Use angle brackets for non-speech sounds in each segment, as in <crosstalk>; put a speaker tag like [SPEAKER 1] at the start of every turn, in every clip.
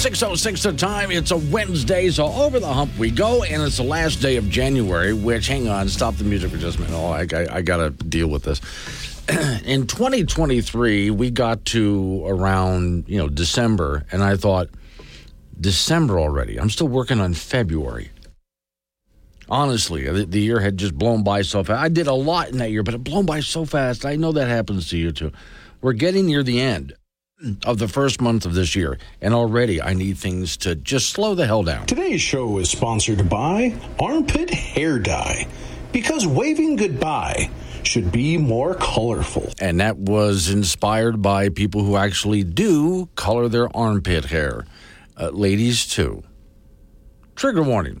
[SPEAKER 1] Six oh six the time. It's a Wednesday, so over the hump we go, and it's the last day of January. Which, hang on, stop the music for just a minute. Oh, I, I, I got to deal with this. <clears throat> In 2023, we got to around you know December, and I thought December already. I'm still working on February. Honestly, the, the year had just blown by so fast. I did a lot in that year, but it blown by so fast. I know that happens to you too. We're getting near the end of the first month of this year, and already I need things to just slow the hell down.
[SPEAKER 2] Today's show is sponsored by Armpit Hair Dye because waving goodbye should be more colorful.
[SPEAKER 1] And that was inspired by people who actually do color their armpit hair. Uh, ladies, too. Trigger warning.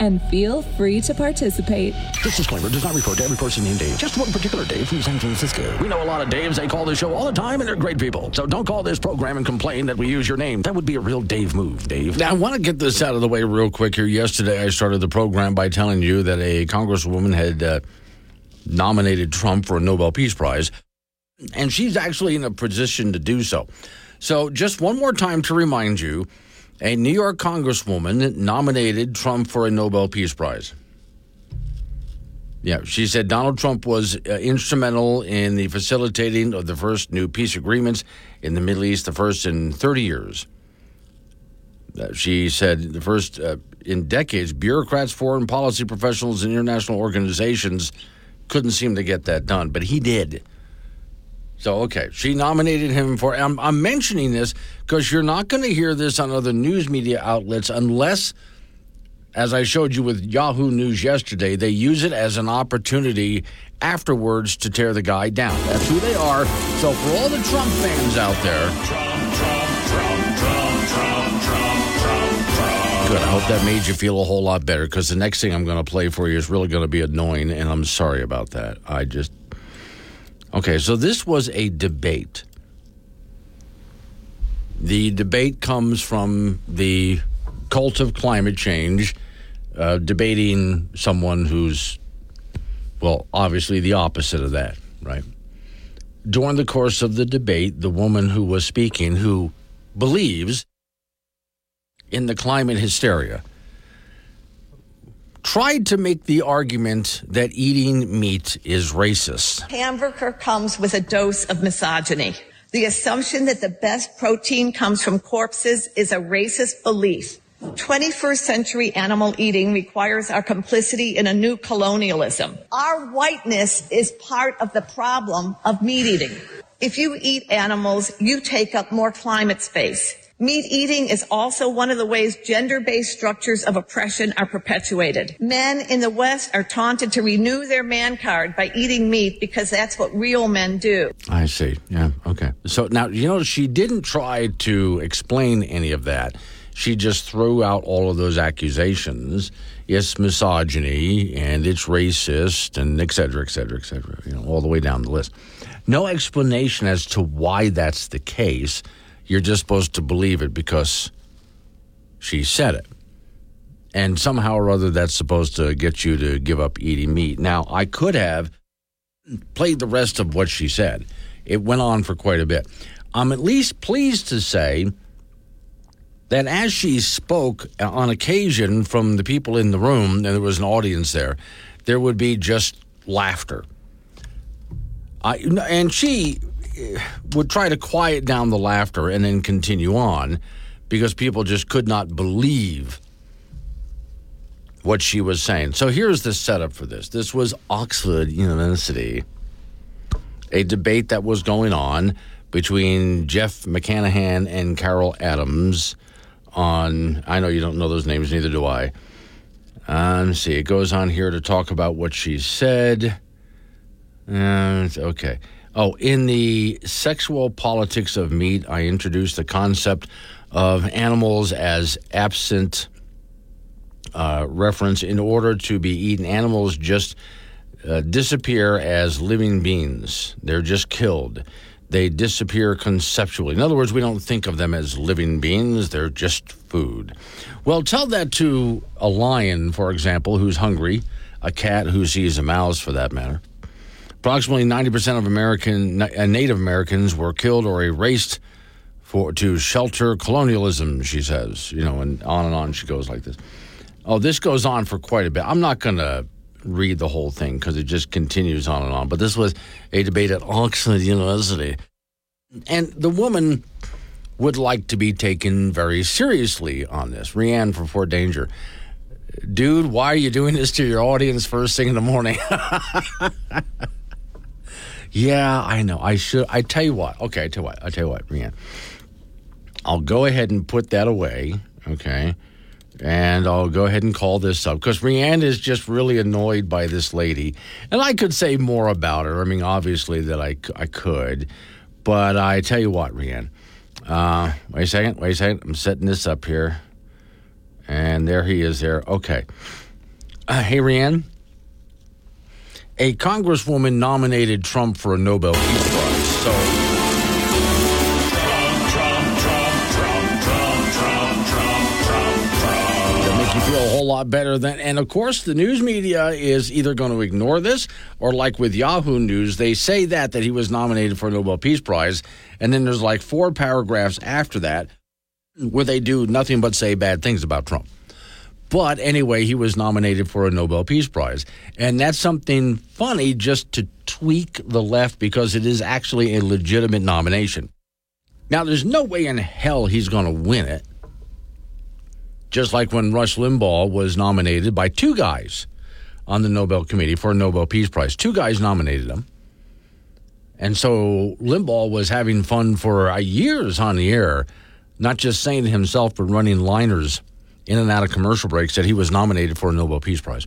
[SPEAKER 3] and feel free to participate.
[SPEAKER 1] This disclaimer does not refer to every person named Dave, just one particular Dave from San Francisco. We know a lot of Daves. They call this show all the time, and they're great people. So don't call this program and complain that we use your name. That would be a real Dave move, Dave. Now, I want to get this out of the way real quick here. Yesterday, I started the program by telling you that a congresswoman had uh, nominated Trump for a Nobel Peace Prize, and she's actually in a position to do so. So, just one more time to remind you a New York congresswoman nominated Trump for a Nobel Peace Prize. Yeah, she said Donald Trump was uh, instrumental in the facilitating of the first new peace agreements in the Middle East, the first in 30 years. Uh, she said the first uh, in decades, bureaucrats, foreign policy professionals, and international organizations couldn't seem to get that done, but he did. So, okay, she nominated him for. I'm, I'm mentioning this because you're not going to hear this on other news media outlets unless, as I showed you with Yahoo News yesterday, they use it as an opportunity afterwards to tear the guy down. That's who they are. So, for all the Trump fans out there, Good. I hope that made you feel a whole lot better because the next thing I'm going to play for you is really going to be annoying, and I'm sorry about that. I just. Okay, so this was a debate. The debate comes from the cult of climate change, uh, debating someone who's, well, obviously the opposite of that, right? During the course of the debate, the woman who was speaking, who believes in the climate hysteria, tried to make the argument that eating meat is racist.
[SPEAKER 4] Hamburger comes with a dose of misogyny. The assumption that the best protein comes from corpses is a racist belief. 21st century animal eating requires our complicity in a new colonialism. Our whiteness is part of the problem of meat eating. If you eat animals, you take up more climate space. Meat eating is also one of the ways gender-based structures of oppression are perpetuated. Men in the West are taunted to renew their man card by eating meat because that's what real men do.
[SPEAKER 1] I see. Yeah. Okay. So now, you know, she didn't try to explain any of that. She just threw out all of those accusations. It's misogyny and it's racist and et cetera, et cetera, et cetera, you know, all the way down the list. No explanation as to why that's the case. You're just supposed to believe it because she said it. And somehow or other, that's supposed to get you to give up eating meat. Now, I could have played the rest of what she said. It went on for quite a bit. I'm at least pleased to say that as she spoke on occasion from the people in the room, and there was an audience there, there would be just laughter. I, and she would try to quiet down the laughter and then continue on because people just could not believe what she was saying. So here's the setup for this. This was Oxford University, a debate that was going on between Jeff McCanahan and Carol Adams on, I know you don't know those names, neither do I. Let's see, it goes on here to talk about what she said. Uh, okay. Oh, in the sexual politics of meat, I introduced the concept of animals as absent uh, reference in order to be eaten. Animals just uh, disappear as living beings, they're just killed. They disappear conceptually. In other words, we don't think of them as living beings, they're just food. Well, tell that to a lion, for example, who's hungry, a cat who sees a mouse, for that matter. Approximately 90% of American uh, Native Americans were killed or erased for to shelter colonialism, she says. You know, and on and on she goes like this. Oh, this goes on for quite a bit. I'm not going to read the whole thing because it just continues on and on. But this was a debate at Oxford University. And the woman would like to be taken very seriously on this. Rianne from Fort Danger. Dude, why are you doing this to your audience first thing in the morning? <laughs> yeah, I know. I should. I tell you what. Okay, I tell you what. I tell you what, Rianne. I'll go ahead and put that away. Okay. And I'll go ahead and call this up because Rianne is just really annoyed by this lady. And I could say more about her. I mean, obviously, that I, I could. But I tell you what, Rianne. Uh, wait a second. Wait a second. I'm setting this up here. And there he is there. Okay. Uh, hey, Rianne. A congresswoman nominated Trump for a Nobel Peace Prize. So. Trump, Trump, Trump, Trump, Trump, Trump, Trump, Trump, Trump. That make you feel a whole lot better than. And of course, the news media is either going to ignore this or, like with Yahoo News, they say that that he was nominated for a Nobel Peace Prize, and then there's like four paragraphs after that where they do nothing but say bad things about Trump. But anyway, he was nominated for a Nobel Peace Prize. And that's something funny just to tweak the left because it is actually a legitimate nomination. Now, there's no way in hell he's going to win it just like when Rush Limbaugh was nominated by two guys on the Nobel Committee for a Nobel Peace Prize. Two guys nominated him. And so Limbaugh was having fun for years on the air, not just saying to himself, but running liners in and out of commercial breaks that he was nominated for a Nobel Peace Prize.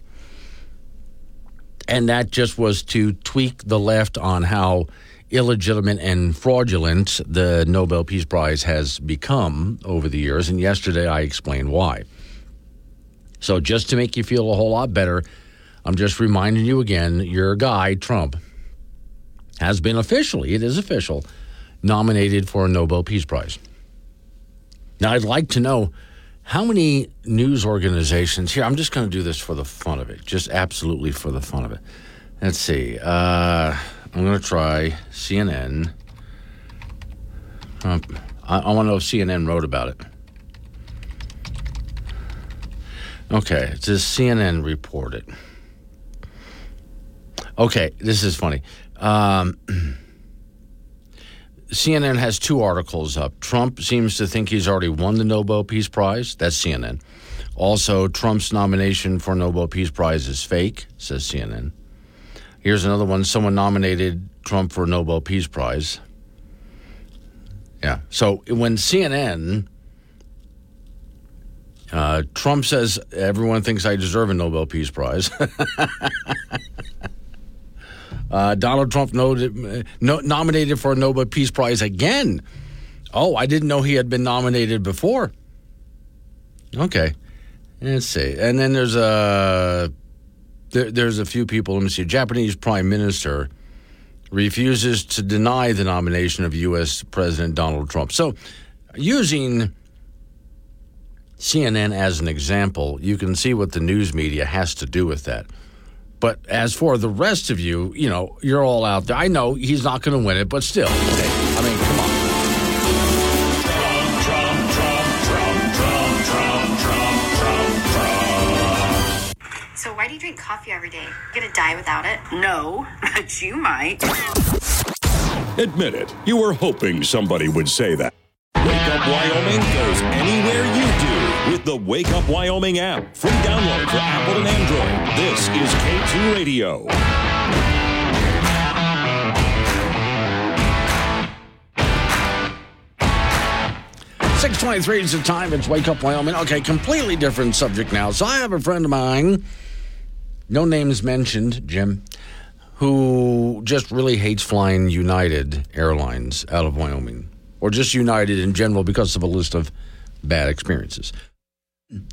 [SPEAKER 1] And that just was to tweak the left on how illegitimate and fraudulent the Nobel Peace Prize has become over the years. And yesterday I explained why. So, just to make you feel a whole lot better, I'm just reminding you again your guy, Trump, has been officially, it is official, nominated for a Nobel Peace Prize. Now, I'd like to know how many news organizations here, I'm just going to do this for the fun of it, just absolutely for the fun of it. Let's see. Uh, I'm going to try CNN. Um, I, I want to know if CNN wrote about it. Okay, does CNN report it? Okay, this is funny. Um, <clears throat> CNN has two articles up. Trump seems to think he's already won the Nobel Peace Prize. That's CNN. Also, Trump's nomination for Nobel Peace Prize is fake, says CNN. Here's another one. Someone nominated Trump for Nobel Peace Prize. Yeah. So when CNN, uh, Trump says everyone thinks I deserve a Nobel Peace Prize. <laughs> uh, Donald Trump noted, no, nominated for a Nobel Peace Prize again. Oh, I didn't know he had been nominated before. Okay. Let's see. And then there's a there, there's a few people. Let me see. Japanese Prime Minister refuses to deny the nomination of U.S. President Donald Trump. So, using CNN as an example, you can see what the news media has to do with that. But as for the rest of you, you know, you're all out there. I know he's not going to win it, but still, I mean, come on.
[SPEAKER 5] So why do you drink coffee every day. You gonna die without it?
[SPEAKER 6] No, <laughs> but you might.
[SPEAKER 7] Admit it, you were hoping somebody would say that. Wake Up Wyoming goes anywhere you do. With the Wake Up Wyoming app. Free download for Apple and Android. This is K2 Radio.
[SPEAKER 1] 623 is the time. It's Wake Up Wyoming. Okay, completely different subject now. So I have a friend of mine, no names mentioned, Jim, who just really hates flying United Airlines out of Wyoming, or just United in general because of a list of bad experiences.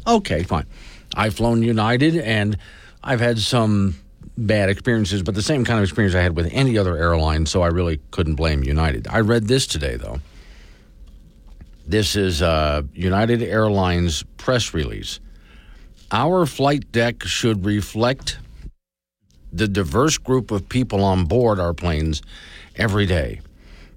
[SPEAKER 1] Okay, fine. I've flown United and I've had some bad experiences, but the same kind of experience I had with any other airline, so I really couldn't blame United. I read this today, though. This is uh, United Airlines press release. Our flight deck should reflect the diverse group of people on board our planes every day.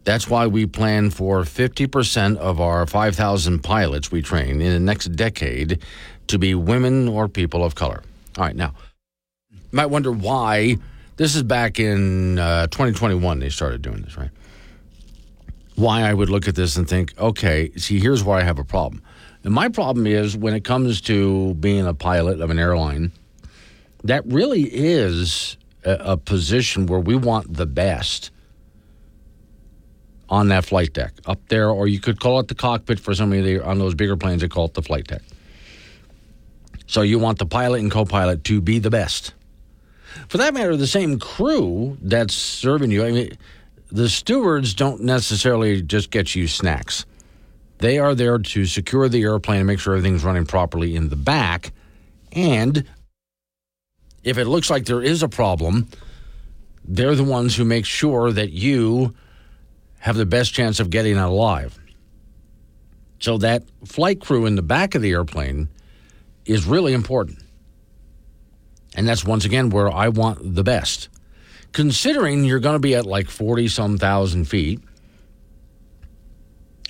[SPEAKER 1] That's why we plan for 50% of our 5,000 pilots we train in the next decade to be women or people of color. All right, now, you might wonder why. This is back in uh, 2021 they started doing this, right? why I would look at this and think, okay, see, here's where I have a problem. And my problem is when it comes to being a pilot of an airline, that really is a, a position where we want the best on that flight deck up there, or you could call it the cockpit for some of the on those bigger planes. They call it the flight deck. So you want the pilot and co-pilot to be the best. For that matter, the same crew that's serving you. I mean, the stewards don't necessarily just get you snacks. They are there to secure the airplane and make sure everything's running properly in the back. And if it looks like there is a problem, they're the ones who make sure that you have the best chance of getting out alive. So that flight crew in the back of the airplane is really important. And that's once again where I want the best considering you're going to be at like 40 some thousand feet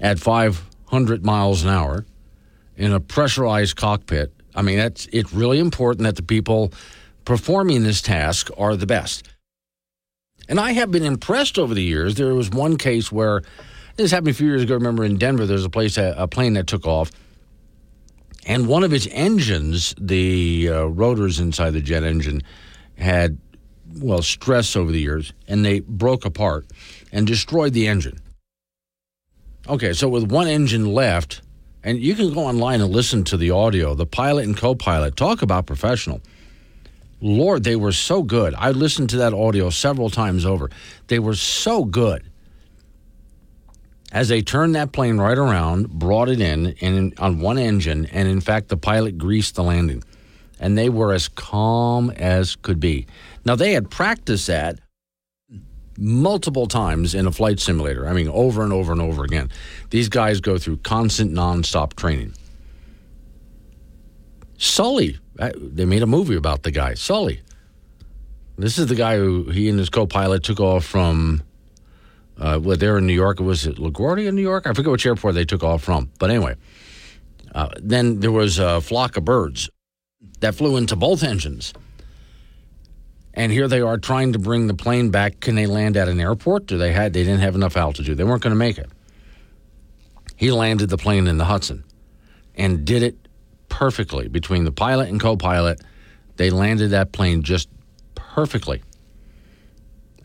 [SPEAKER 1] at 500 miles an hour in a pressurized cockpit. I mean, that's, it's really important that the people performing this task are the best. And I have been impressed over the years. There was one case where this happened a few years ago. I remember in Denver, there's a place, a, plane that took off, and one of its engines, the uh, rotors inside the jet engine, had well, stress over the years, and they broke apart and destroyed the engine. Okay, so with one engine left, and you can go online and listen to the audio, the pilot and co pilot talk about professional. Lord, they were so good. I listened to that audio several times over. They were so good. As they turned that plane right around, brought it in, and on one engine, and in fact, the pilot greased the landing. And they were as calm as could be. Now, they had practiced that multiple times in a flight simulator. I mean, over and over and over again. These guys go through constant, nonstop training. Sully, they made a movie about the guy, Sully. This is the guy who he and his co pilot took off from, uh, well, they're in New York. Was it LaGuardia, in New York? I forget which airport they took off from. But anyway, uh, then there was a flock of birds that flew into both engines and here they are trying to bring the plane back. Can they land at an airport? Do they had they didn't have enough altitude? They weren't going to make it. He landed the plane in the Hudson and did it perfectly between the pilot and co-pilot. They landed that plane just perfectly.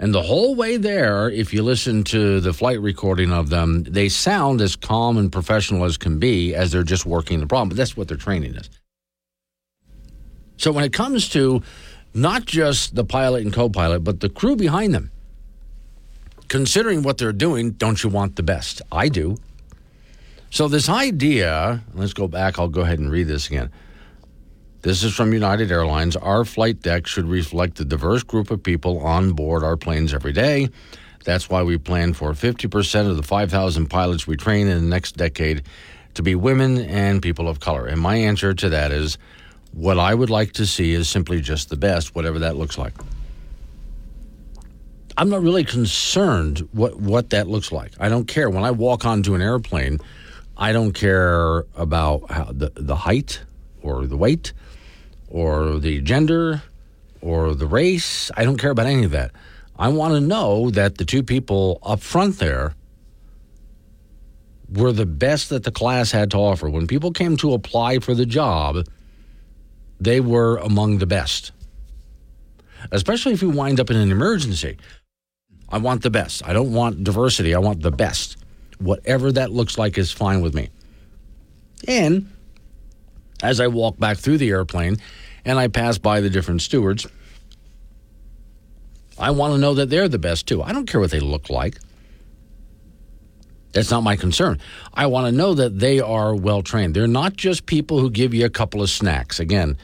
[SPEAKER 1] And the whole way there, if you listen to the flight recording of them, they sound as calm and professional as can be as they're just working the problem. But that's what their training is. So when it comes to not just the pilot and co pilot, but the crew behind them. Considering what they're doing, don't you want the best? I do. So, this idea, let's go back, I'll go ahead and read this again. This is from United Airlines. Our flight deck should reflect the diverse group of people on board our planes every day. That's why we plan for 50% of the 5,000 pilots we train in the next decade to be women and people of color. And my answer to that is what I would like to see is simply just the best, whatever that looks like. I'm not really concerned what, what that looks like. I don't care. When I walk onto an airplane, I don't care about how the, the height or the weight or the gender or the race. I don't care about any of that. I want to know that the two people up front there were the best that the class had to offer. When people came to apply for the job, they were among the best. Especially if you wind up in an emergency. I want the best. I don't want diversity. I want the best. Whatever that looks like is fine with me. And as I walk back through the airplane and I pass by the different stewards, I want to know that they're the best too. I don't care what they look like. That's not my concern. I want to know that they are well trained. They're not just people who give you a couple of snacks. Again,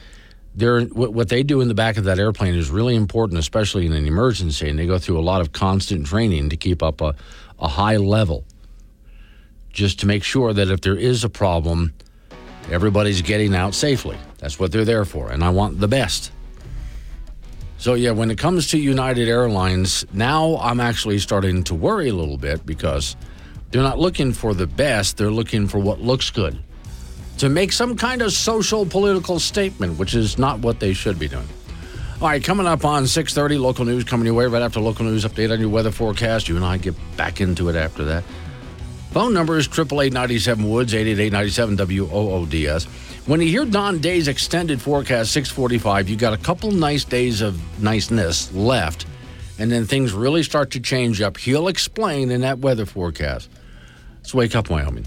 [SPEAKER 1] they're, what they do in the back of that airplane is really important, especially in an emergency. And they go through a lot of constant training to keep up a, a high level, just to make sure that if there is a problem, everybody's getting out safely. That's what they're there for. And I want the best. So, yeah, when it comes to United Airlines, now I'm actually starting to worry a little bit because they're not looking for the best, they're looking for what looks good to make some kind of social political statement, which is not what they should be doing. All right, coming up on 6:30, local news coming your way right after local news update on your weather forecast. You and I get back into it after that. Phone number is 888 Woods, 888 WOODS. When you hear Don Day's extended forecast, 645, you got a couple nice days of niceness left, and then things really start to change up. He'll explain in that weather forecast. Let's wake up, Wyoming.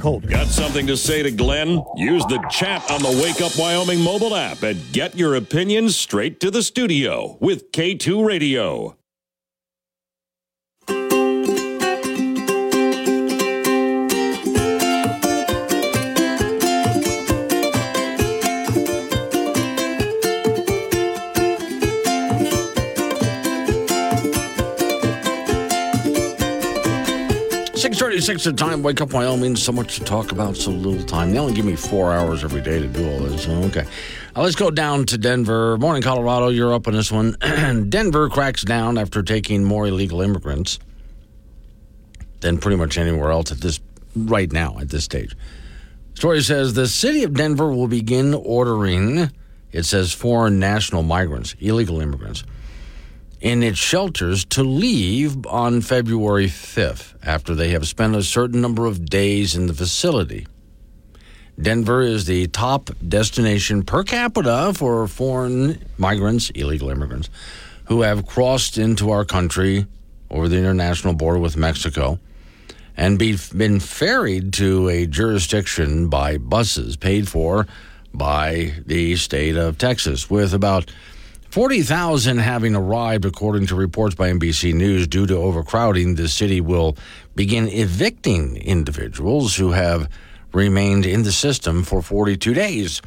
[SPEAKER 8] Cold.
[SPEAKER 7] Got something to say to Glenn? Use the chat on the Wake Up Wyoming mobile app and get your opinions straight to the studio with K2 Radio.
[SPEAKER 1] Six thirty-six at time. Wake up, Wyoming. So much to talk about, so little time. They only give me four hours every day to do all this. Okay, uh, let's go down to Denver. Morning, Colorado. You're up on this one. <clears throat> Denver cracks down after taking more illegal immigrants than pretty much anywhere else at this right now at this stage. Story says the city of Denver will begin ordering. It says foreign national migrants, illegal immigrants in its shelters to leave on February 5th after they have spent a certain number of days in the facility. Denver is the top destination per capita for foreign migrants, illegal immigrants, who have crossed into our country over the international border with Mexico and be, been ferried to a jurisdiction by buses paid for by the state of Texas, with about 40,000 having arrived, according to reports by NBC News. Due to overcrowding, the city will begin evicting individuals who have remained in the system for 42 days.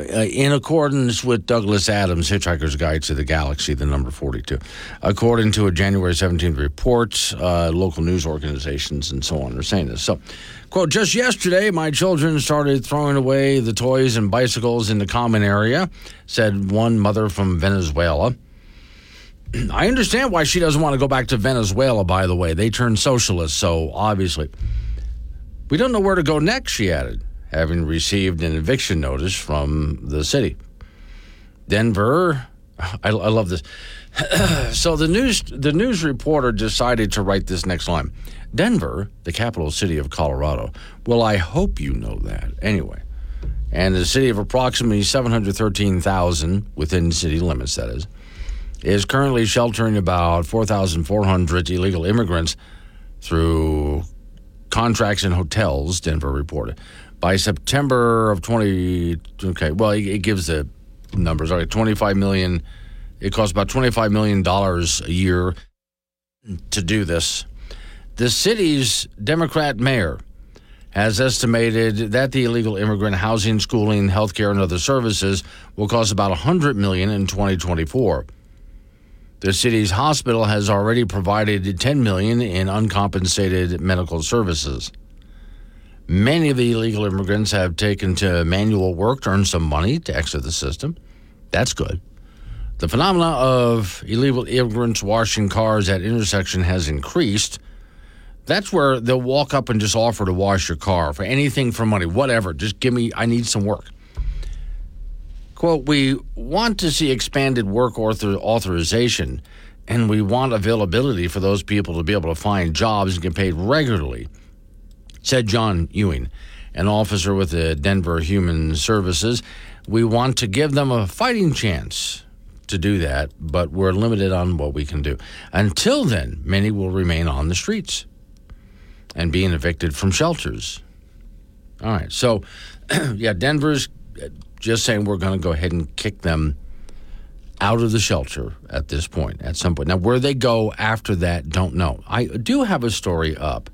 [SPEAKER 1] Uh, in accordance with Douglas Adams' Hitchhiker's Guide to the Galaxy, the number 42. According to a January 17th report, uh, local news organizations and so on are saying this. So, quote, just yesterday, my children started throwing away the toys and bicycles in the common area, said one mother from Venezuela. <clears throat> I understand why she doesn't want to go back to Venezuela, by the way. They turned socialist, so obviously. We don't know where to go next, she added having received an eviction notice from the city. Denver, I, I love this. <clears throat> so the news the news reporter decided to write this next line. Denver, the capital city of Colorado. Well, I hope you know that. Anyway, and the city of approximately 713,000 within city limits that is is currently sheltering about 4,400 illegal immigrants through contracts in hotels, Denver reported by September of 20 okay well it gives the numbers. All right 25 million it costs about 25 million dollars a year to do this. The city's democrat mayor has estimated that the illegal immigrant housing schooling healthcare and other services will cost about 100 million in 2024 the city's hospital has already provided 10 million in uncompensated medical services Many of the illegal immigrants have taken to manual work to earn some money to exit the system. That's good. The phenomena of illegal immigrants washing cars at intersection has increased. That's where they'll walk up and just offer to wash your car for anything for money, whatever. Just give me, I need some work. Quote, we want to see expanded work author- authorization and we want availability for those people to be able to find jobs and get paid regularly, said John Ewing, an officer with the Denver Human Services. We want to give them a fighting chance to do that, but we're limited on what we can do. Until then, many will remain on the streets and being evicted from shelters. All right. So, <clears throat> yeah, Denver's uh, just saying we're going to go ahead and kick them out of the shelter at this point, at some point. Now, where they go after that, don't know. I do have a story up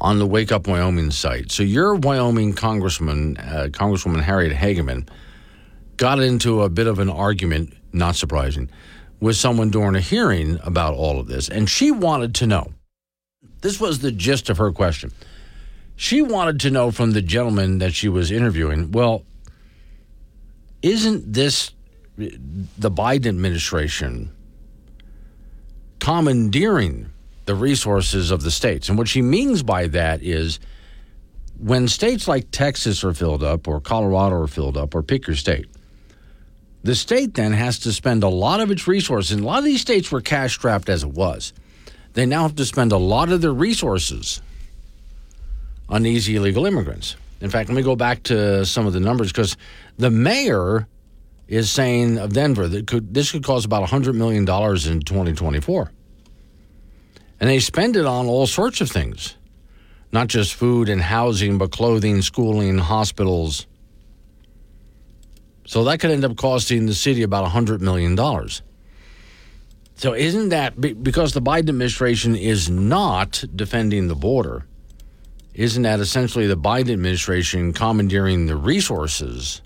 [SPEAKER 1] on the Wake Up Wyoming site. So, your Wyoming Congressman, uh, Congresswoman Harriet Hageman, got into a bit of an argument, not surprising, with someone during a hearing about all of this. And she wanted to know this was the gist of her question. She wanted to know from the gentleman that she was interviewing, well, isn't this the Biden administration commandeering the resources of the states? And what she means by that is when states like Texas are filled up, or Colorado are filled up, or pick your state, the state then has to spend a lot of its resources. And a lot of these states were cash strapped as it was. They now have to spend a lot of their resources on these illegal immigrants. In fact, let me go back to some of the numbers because the mayor is saying of Denver that could this could cost about $100 million in 2024. And they spend it on all sorts of things, not just food and housing, but clothing, schooling, hospitals. So that could end up costing the city about $100 million. So isn't that because the Biden administration is not defending the border? Isn't that essentially the Biden administration commandeering the resources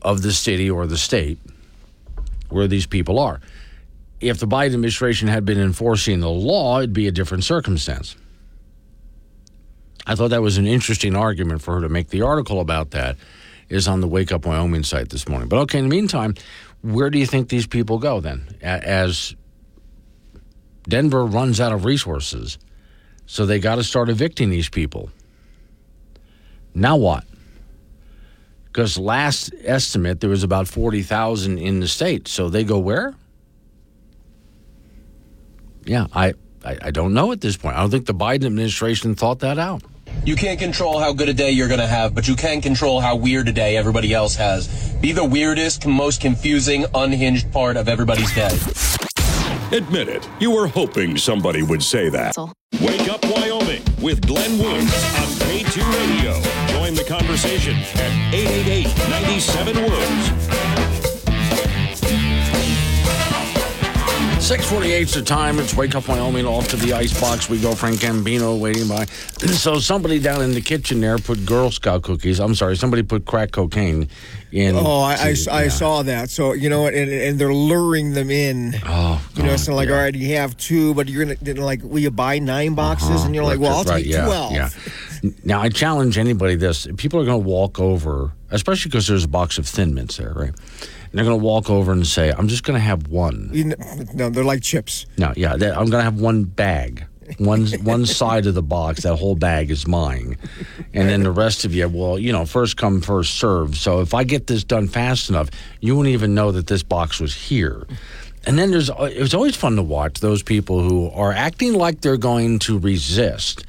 [SPEAKER 1] of the city or the state where these people are? If the Biden administration had been enforcing the law, it'd be a different circumstance. I thought that was an interesting argument for her to make. The article about that is on the Wake Up Wyoming site this morning. But okay, in the meantime, where do you think these people go then? As Denver runs out of resources, so they got to start evicting these people. Now what? Because last estimate, there was about 40,000 in the state. So they go where? Yeah, I, I, I don't know at this point. I don't think the Biden administration thought that out.
[SPEAKER 9] You can't control how good a day you're going to have, but you can control how weird a day everybody else has. Be the weirdest, most confusing, unhinged part of everybody's day.
[SPEAKER 7] Admit it, you were hoping somebody would say that. Wake Up Wyoming with Glenn Woods on K2 Radio. Join the conversation at 888 97 Woods.
[SPEAKER 1] 648 is the time. It's Wake Up Wyoming. Off to the icebox we go. Frank Gambino waiting by. <clears throat> So somebody down in the kitchen there put Girl Scout cookies. I'm sorry, somebody put crack cocaine in.
[SPEAKER 8] Oh, I, I,
[SPEAKER 1] to-
[SPEAKER 8] I
[SPEAKER 1] yeah.
[SPEAKER 8] saw that. So, you know what? And, and they're luring them in.
[SPEAKER 1] Oh,
[SPEAKER 8] You know, it's not like,
[SPEAKER 1] yeah.
[SPEAKER 8] all right, you have two, but you're going to, like, will you buy nine boxes?
[SPEAKER 1] Uh-huh.
[SPEAKER 8] And you're like, well, I'll
[SPEAKER 1] right,
[SPEAKER 8] take
[SPEAKER 1] yeah,
[SPEAKER 8] 12.
[SPEAKER 1] Yeah. Now, I challenge anybody this. People are going to walk over, especially because there's a box of Thin Mints there, right? And they're going to walk over and say, I'm just going to have one.
[SPEAKER 8] You kn- no, they're like chips.
[SPEAKER 1] No, yeah, I'm going to have one bag. One one side of the box, that whole bag is mine, and then the rest of you, well, you know, first come, first serve. So if I get this done fast enough, you won't even know that this box was here. And then there's uh, it was always fun to watch those people who are acting like they're going to resist,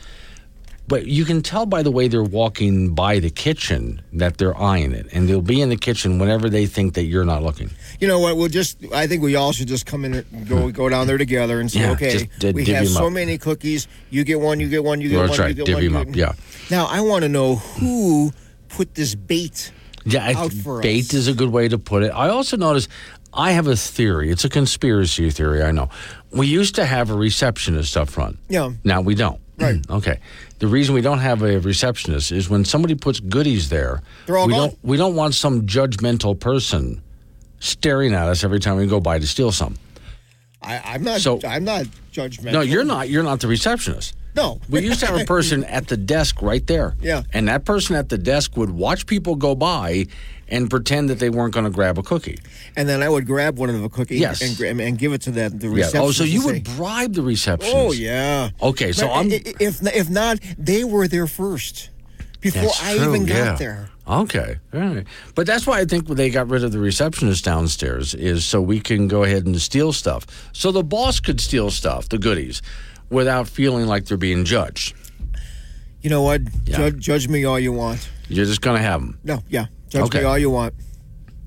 [SPEAKER 1] but you can tell by the way they're walking by the kitchen that they're eyeing it, and they'll be in the kitchen whenever they think that you're not looking.
[SPEAKER 8] You know what? We'll just, I think we all should just come in and go, hmm. go down there together and say,
[SPEAKER 1] Yeah,
[SPEAKER 8] okay,
[SPEAKER 1] just di-
[SPEAKER 8] we have so
[SPEAKER 1] up.
[SPEAKER 8] many cookies. You get one, you get one, you get
[SPEAKER 1] That's
[SPEAKER 8] one,
[SPEAKER 1] right,
[SPEAKER 8] you get
[SPEAKER 1] divvy
[SPEAKER 8] one.
[SPEAKER 1] 'em
[SPEAKER 8] you
[SPEAKER 1] up, yeah.
[SPEAKER 8] Now, I want to know who put this bait
[SPEAKER 1] Yeah, I,
[SPEAKER 8] out for
[SPEAKER 1] bait
[SPEAKER 8] us.
[SPEAKER 1] is a good way to put it. I also notice I have a theory. It's a conspiracy theory, I know. We used to have a receptionist up front.
[SPEAKER 8] Yeah.
[SPEAKER 1] Now we don't.
[SPEAKER 8] Right. <clears throat>
[SPEAKER 1] okay. The reason we don't have a receptionist is when somebody puts goodies there, we
[SPEAKER 8] gone.
[SPEAKER 1] don't we don't want some judgmental person staring at us every time we go by to steal some.
[SPEAKER 8] I, I'm not.
[SPEAKER 1] So-
[SPEAKER 8] I'm not judgmental.
[SPEAKER 1] No, you're not. You're not the receptionist.
[SPEAKER 8] No.
[SPEAKER 1] We used to have a <laughs> person at the desk right there.
[SPEAKER 8] Yeah.
[SPEAKER 1] And that person at the desk would watch people go by and pretend that they weren't going to grab a cookie.
[SPEAKER 8] And then I would grab one of the cookies
[SPEAKER 1] Yes.
[SPEAKER 8] and, and give it to them, the
[SPEAKER 1] Yeah.
[SPEAKER 8] receptionist.
[SPEAKER 1] Oh, so you
[SPEAKER 8] and
[SPEAKER 1] would bribe the receptionist?
[SPEAKER 8] Oh yeah.
[SPEAKER 1] Okay, so
[SPEAKER 8] But
[SPEAKER 1] I'm.
[SPEAKER 8] if if not, they were there first before
[SPEAKER 1] That's
[SPEAKER 8] I
[SPEAKER 1] true,
[SPEAKER 8] even got
[SPEAKER 1] yeah.
[SPEAKER 8] there.
[SPEAKER 1] Okay, all right. But that's why I think they got rid of the receptionist downstairs is so we can go ahead and steal stuff. So the boss could steal stuff, the goodies, without feeling like they're being judged.
[SPEAKER 8] You know what?
[SPEAKER 1] Yeah.
[SPEAKER 8] Judge, judge me all you want.
[SPEAKER 1] You're just going to have them.
[SPEAKER 8] No, yeah, judge
[SPEAKER 1] Okay.
[SPEAKER 8] me all you want.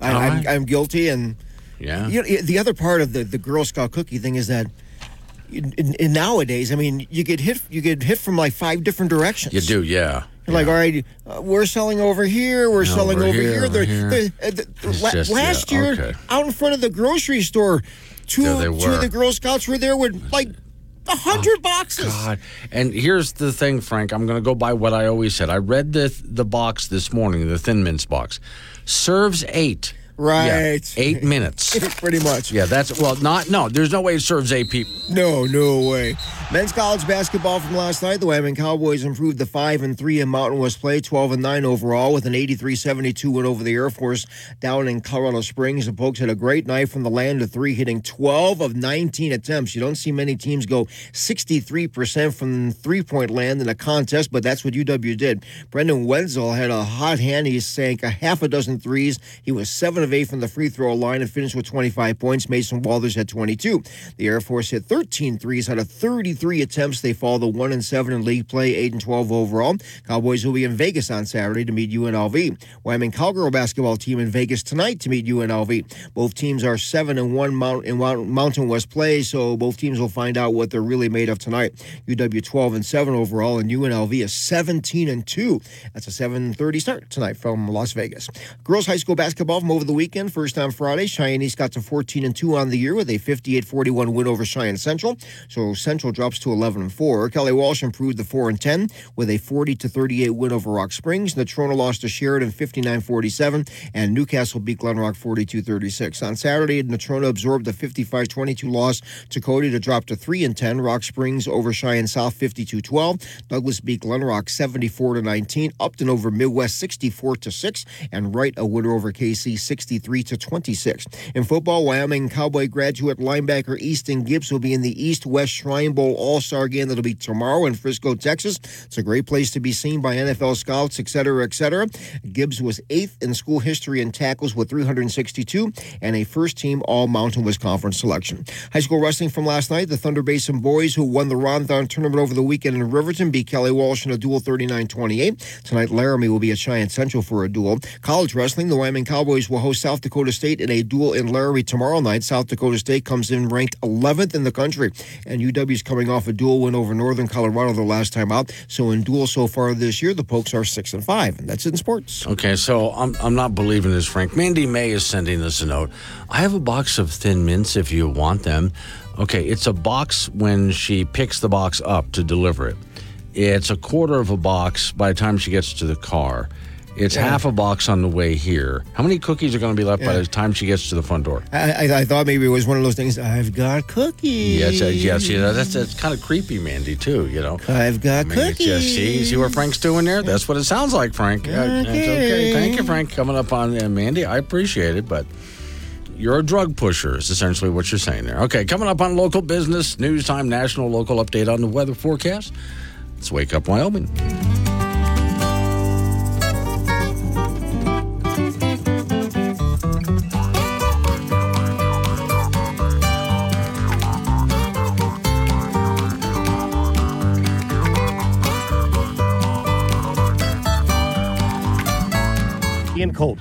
[SPEAKER 8] I, I'm,
[SPEAKER 1] right.
[SPEAKER 8] I'm guilty, and
[SPEAKER 1] Yeah.
[SPEAKER 8] you know, the other part of the, the Girl Scout cookie thing is that. In, in, nowadays, I mean, you get hit. You get hit from like five different directions.
[SPEAKER 1] You do, yeah.
[SPEAKER 8] You're like, all right, uh, we're selling over here. We're selling
[SPEAKER 1] over
[SPEAKER 8] over
[SPEAKER 1] here,
[SPEAKER 8] here.
[SPEAKER 1] over
[SPEAKER 8] The-
[SPEAKER 1] here.
[SPEAKER 8] the- uh, the-
[SPEAKER 1] It's
[SPEAKER 8] la-
[SPEAKER 1] just-
[SPEAKER 8] last
[SPEAKER 1] yeah,
[SPEAKER 8] year,
[SPEAKER 1] okay.
[SPEAKER 8] out in front of the grocery store, two, two of the Girl Scouts were there with like a hundred oh, boxes.
[SPEAKER 1] God. And here's the thing, Frank. I'm going to go by what I always said. I read the the box this morning, the Thin Mints box. Serves eight.
[SPEAKER 8] Right.
[SPEAKER 1] Yeah, eight minutes. <laughs>
[SPEAKER 8] Pretty much.
[SPEAKER 1] Yeah, that's well, not no. There's no way it serves eight people.
[SPEAKER 8] No, no way. Men's college basketball from last night. The Wyoming Cowboys improved to five and three in Mountain West play, twelve and nine overall, with an 83-72 win over the Air Force down in Colorado Springs. The Pokes had a great night from the land of three, hitting twelve of nineteen attempts. You don't see many teams go sixty-three percent from three-point land in a contest, but that's what UW did. Brendan Wenzel had a hot hand. He sank a half a dozen threes. He was seven of eight from the free throw line and finished with 25 points. Mason Walters had 22. The Air Force hit 13 threes out of 33 attempts. They fall to 1 and 7 in league play, 8 and 12 overall. Cowboys will be in Vegas on Saturday to meet UNLV. Wyoming Cowgirl basketball team in Vegas tonight to meet UNLV. Both teams are 7 and 1 mount, in Mountain West play, so both teams will find out what they're really made of tonight. UW 12 and 7 overall, and UNLV is 17 and 2. That's a 7:30 start tonight from Las Vegas. Girls high school basketball from over the weekend. First on Friday, Cheyenne East got to 14 and 2 on the year with a 58-41 win over Cheyenne Central. So Central drops to 11 and 4. Kelly Walsh improved to 4 and 10 with a 40 to 38 win over Rock Springs. Natrona lost to Sheridan 59-47, and Newcastle beat Glenrock 42-36. On Saturday, Natrona absorbed a 55-22 loss to Cody to drop to 3 and 10. Rock Springs over Cheyenne South 52-12. Douglas beat Glenrock 74 to 19. Upton over Midwest 64 to 6, and Wright a winner over Kaycee 63 to 26. In football, Wyoming Cowboy graduate linebacker Easton Gibbs will be in the East West Shrine Bowl All Star game that'll be tomorrow in Frisco, Texas. It's a great place to be seen by NFL scouts, et cetera, et cetera. Gibbs was eighth in school history in tackles with 362 and a first team All Mountain West Conference selection. High school wrestling from last night, the Thunder Basin boys who won the Ron Thon tournament over the weekend in Riverton beat Kelly Walsh in a duel 39 28. Tonight, Laramie will be at Cheyenne Central for a duel. College wrestling, the Wyoming Cowboys will host South Dakota State in a duel in Laramie tomorrow night. South Dakota State comes in ranked 11th in the country, and UW is coming off a dual win over Northern Colorado the last time out. So in duel so far this year, the Pokes are six and five, and that's in sports.
[SPEAKER 1] Okay, so I'm I'm not believing this, Frank. Mandy May is sending us a note. I have a box of thin mints if you want them. Okay, it's a box when she picks the box up to deliver it. It's a quarter of a box by the time she gets to the car. It's half a box on the way here. How many cookies are going to be left by the time she gets to the front door?
[SPEAKER 8] I, I, I thought maybe it was one of those things. I've got cookies.
[SPEAKER 1] Yes, uh, yes, you know that's that's kind of creepy, Mandy, too. You know,
[SPEAKER 8] I've got
[SPEAKER 1] I mean,
[SPEAKER 8] cookies.
[SPEAKER 1] just, see, see what Frank's doing there? That's what it sounds like, Frank. Yeah, That's okay.
[SPEAKER 8] Okay.
[SPEAKER 1] Thank you, Frank, coming up on uh, Mandy. I appreciate it, but you're a drug pusher, is essentially what you're saying there. Okay, coming up on local business, news time, national, local update on the weather forecast. Let's wake up, Wyoming.
[SPEAKER 10] Cold.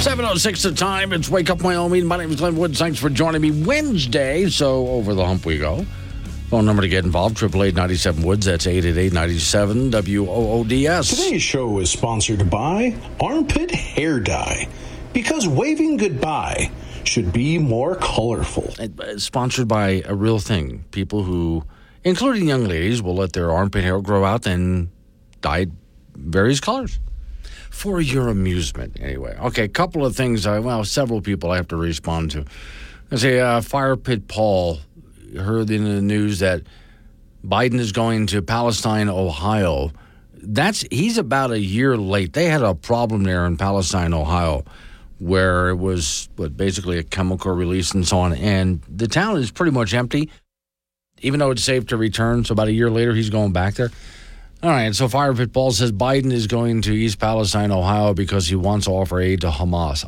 [SPEAKER 1] Seven oh six the time. It's Wake Up Wyoming. My name is Glenn Woods. Thanks for joining me Wednesday. So over the hump we go. Phone number to get involved: triple eight ninety seven Woods. That's eight eight eight ninety seven W O O D S.
[SPEAKER 2] Today's show is sponsored by Armpit Hair Dye. Because waving goodbye should be more colorful.
[SPEAKER 1] Uh, sponsored by a real thing. People who, including young ladies, will let their armpit hair grow out and dye it various colors for your amusement, anyway. Okay, a couple of things. I well, several people I have to respond to. I say, uh, Fire Pit Paul heard in the news that Biden is going to Palestine, Ohio. That's he's about a year late. They had a problem there in Palestine, Ohio, where it was what basically a chemical release and so on, and the town is pretty much empty. Even though it's safe to return, so about a year later, he's going back there. All right, so Fire Pit Paul says Biden is going to East Palestine, Ohio, because he wants to offer aid to Hamas.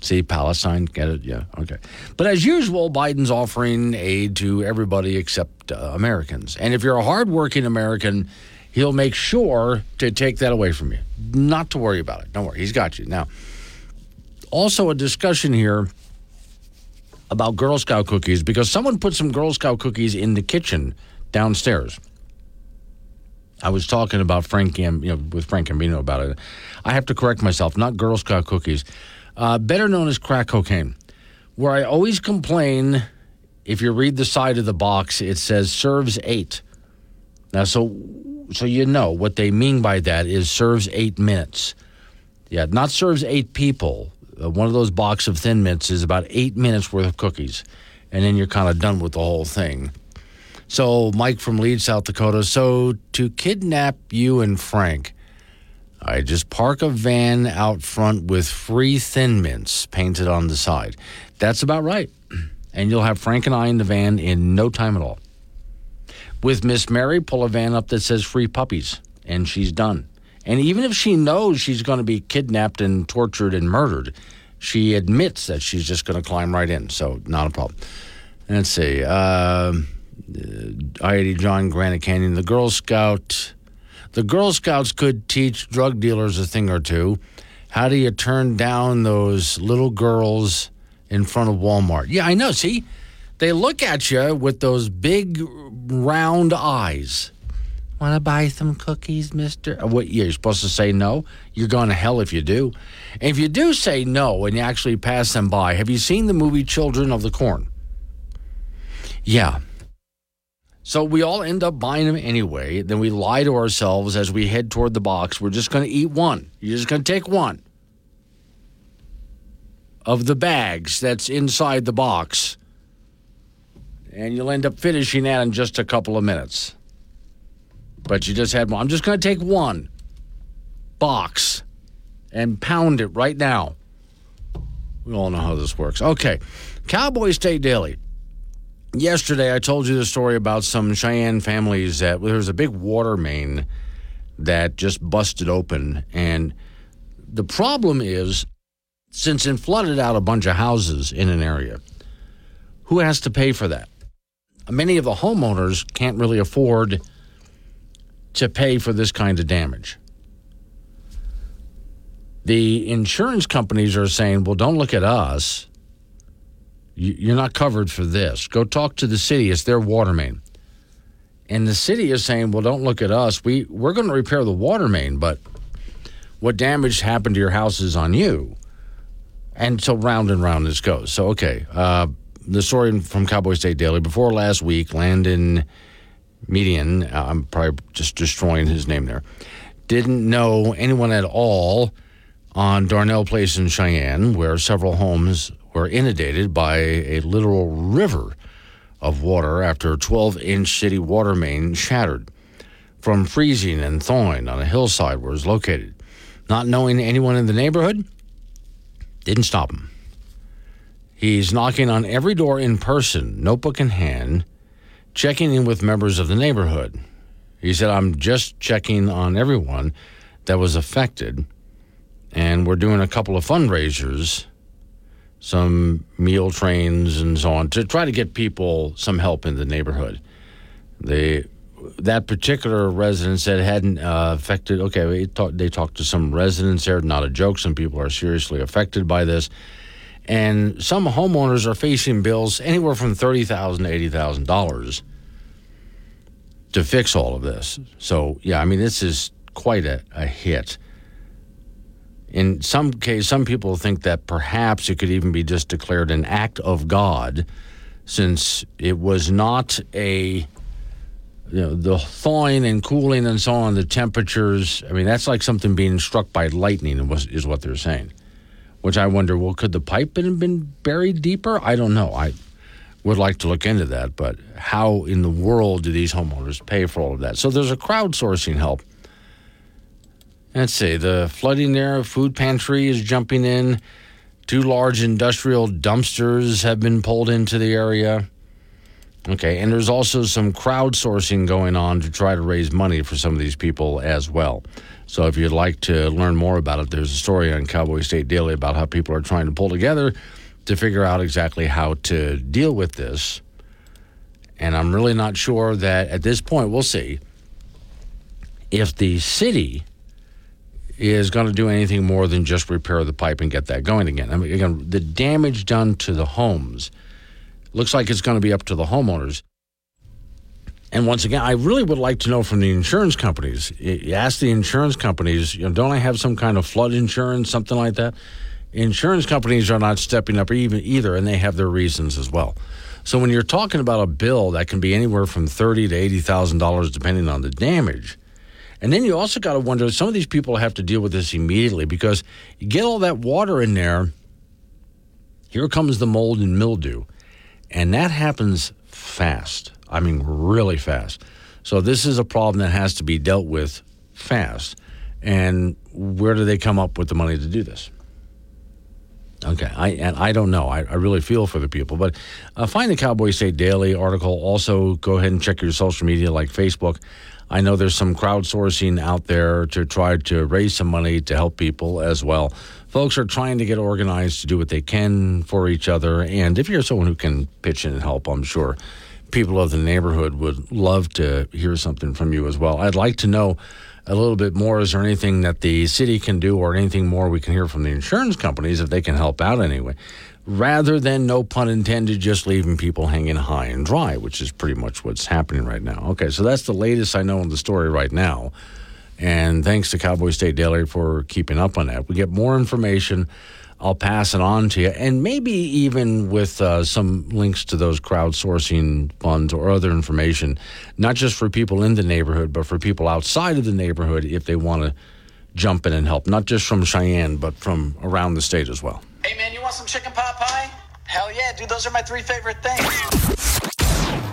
[SPEAKER 1] <laughs> See, Palestine, get it? Yeah, okay. But as usual, Biden's offering aid to everybody except uh, Americans. And if you're a hardworking American, he'll make sure to take that away from you. Not to worry about it. Don't worry, he's got you. Now, also a discussion here about Girl Scout cookies because someone put some Girl Scout cookies in the kitchen downstairs. I was talking about Frank, Gam, you know, with Frank Gambino about it. I have to correct myself. Not Girl Scout cookies, uh, better known as crack cocaine. Where I always complain, if you read the side of the box, it says serves eight. Now, so so you know what they mean by that is serves eight minutes. Yeah, not serves eight people. Uh, one of those box of thin mints is about eight minutes worth of cookies, and then you're kind of done with the whole thing. So, Mike from Leeds, South Dakota. So, to kidnap you and Frank, I just park a van out front with free Thin Mints painted on the side. That's about right. <clears throat> And you'll have Frank and I in the van in no time at all. With Miss Mary, pull a van up that says free puppies, and she's done. And even if she knows she's going to be kidnapped and tortured and murdered, she admits that she's just going to climb right in. So, not a problem. Let's see. Uh, I-80 John Granite Canyon, the Girl Scout. The Girl Scouts could teach drug dealers a thing or two. How do you turn down those little girls in front of Walmart? Yeah, I know. See, they look at you with those big round eyes. Want to buy some cookies, mister? Uh, what, you're supposed to say no? You're going to hell if you do. And if you do say no and you actually pass them by, have you seen the movie Children of the Corn? Yeah, so we all end up buying them anyway. Then we lie to ourselves as we head toward the box. We're just going to eat one. You're just going to take one of the bags that's inside the box. And you'll end up finishing that in just a couple of minutes. But you just had one. I'm just going to take one box and pound it right now. We all know how this works. Okay. Cowboy State Daily. Yesterday, I told you the story about some Cheyenne families that there was a big water main that just busted open. And the problem is, since it flooded out a bunch of houses in an area, who has to pay for that? Many of the homeowners can't really afford to pay for this kind of damage. The insurance companies are saying, well, don't look at us you're not covered for this. Go talk to the city. It's their water main. And the city is saying, well, don't look at us. We, we're going to repair the water main, but what damage happened to your house is on you. And so round and round this goes. So, okay. Uh, the story from Cowboy State Daily before last week, Landon Median, uh, I'm probably just destroying his name there, didn't know anyone at all on Darnell Place in Cheyenne, where several homes were inundated by a literal river of water after a 12 inch city water main shattered from freezing and thawing on a hillside where it was located. Not knowing anyone in the neighborhood didn't stop him. He's knocking on every door in person, notebook in hand, checking in with members of the neighborhood. He said, I'm just checking on everyone that was affected, and we're doing a couple of fundraisers some meal trains and so on to try to get people some help in the neighborhood. They that particular residence that hadn't uh, affected. Okay, they talked to some residents there. Not a joke. Some people are seriously affected by this, and some homeowners are facing bills anywhere from thirty thousand to eighty thousand dollars to fix all of this. So yeah, I mean this is quite a, a hit In some case, some people think that perhaps it could even be just declared an act of God, since it was not a you know the thawing and cooling and so on the temperatures. I mean that's like something being struck by lightning was, is what they're saying. Which i wonder well could the pipe have been buried deeper? I don't know. I would like to look into that but how in the world do these homeowners pay for all of that? So there's a crowdsourcing help let's see the flooding there food pantry is jumping in two large industrial dumpsters have been pulled into the area Okay, and there's also some crowdsourcing going on to try to raise money for some of these people as well. So if you'd like to learn more about it, there's a story on Cowboy State Daily about how people are trying to pull together to figure out exactly how to deal with this. And I'm really not sure that at this point, we'll see if the city is going to do anything more than just repair the pipe and get that going again. I mean, again, the damage done to the homes looks like it's going to be up to the homeowners. And once again, I really would like to know from the insurance companies. You ask the insurance companies, you know, don't I have some kind of flood insurance, something like that? Insurance companies are not stepping up even either, and they have their reasons as well. So when you're talking about a bill that can be anywhere from thirty to eighty thousand dollars, depending on the damage, and then you also got to wonder some of these people have to deal with this immediately because you get all that water in there. Here comes the mold and mildew and that happens fast. I mean, really fast. So this is a problem that has to be dealt with fast. And where do they come up with the money to do this? Okay, I and I don't know. I, I really feel for the people, but uh, find the Cowboy State Daily article. Also, go ahead and check your social media like Facebook. I know there's some crowdsourcing out there to try to raise some money to help people as well folks are trying to get organized to do what they can for each other. And if you're someone who can pitch in and help, I'm sure people of the neighborhood would love to hear something from you as well. I'd like to know a little bit more. Is there anything that the city can do or anything more we can hear from the insurance companies if they can help out anyway? Rather than, no pun intended, just leaving people hanging high and dry, which is pretty much what's happening right now. Okay, so that's the latest I know in the story right now. And thanks to Cowboy State Daily for keeping up on that. We get more information. I'll pass it on to you, and maybe even with uh, some links to those crowdsourcing funds or other information, not just for people in the neighborhood, but for people outside of the neighborhood if they want to jump in and help, not just from Cheyenne, but from around the state as well.
[SPEAKER 10] Hey, man, you want some chicken pot pie? Hell yeah, dude, those are my three favorite things.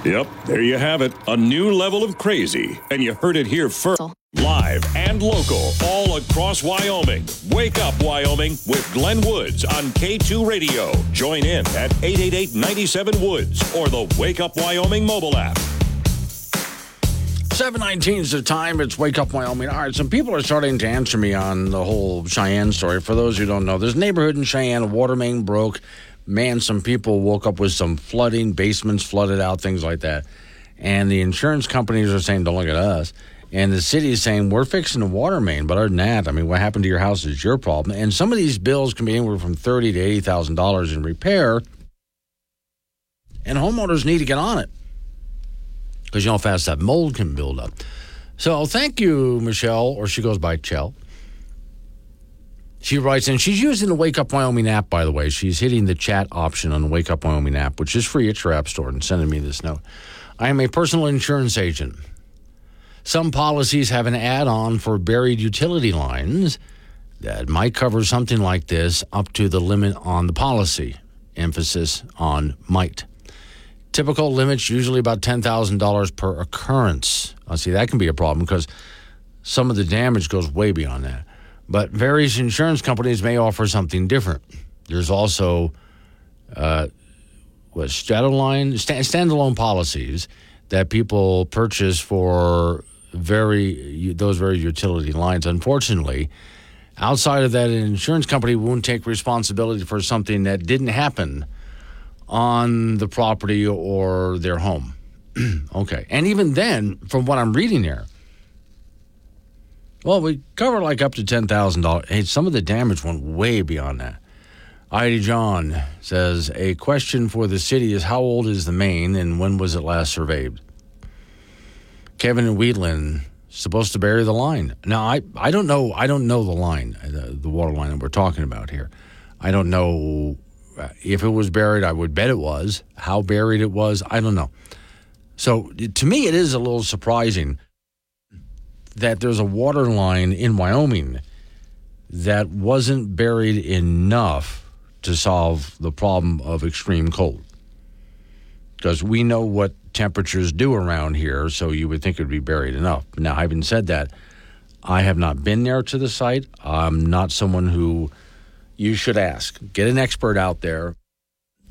[SPEAKER 7] Yep, there you have it. A new level of crazy. And you heard it here first. Live and local, all across Wyoming. Wake up, Wyoming, with Glenn Woods on K2 Radio. Join in at 888 97 Woods or the Wake Up Wyoming mobile app.
[SPEAKER 1] 719 is the time. It's Wake Up Wyoming. All right, some people are starting to answer me on the whole Cheyenne story. For those who don't know, there's a neighborhood in Cheyenne, a water main broke. Man, some people woke up with some flooding, basements flooded out, things like that. And the insurance companies are saying, don't look at us. And the city is saying, we're fixing the water main. But other than that, I mean, what happened to your house is your problem. And some of these bills can be anywhere from thirty to $80,000 in repair. And homeowners need to get on it because you know how fast that mold can build up. So thank you, Michelle, or she goes by Chell. She writes, and she's using the Wake Up Wyoming app, by the way. She's hitting the chat option on the Wake Up Wyoming app, which is free at your app store, and sending me this note. I am a personal insurance agent. Some policies have an add on for buried utility lines that might cover something like this up to the limit on the policy. Emphasis on might. Typical limits usually about $10,000 per occurrence. I see that can be a problem because some of the damage goes way beyond that. But various insurance companies may offer something different. There's also uh, what standalone standalone policies that people purchase for very those very utility lines. Unfortunately, outside of that, an insurance company won't take responsibility for something that didn't happen on the property or their home. <clears throat> okay. And even then, from what I'm reading here, well, we cover like up to $10,000. Hey, some of the damage went way beyond that. Heidi John says a question for the city is how old is the main and when was it last surveyed? Kevin and Wheatland supposed to bury the line. Now, I, I don't know. I don't know the line, uh, the, the water line that we're talking about here. I don't know Uh, if it was buried. I would bet it was. How buried it was, I don't know. So to me, it is a little surprising that there's a water line in Wyoming that wasn't buried enough to solve the problem of extreme cold. Because we know what temperatures do around here, so you would think it would be buried enough. Now, having said that, I have not been there to the site. I'm not someone who you should ask. Get an expert out there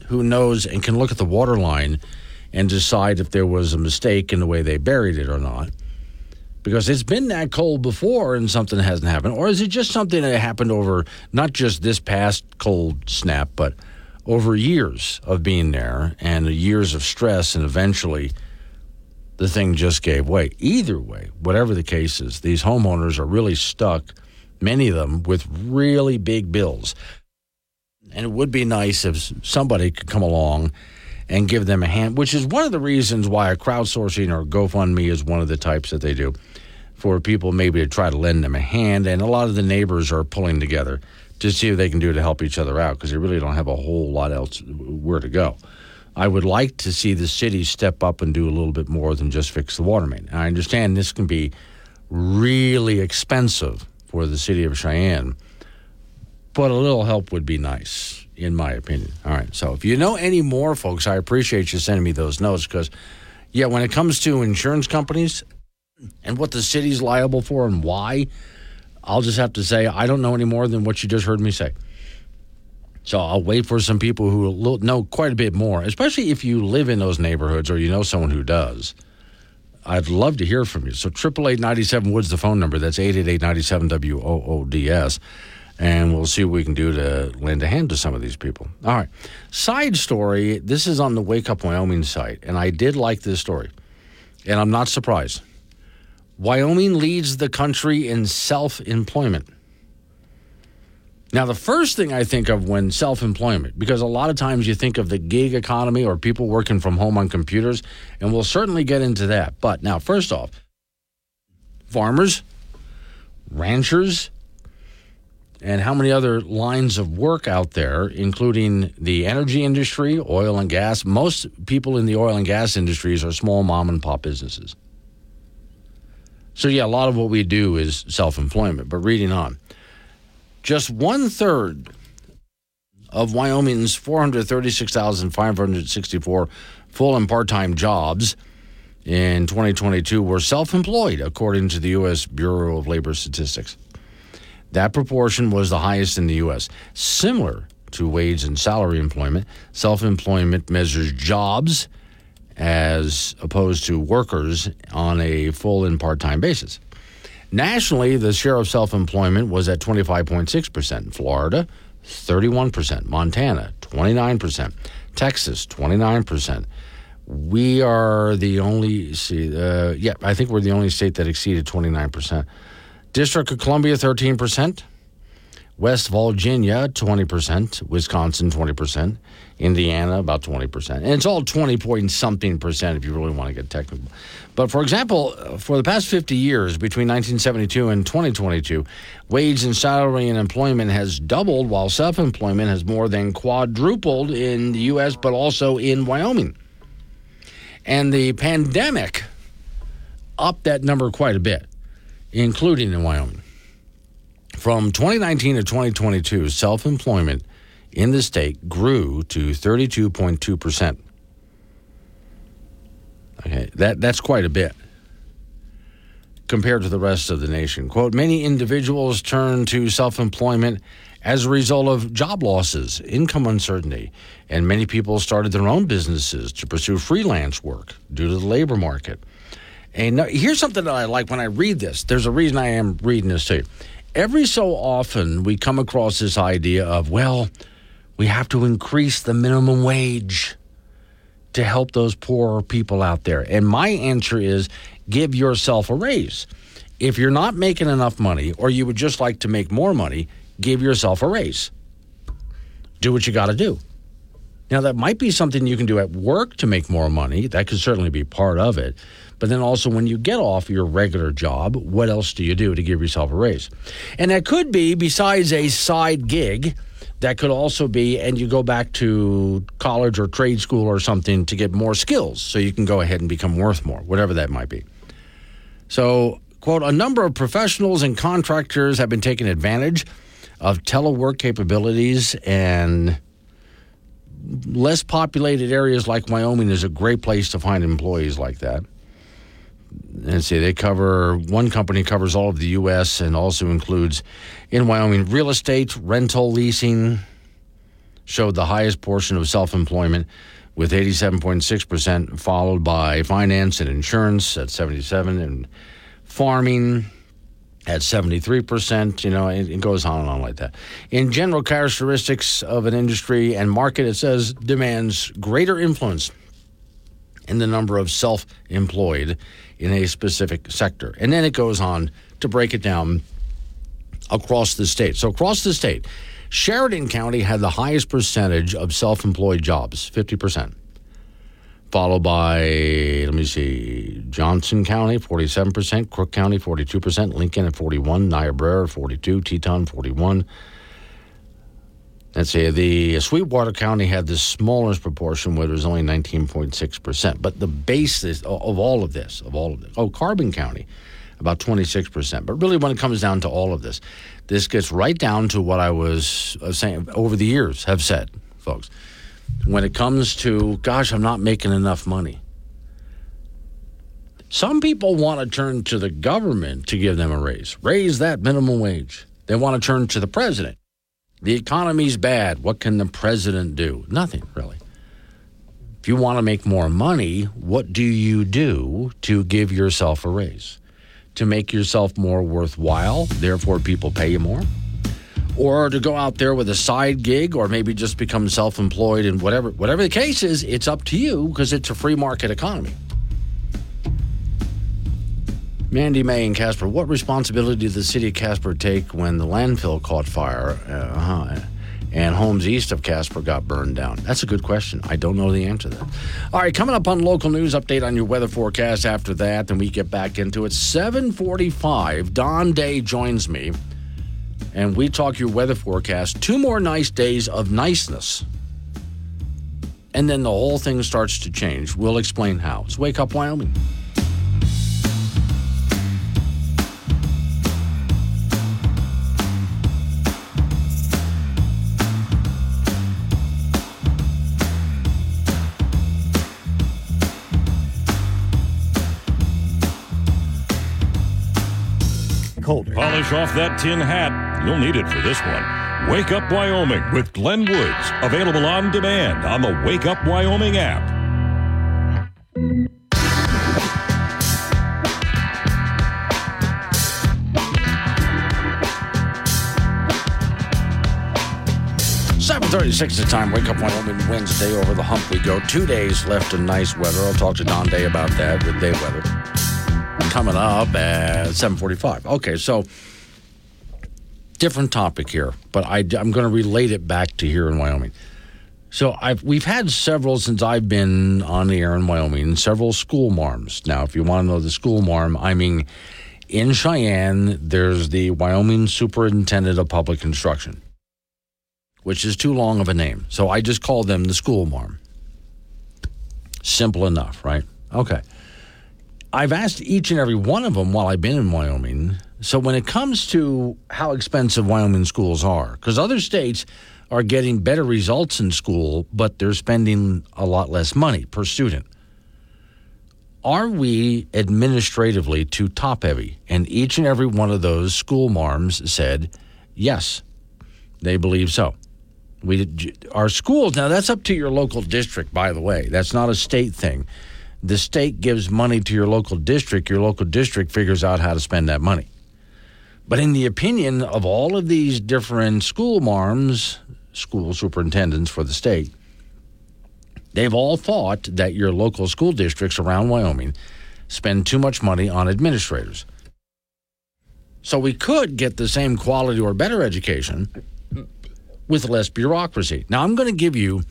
[SPEAKER 1] who knows and can look at the water line and decide if there was a mistake in the way they buried it or not. Because it's been that cold before and something hasn't happened. Or is it just something that happened over not just this past cold snap, but over years of being there and years of stress, and eventually the thing just gave way. Either way, whatever the case is, these homeowners are really stuck, many of them, with really big bills. And it would be nice if somebody could come along and give them a hand, which is one of the reasons why a crowdsourcing or GoFundMe is one of the types that they do for people maybe to try to lend them a hand. And a lot of the neighbors are pulling together to see what they can do to help each other out because they really don't have a whole lot else where to go. I would like to see the city step up and do a little bit more than just fix the water main. I understand this can be really expensive for the city of Cheyenne, but a little help would be nice, in my opinion. All right. So if you know any more, folks, I appreciate you sending me those notes because, yeah, when it comes to insurance companies and what the city's liable for and why, I'll just have to say I don't know any more than what you just heard me say. So I'll wait for some people who know quite a bit more, especially if you live in those neighborhoods or you know someone who does. I'd love to hear from you. So triple eight ninety seven Woods the phone number. That's eight eight eight ninety seven W O O D S, and we'll see what we can do to lend a hand to some of these people. All right. Side story. This is on the Wake Up Wyoming site, and I did like this story, and I'm not surprised. Wyoming leads the country in self employment. Now, the first thing I think of when self employment, because a lot of times you think of the gig economy or people working from home on computers, and we'll certainly get into that. But now, first off, farmers, ranchers, and how many other lines of work out there, including the energy industry, oil and gas. Most people in the oil and gas industries are small mom and pop businesses. So, yeah, a lot of what we do is self employment. But reading on, just one third of Wyoming's 436,564 full and part time jobs in 2022 were self employed, according to the U.S. Bureau of Labor Statistics. That proportion was the highest in the U.S. Similar to wage and salary employment, self employment measures jobs as opposed to workers on a full and part time basis. Nationally, the share of self employment was at 25.6%. Florida, 31%. Montana, 29%. Texas, 29%. We are the only, see, uh, yeah, I think we're the only state that exceeded 29%. District of Columbia, 13%. West Virginia, 20%. Wisconsin, 20%. Indiana, about 20%. And it's all 20 point something percent if you really want to get technical. But for example, for the past 50 years, between 1972 and 2022, wage and salary and employment has doubled, while self employment has more than quadrupled in the U.S., but also in Wyoming. And the pandemic upped that number quite a bit, including in Wyoming. From 2019 to 2022, self employment in the state grew to 32.2%. Okay, that, that's quite a bit compared to the rest of the nation. Quote Many individuals turn to self employment as a result of job losses, income uncertainty, and many people started their own businesses to pursue freelance work due to the labor market. And here's something that I like when I read this. There's a reason I am reading this to you. Every so often, we come across this idea of, well, we have to increase the minimum wage to help those poor people out there. And my answer is give yourself a raise. If you're not making enough money or you would just like to make more money, give yourself a raise. Do what you got to do. Now, that might be something you can do at work to make more money. That could certainly be part of it. But then also, when you get off your regular job, what else do you do to give yourself a raise? And that could be, besides a side gig, that could also be, and you go back to college or trade school or something to get more skills so you can go ahead and become worth more, whatever that might be. So, quote, a number of professionals and contractors have been taking advantage of telework capabilities and less populated areas like Wyoming is a great place to find employees like that. And see, they cover one company covers all of the U.S. and also includes in Wyoming real estate, rental, leasing. Showed the highest portion of self-employment with 87.6%, followed by finance and insurance at 77 and farming at 73%. You know, it, it, goes on and on like that. In general characteristics of an industry and market, it says demands greater influence in the number of self employed in a specific sector. And then it goes on to break it down across the state. So, across the state, Sheridan County had the highest percentage of self employed jobs, 50% followed by, let me see, Johnson County, 47%, Crook County, 42%, Lincoln at 41, Niobrara, 42, Teton, 41. Let's see, the Sweetwater County had the smallest proportion, where it was only 19.6%. But the basis of all of this, of all of this, oh, Carbon County, about 26%. But really, when it comes down to all of this, this gets right down to what I was uh, saying over the years, have said, folks when it comes to, gosh, I'm not making enough money. Some people want to turn to the government to give them a raise, raise that minimum wage. They want to turn to the president. The economy's bad. What can the president do? Nothing, really. If you want to make more money, what do you do to give yourself a raise? To make yourself more worthwhile, therefore people pay you more? Or to go out there with a side gig or maybe just become self-employed and whatever whatever the case is it's up to you because it's a free market economy. Mandy may and casper what responsibility did the city of casper take when the landfill caught fire? Uh-huh, and homes east of casper got burned down? That's a good question. I don't know the answer to that. All right coming up on local news update on your weather forecast after that then we get back into it. 745 don day joins me and we talk your weather forecast. Two more nice days of niceness. And then the whole thing starts to change. We'll explain how. It's Wake Up Wyoming.
[SPEAKER 7] 'Cold. Polish off that tin hat. You'll need it for this one. Wake Up Wyoming with Glenn Woods. Available on demand on the Wake Up Wyoming app.
[SPEAKER 1] Seven thirty-six the time. Wake up Wyoming Wednesday over the hump we go. Two days left of nice weather. I'll talk to Don Day about that with day weather coming up at 7:45. Okay, so different topic here, but I, am going to relate it back to here in Wyoming. So I've, we've had several since I've been on the air in Wyoming, several school marms. Now, if you want to know the school marm, I mean, in Cheyenne, there's the Wyoming Superintendent of Public Instruction, which is too long of a name. So I just call them the school marm. Simple enough, right? Okay. I've asked each and every one of them while I've been in Wyoming. So when it comes to how expensive Wyoming schools are, because other states are getting better results in school, but they're spending a lot less money per student. Are we administratively too top heavy? And each and every one of those school marms said, yes, they believe so. We, our schools, now that's up to your local district, by the way. That's not a state thing the state gives money to your local district, your local district figures out how to spend that money. But in the opinion of all of these different school marms, school superintendents for the state, they've all thought that your local school districts around Wyoming spend too much money on administrators. So we could get the same quality or better education with less bureaucracy. Now, I'm going to give you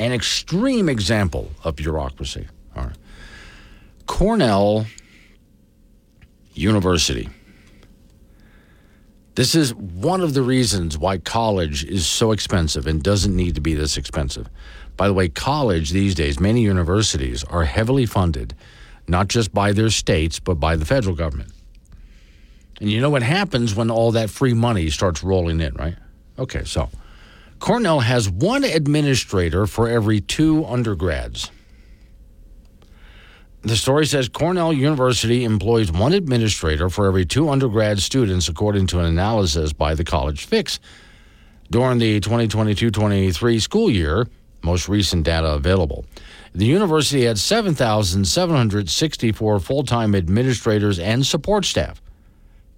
[SPEAKER 1] an extreme example of bureaucracy. All right. Cornell University. This is one of the reasons why college is so expensive and doesn't need to be this expensive. By the way, college these days, many universities are heavily funded, not just by their states, but by the federal government. And you know what happens when all that free money starts rolling in, right? Okay, so Cornell has one administrator for every two undergrads. The story says Cornell University employs one administrator for every two undergrad students, according to an analysis by the College Fix. During the 2022 23 school year, most recent data available, the university had 7,764 full time administrators and support staff.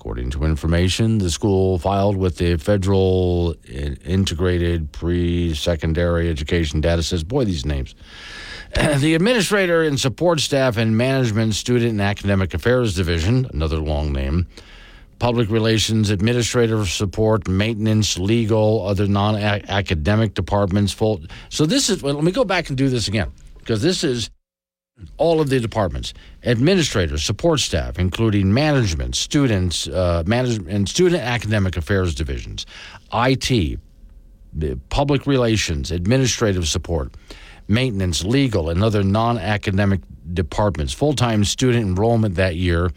[SPEAKER 1] According to information the school filed with the Federal eh, Integrated Pre Secondary Education Data says, boy, these names. <clears throat> the administrator and support staff and management, student and academic affairs division, another long name, public relations, administrative support, maintenance, legal, other non academic departments. Full. So this is, well, let me go back and do this again because this is all of the departments. Administrators support staff including management students uh, management and student academic affairs divisions it public relations administrative support maintenance legal and other non-academic departments. Full-time student enrollment that year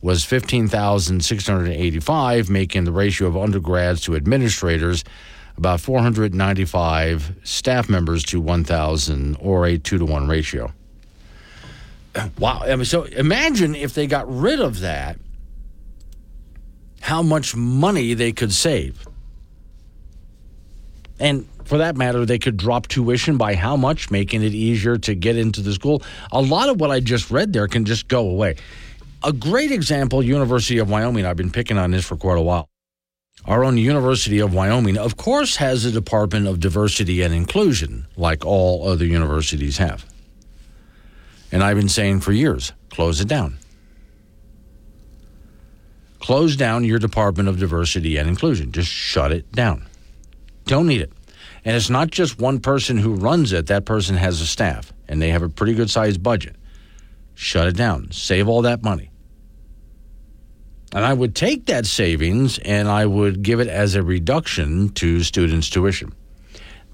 [SPEAKER 1] was 15,685 making the ratio of undergrads to administrators about 495 staff members to 1,000 or a 2 to 1 ratio <clears throat> Wow. I mean, so imagine if they got rid of that, how much money they could save. And for that matter, they could drop tuition by how much, making it easier to get into the school. A lot of what I just read there can just go away. A great example University of Wyoming, I've been picking on this for quite a while. Our own University of Wyoming, of course, has a Department of Diversity and Inclusion, like all other universities have. And I've been saying for years close it down. Close down your Department of Diversity and Inclusion. Just shut it down. Don't need it. And it's not just one person who runs it, that person has a staff and they have a pretty good sized budget. Shut it down. Save all that money. And I would take that savings and I would give it as a reduction to students' tuition.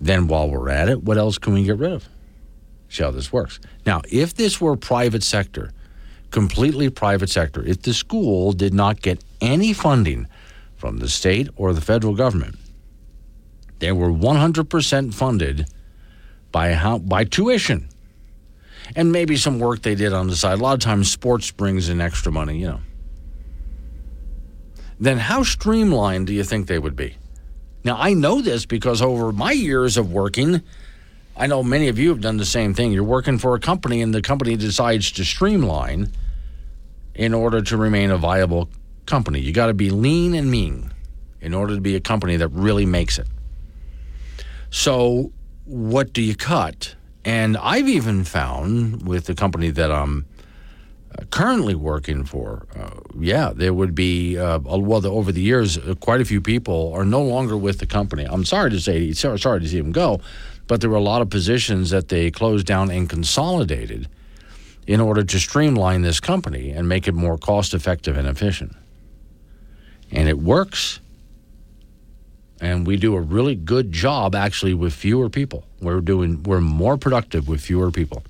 [SPEAKER 1] Then, while we're at it, what else can we get rid of? See how this works. Now, if this were private sector, completely private sector, if the school did not get any funding from the state or the federal government, they were 100% funded by how, by tuition and maybe some work they did on the side. A lot of times sports brings in extra money, you know. Then how streamlined do you think they would be? Now, I know this because over my years of working, I know many of you have done the same thing. You're working for a company, and the company decides to streamline in order to remain a viable company. You got to be lean and mean in order to be a company that really makes it. So, what do you cut? And I've even found with the company that I'm uh, currently working for, uh, yeah, there would be, uh, well, the, over the years, uh, quite a few people are no longer with the company. I'm sorry to say, sorry to see them go, but there were a lot of positions that they closed down and consolidated in order to streamline this company and make it more cost effective and efficient. And it works. And we do a really good job actually with fewer people. We're doing we're more productive with fewer people.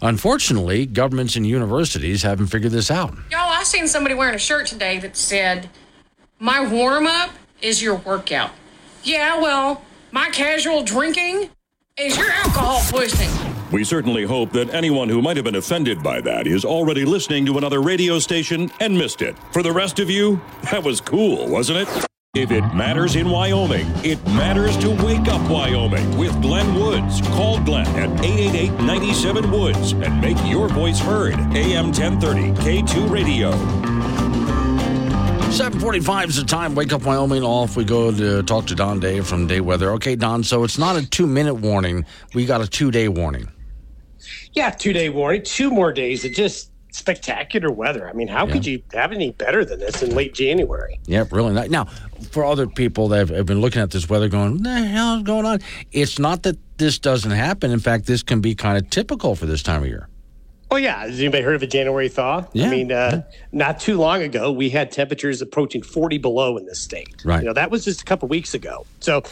[SPEAKER 1] Unfortunately, governments and universities haven't figured this out.
[SPEAKER 11] Y'all, I seen somebody wearing a shirt today that said, "My warm up is your workout." Yeah, well, my casual drinking is your alcohol poisoning.
[SPEAKER 7] We certainly hope that anyone who might have been offended by that is already listening to another radio station and missed it. For the rest of you, that was cool, wasn't it? If it matters in Wyoming, it matters to Wake Up Wyoming with Glenn Woods. Call Glenn at 888 97 Woods and make your voice heard. AM 1030, K2 Radio.
[SPEAKER 1] 745 is the time. Wake up, Wyoming. Off we go to talk to Don Day from Day Weather. Okay, Don, so it's not a two minute warning. We got a two day warning.
[SPEAKER 12] Yeah, two day warning. Two more days of just spectacular weather. I mean, how yeah. could you have any better than this in late January?
[SPEAKER 1] Yep, really. Not. Now, for other people that have, have been looking at this weather going, what the hell is going on? It's not that this doesn't happen. In fact, this can be kind of typical for this time of year.
[SPEAKER 12] Oh yeah, has anybody heard of a January thaw?
[SPEAKER 1] Yeah.
[SPEAKER 12] I mean, uh, not too long ago, we had temperatures approaching 40 below in this state.
[SPEAKER 1] Right.
[SPEAKER 12] You know, that was just a couple weeks ago. So,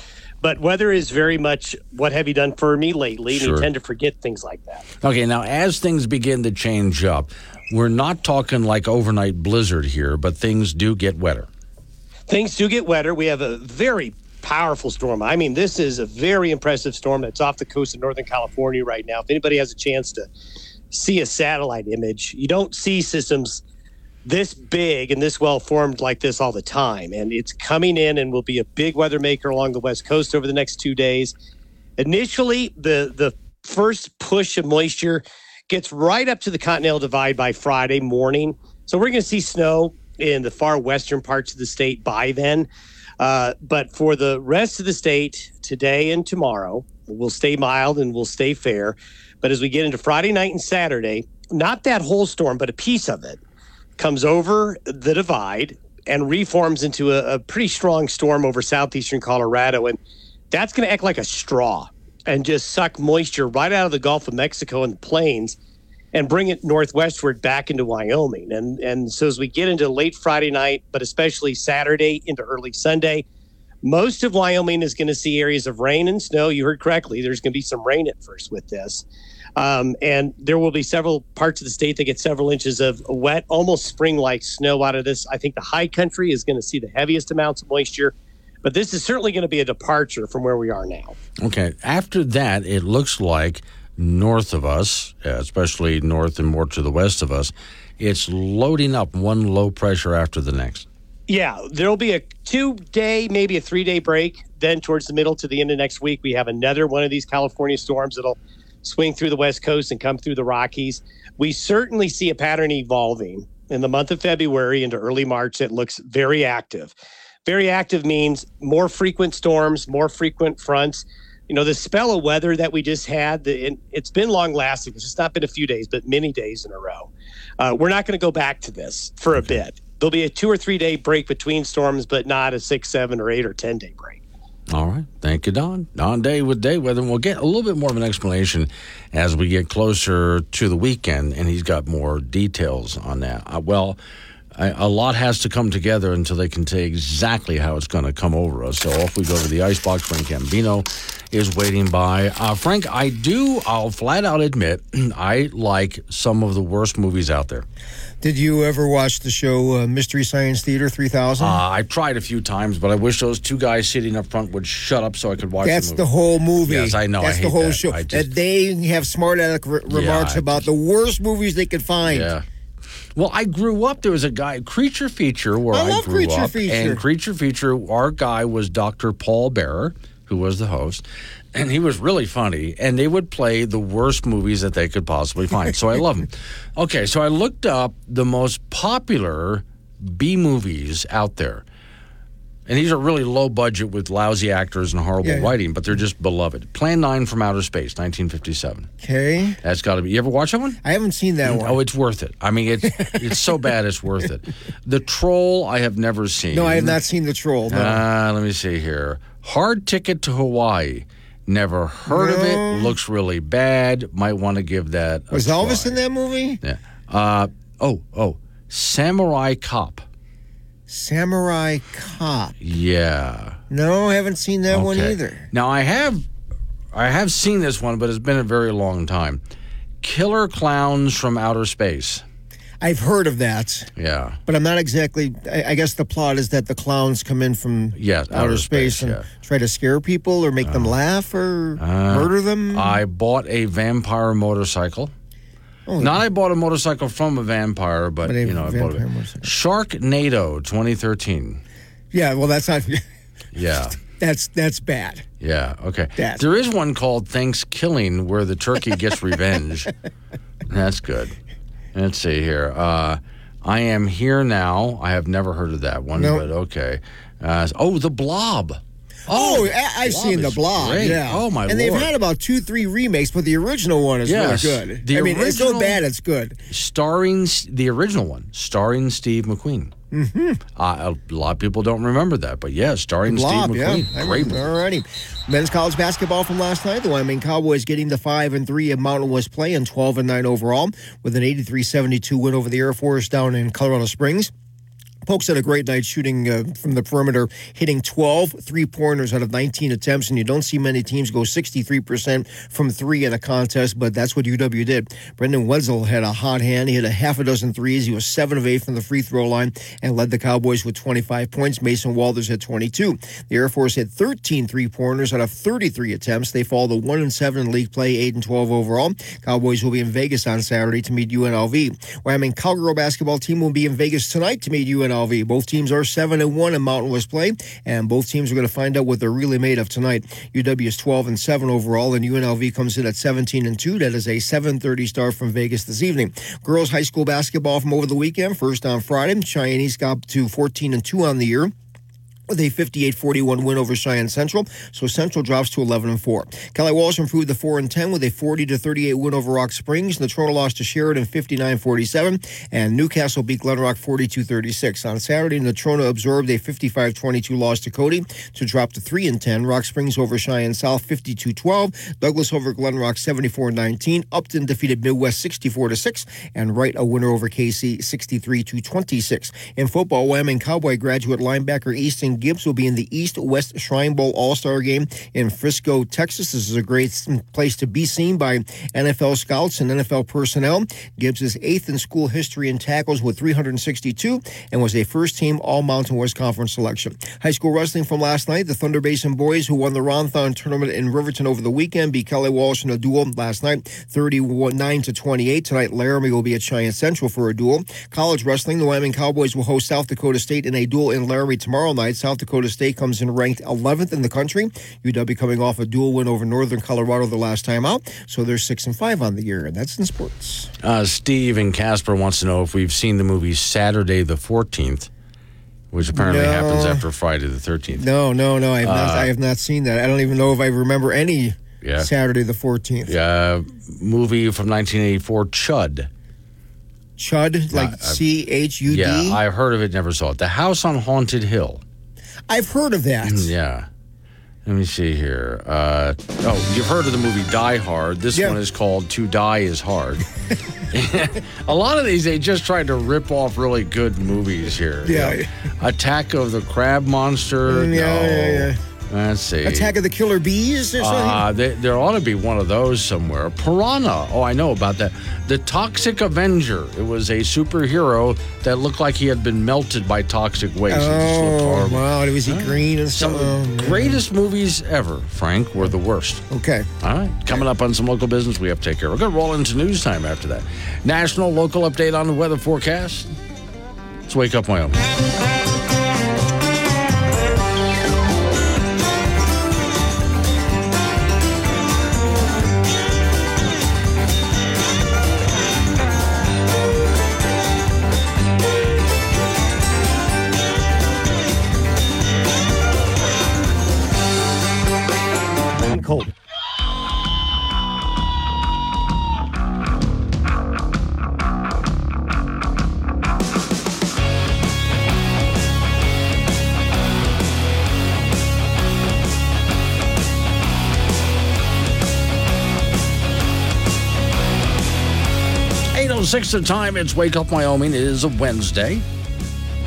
[SPEAKER 12] but weather is very much what have you done for me lately? And
[SPEAKER 1] Sure.
[SPEAKER 12] you tend to forget things like that.
[SPEAKER 1] Okay, now as things begin to change up, we're not talking like overnight blizzard here, but things do get wetter.
[SPEAKER 12] Things do get wetter. We have a very powerful storm. I mean, this is a very impressive storm that's off the coast of Northern California right now. If anybody has a chance to see a satellite image, you don't see systems this big and this well formed like this all the time. And it's coming in and will be a big weather maker along the west coast over the next two days. Initially, the the first push of moisture gets right up to the Continental Divide by Friday morning. So we're going to see snow in the far western parts of the state by then. Uh, but for the rest of the state, today and tomorrow, we'll stay mild and we'll stay fair. But as we get into Friday night and Saturday, not that whole storm, but a piece of it comes over the divide and reforms into a, a pretty strong storm over southeastern Colorado. And that's going to act like a straw and just suck moisture right out of the Gulf of Mexico and the plains and bring it northwestward back into Wyoming. And and so as we get into late Friday night, but especially Saturday into early Sunday, most of Wyoming is going to see areas of rain and snow. You heard correctly. There's going to be some rain at first with this. Um, and there will be several parts of the state that get several inches of wet, almost spring like snow out of this. I think the high country is going to see the heaviest amounts of moisture, but this is certainly going to be a departure from where we are now.
[SPEAKER 1] Okay, after that, it looks like north of us, uh, especially north and more to the west of us, it's loading up one low pressure after the next.
[SPEAKER 12] Yeah, there'll be a two day, maybe a three day break. Then, towards the middle to the end of next week, we have another one of these California storms that'll swing through the West Coast and come through the Rockies. We certainly see a pattern evolving in the month of February into early March that looks very active. Very active means more frequent storms, more frequent fronts. You know, the spell of weather that we just had, the, it, it's been long lasting. It's just not been a few days, but many days in a row. Uh, we're not going to go back to this for a bit. There'll be a two or three day break between storms, but not a six, seven, or eight or 10 day break.
[SPEAKER 1] All right. Thank you, Don. Don Day with Day Weather. And we'll get a little bit more of an explanation as we get closer to the weekend, and he's got more details on that. Uh, well, I, a lot has to come together until they can say exactly how it's going to come over us. So off we go to the icebox. Frank Gambino is waiting by. Uh, Frank, I do, I'll flat out admit, <clears throat> I like some of the worst movies out there.
[SPEAKER 8] Did you ever watch the show uh, Mystery Science Theater 3000?
[SPEAKER 1] Uh, I tried a few times, but I wish those two guys sitting up front would shut up so I could watch
[SPEAKER 8] That's
[SPEAKER 1] the
[SPEAKER 8] the, whole movie.
[SPEAKER 1] Yes, I know. I
[SPEAKER 8] That's the
[SPEAKER 1] hate
[SPEAKER 8] whole
[SPEAKER 1] that.
[SPEAKER 8] show.
[SPEAKER 1] Just-
[SPEAKER 8] that they have smart aleck re- remarks
[SPEAKER 1] I
[SPEAKER 8] about the worst movies they could find.
[SPEAKER 1] Yeah. Well, I grew up. There was a guy, Creature Feature, where
[SPEAKER 8] I
[SPEAKER 1] I, grew
[SPEAKER 8] Creature
[SPEAKER 1] up,
[SPEAKER 8] Feature.
[SPEAKER 1] and Creature Feature. Our guy was Dr. Paul Bearer, who was the host, and he was really funny. And they would play the worst movies that they could possibly find. So I love him. <laughs> Okay, so I looked up the most popular B movies out there. And these are really low budget with lousy actors and horrible
[SPEAKER 8] Yeah, yeah.
[SPEAKER 1] writing, but they're just beloved. Plan 9 from Outer Space, 1957.
[SPEAKER 8] Okay.
[SPEAKER 1] That's got to be. You ever watch that one?
[SPEAKER 8] I haven't seen that one.
[SPEAKER 1] Oh, it's worth it. I mean, it's <laughs> it's so bad it's worth it. The Troll, I have never seen.
[SPEAKER 8] No, I have not seen The Troll. No.
[SPEAKER 1] Uh, let me see here. Hard Ticket to Hawaii. Never heard of it. Looks really bad. Might want to give that. A
[SPEAKER 8] Was
[SPEAKER 1] try.
[SPEAKER 8] Elvis in that movie?
[SPEAKER 1] Yeah. Uh, oh, oh. Samurai Cop.
[SPEAKER 8] Samurai Cop.
[SPEAKER 1] Yeah.
[SPEAKER 8] No, I haven't seen that one either.
[SPEAKER 1] Now I have, I have seen this one, but it's been a very long time. Killer Clowns from Outer Space.
[SPEAKER 8] I've heard of that,
[SPEAKER 1] Yeah.
[SPEAKER 8] but I'm not exactly. I, I guess the plot is that the clowns come in from
[SPEAKER 1] Yes,
[SPEAKER 8] outer,
[SPEAKER 1] outer
[SPEAKER 8] space,
[SPEAKER 1] space,
[SPEAKER 8] and
[SPEAKER 1] yeah.
[SPEAKER 8] try to scare people or make them uh, laugh or uh, murder them.
[SPEAKER 1] I bought a vampire motorcycle.
[SPEAKER 8] Oh,
[SPEAKER 1] Not I bought a motorcycle from a vampire, but,
[SPEAKER 8] But a
[SPEAKER 1] you know, I bought it.
[SPEAKER 8] motorcycle.
[SPEAKER 1] Sharknado 2013.
[SPEAKER 8] yeah, well, that's not. <laughs>
[SPEAKER 1] Yeah. <laughs>
[SPEAKER 8] That's that's bad.
[SPEAKER 1] Yeah. Okay.
[SPEAKER 8] That's-
[SPEAKER 1] there is one called Thanksgiving where the turkey gets revenge. <laughs> That's good. Let's see here. Uh, I am here now. I have never heard of that one,
[SPEAKER 8] No.
[SPEAKER 1] but okay. Uh, oh, the Blob.
[SPEAKER 8] Oh, I, I've
[SPEAKER 1] Blob
[SPEAKER 8] seen the Blob.
[SPEAKER 1] great.
[SPEAKER 8] Yeah.
[SPEAKER 1] Oh my god.
[SPEAKER 8] And they've had about two, three remakes, but the original one is
[SPEAKER 1] Yes.
[SPEAKER 8] really good.
[SPEAKER 1] The
[SPEAKER 8] I mean, it's so bad, it's good.
[SPEAKER 1] starring the original one, starring Steve McQueen. Mm-hmm. Uh, a lot of people don't remember that, but yeah, starring Steve
[SPEAKER 8] yeah.
[SPEAKER 1] McQueen.
[SPEAKER 8] I
[SPEAKER 1] Great
[SPEAKER 8] remember. Alrighty. Men's college basketball from last night. The Wyoming Cowboys getting the 5 and 3 of Mountain West play and 12 and 9 overall with an 83 72 win over the Air Force down in Colorado Springs. Pokes had a great night shooting uh, from the perimeter, hitting 12 three pointers out of 19 attempts. And you don't see many teams go 63% from three in a contest, but that's what UW did. Brendan Wenzel had a hot hand. He hit a half a dozen threes. He was 7 of 8 from the free throw line and led the Cowboys with 25 points. Mason Walters had 22. The Air Force had 13 three pointers out of 33 attempts. They fall to 1 and 7 in league play, 8 and 12 overall. Cowboys will be in Vegas on Saturday to meet UNLV. Wyoming Cowgirl basketball team will be in Vegas tonight to meet UNLV. Both teams are 7 and 1 in Mountain West play, and both teams are going to find out what they're really made of tonight. UW is 12 and 7 overall, and UNLV comes in at 17 and 2. That is a 7:30 start from Vegas this evening. Girls high school basketball from over the weekend. First on Friday, Cheyenne got to 14 and 2 on the year with a 58-41 win over Cheyenne Central. So Central drops to 11 and 4. Kelly Walsh improved to 4 and 10 with a 40 to 38 win over Rock Springs. Natrona lost to Sheridan 59-47 and Newcastle beat Glenrock 42-36. On Saturday, Natrona absorbed a 55-22 loss to Cody to drop to 3 and 10. Rock Springs over Cheyenne South 52-12. Douglas over Glenrock 74-19. Upton defeated Midwest 64-6 and Wright a winner over Kaycee 63-26. In football, Wyoming Cowboy graduate linebacker Easton Gibbs will be in the East West Shrine Bowl All Star game in Frisco, Texas. This is a great place to be seen by NFL scouts and NFL personnel. Gibbs is eighth in school history in tackles with 362 and was a first team All Mountain West Conference selection. High school wrestling from last night. The Thunder Basin boys, who won the Ron Thon tournament in Riverton over the weekend, beat Kelly Walsh in a duel last night, 39 to 28. Tonight, Laramie will be at Cheyenne Central for a duel. College wrestling, the Wyoming Cowboys will host South Dakota State in a duel in Laramie tomorrow night. South Dakota State comes in ranked 11th in the country. UW coming off a dual win over Northern Colorado the last time out, so they're six and five on the year, and that's in sports.
[SPEAKER 1] Uh, Steve and Casper wants to know if we've seen the movie Saturday the 14th, which apparently
[SPEAKER 8] No.
[SPEAKER 1] happens after Friday the 13th.
[SPEAKER 8] No, no, no, I have, not,
[SPEAKER 1] Uh,
[SPEAKER 8] I have not seen that. I don't even know if I remember any
[SPEAKER 1] Yeah.
[SPEAKER 8] Saturday the 14th.
[SPEAKER 1] Uh, movie from 1984, Chud.
[SPEAKER 8] Chud, like C H U D.
[SPEAKER 1] Yeah, I've heard of it, never saw it. The House on Haunted Hill.
[SPEAKER 8] I've heard of that.
[SPEAKER 1] Yeah. Let me see here. Uh, oh, you've heard of the movie Die Hard. This
[SPEAKER 8] Yeah.
[SPEAKER 1] one is called To Die is Hard. <laughs> a lot of these, they just tried to rip off really good movies here. you
[SPEAKER 8] Yeah.
[SPEAKER 1] know. Attack of the Crab Monster.
[SPEAKER 8] Mm, yeah,
[SPEAKER 1] no.
[SPEAKER 8] yeah, yeah.
[SPEAKER 1] Let's see.
[SPEAKER 8] Attack of the Killer Bees or something?
[SPEAKER 1] Uh, there, there ought to be one of those somewhere. Piranha. Oh, I know about that. The Toxic Avenger. It was a superhero that looked like he had been melted by toxic waste. It just looked
[SPEAKER 8] oh,
[SPEAKER 1] horrible.
[SPEAKER 8] wow. Was he green and
[SPEAKER 1] Some of
[SPEAKER 8] Oh,
[SPEAKER 1] the
[SPEAKER 8] man.
[SPEAKER 1] greatest movies ever, Frank, were the worst.
[SPEAKER 8] Okay.
[SPEAKER 1] All right. Coming up on some local business we have to take care of. We're going to roll into news time after that. National local update on the weather forecast. Let's wake up, Wyoming. 6 of time. It's Wake Up Wyoming. It is a Wednesday.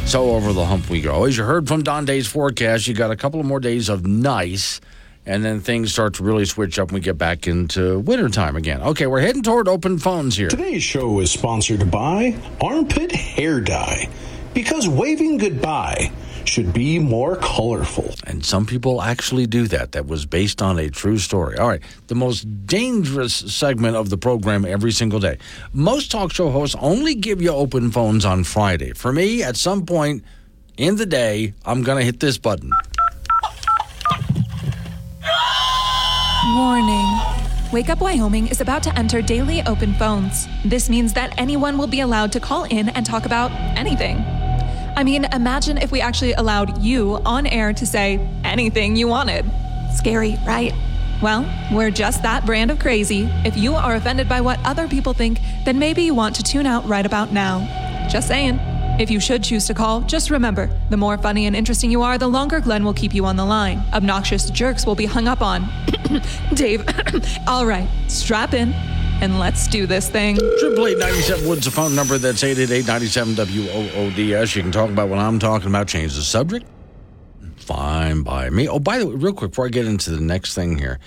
[SPEAKER 1] So over the hump we go. As you heard from Don Day's forecast, you got a couple of more days of nice, and then things start to really switch up and we get back into wintertime again. Okay, we're heading toward open phones here.
[SPEAKER 2] Today's show is sponsored by Armpit Hair Dye. Because waving goodbye should be more colorful.
[SPEAKER 1] And some people actually do that. That was based on a true story. All right, the most dangerous segment of the program every single day. Most talk show hosts only give you open phones on Friday. For me, at some point in the day, I'm going to hit this button.
[SPEAKER 3] Warning. Wake Up Wyoming is about to enter daily open phones. This means that anyone will be allowed to call in and talk about anything. I mean, imagine if we actually allowed you on air to say anything you wanted. Scary, right? Well, we're just that brand of crazy. If you are offended by what other people think, then maybe you want to tune out right about now. Just saying. If you should choose to call, just remember the more funny and interesting you are, the longer Glenn will keep you on the line. Obnoxious jerks will be hung up on. <coughs> Dave, <coughs> all right, strap in and let's do this thing.
[SPEAKER 1] Triple eight ninety seven Woods, a phone number that's eight eight eight ninety seven W O O D S. You can talk about what I'm talking about, change the subject. Fine by me. Oh, by the way, real quick, before I get into the next thing here,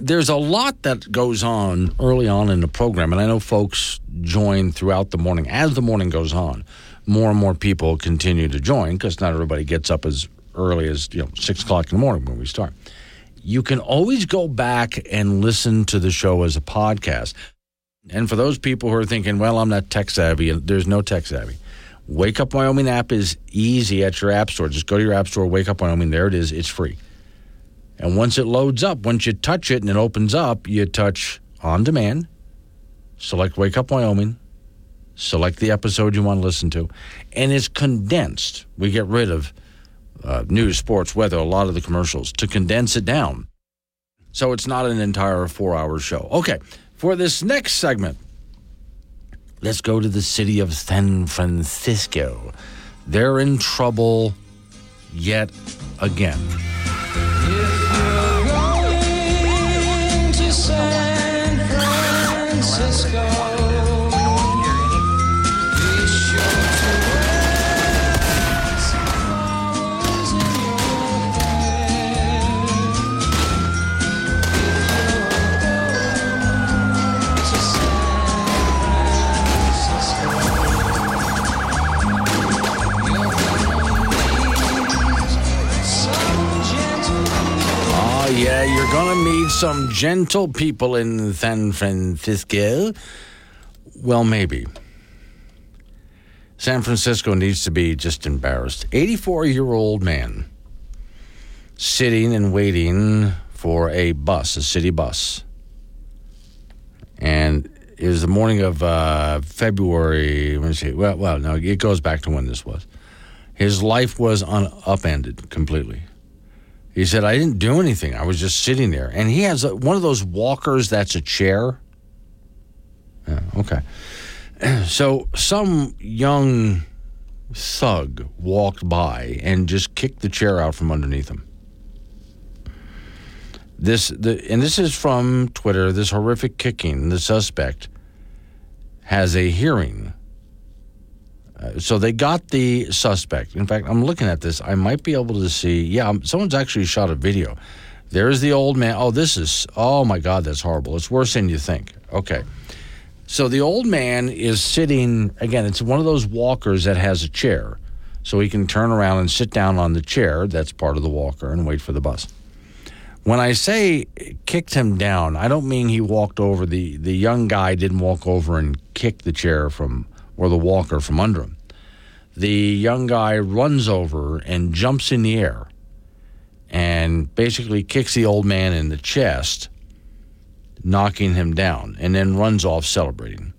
[SPEAKER 1] there's a lot that goes on early on in the program, and I know folks join throughout the morning. As the morning goes on, more and more people continue to join because not everybody gets up as early as you know six o'clock in the morning when we start. You can always go back and listen to the show as a podcast. And for those people who are thinking, well, I'm not tech savvy, and there's no tech savvy. Wake Up Wyoming app is easy at your app store. Just go to your app store, Wake Up Wyoming. There it is. It's free. And once it loads up, once you touch it and it opens up, you touch on demand, select Wake Up Wyoming, select the episode you want to listen to, and it's condensed. We get rid of uh, news, sports, weather, a lot of the commercials to condense it down. So it's not an entire four hour show. Okay, for this next segment, let's go to the city of San Francisco. They're in trouble yet again. Oh, to meet some gentle people in San Francisco. Well, maybe. San Francisco needs to be just embarrassed. 84 year old man sitting and waiting for a bus, a city bus. And it was the morning of uh, February. Let me see. Well, well, no, it goes back to when this was. His life was un- upended completely. He said, I didn't do anything. I was just sitting there. And he has a, one of those walkers that's a chair. Yeah, okay. <clears throat> So some young thug walked by and just kicked the chair out from underneath him. This the and this is from Twitter. This horrific kicking. The suspect has a hearing. Uh, so they got the suspect. In fact, I'm looking at this. I might be able to see. Yeah, someone's actually shot a video. There's the old man. Oh, this is. Oh my God, that's horrible. It's worse than you think. Okay. So the old man is sitting, again, it's one of those walkers that has a chair. So he can turn around and sit down on the chair that's part of the walker and wait for the bus. When I say kicked him down, I don't mean he walked over. The, the young guy didn't walk over and kick the chair from, or the walker from under him. The young guy runs over and jumps in the air and basically kicks the old man in the chest knocking him down, and then runs off celebrating.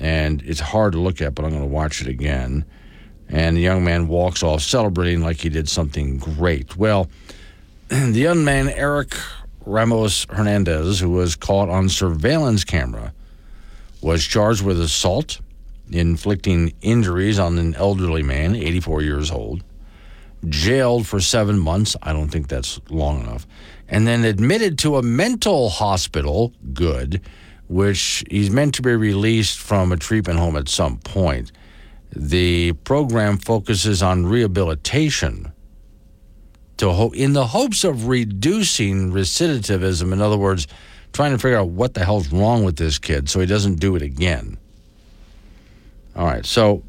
[SPEAKER 1] And it's hard to look at, but I'm going to watch it again. And the young man walks off celebrating like he did something great. Well, <clears throat> the young man, Eric Ramos Hernandez, who was caught on surveillance camera, was charged with assault, inflicting injuries on an elderly man, 84 years old, jailed for seven months. I don't think that's long enough and then admitted to a mental hospital, good, which he's meant to be released from a treatment home at some point. The program focuses on rehabilitation to ho- in the hopes of reducing recidivism. In other words, trying to figure out what the hell's wrong with this kid so he doesn't do it again. All right, so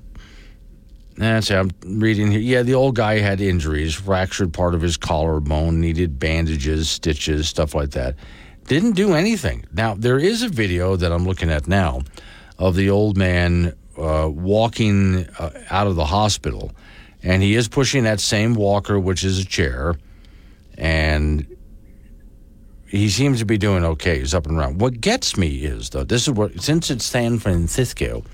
[SPEAKER 1] that's it. I'm reading here. Yeah, the old guy had injuries, fractured part of his collarbone, needed bandages, stitches, stuff like that. Didn't do anything. Now, there is a video that I'm looking at now of the old man uh, walking uh, out of the hospital, and he is pushing that same walker, which is a chair, and he seems to be doing okay. He's up and around. What gets me is, though, this is what, since it's San Francisco,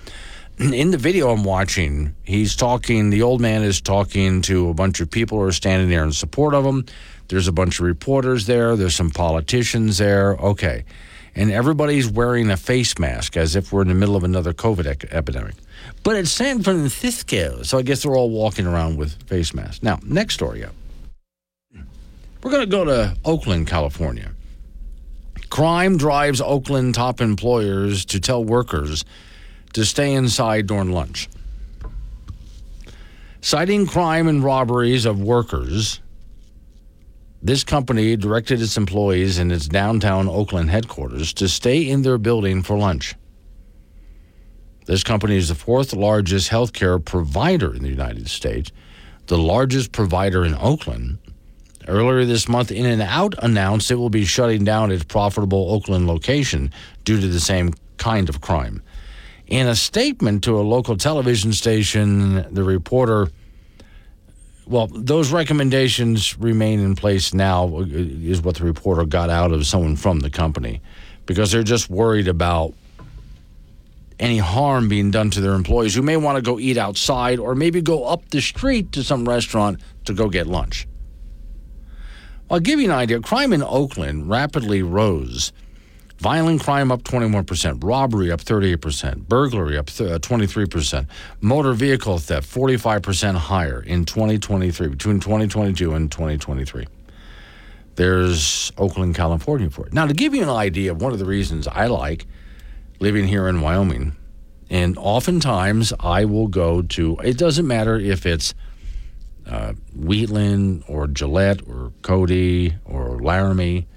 [SPEAKER 1] <clears throat> in the video I'm watching, he's talking, the old man is talking to a bunch of people who are standing there in support of him. There's a bunch of reporters there, there's some politicians there. Okay. and everybody's wearing a face mask as if we're in the middle of another COVID epidemic. But it's San Francisco, so I guess they're all walking around with face masks. Now, next story up. We're going to go to Oakland, California. Crime drives Oakland top employers to tell workers to stay inside during lunch. Citing crime and robberies of workers, this company directed its employees in its downtown Oakland headquarters to stay in their building for lunch. This company is the fourth largest healthcare provider in the United States, the largest provider in Oakland. Earlier this month, In N Out announced it will be shutting down its profitable Oakland location due to the same kind of crime. In a statement to a local television station, the reporter well, those recommendations remain in place now, is what the reporter got out of someone from the company, because they're just worried about any harm being done to their employees who may want to go eat outside or maybe go up the street to some restaurant to go get lunch. I'll give you an idea. Crime in Oakland rapidly rose Violent crime up 21%, robbery up 38%, burglary up 23%, uh, motor vehicle theft 45% higher in 2023, between 2022 and 2023. There's Oakland, California for it. Now, to give you an idea of one of the reasons I like living here in Wyoming, and oftentimes I will go to, it doesn't matter if it's uh, Wheatland or Gillette or Cody or Laramie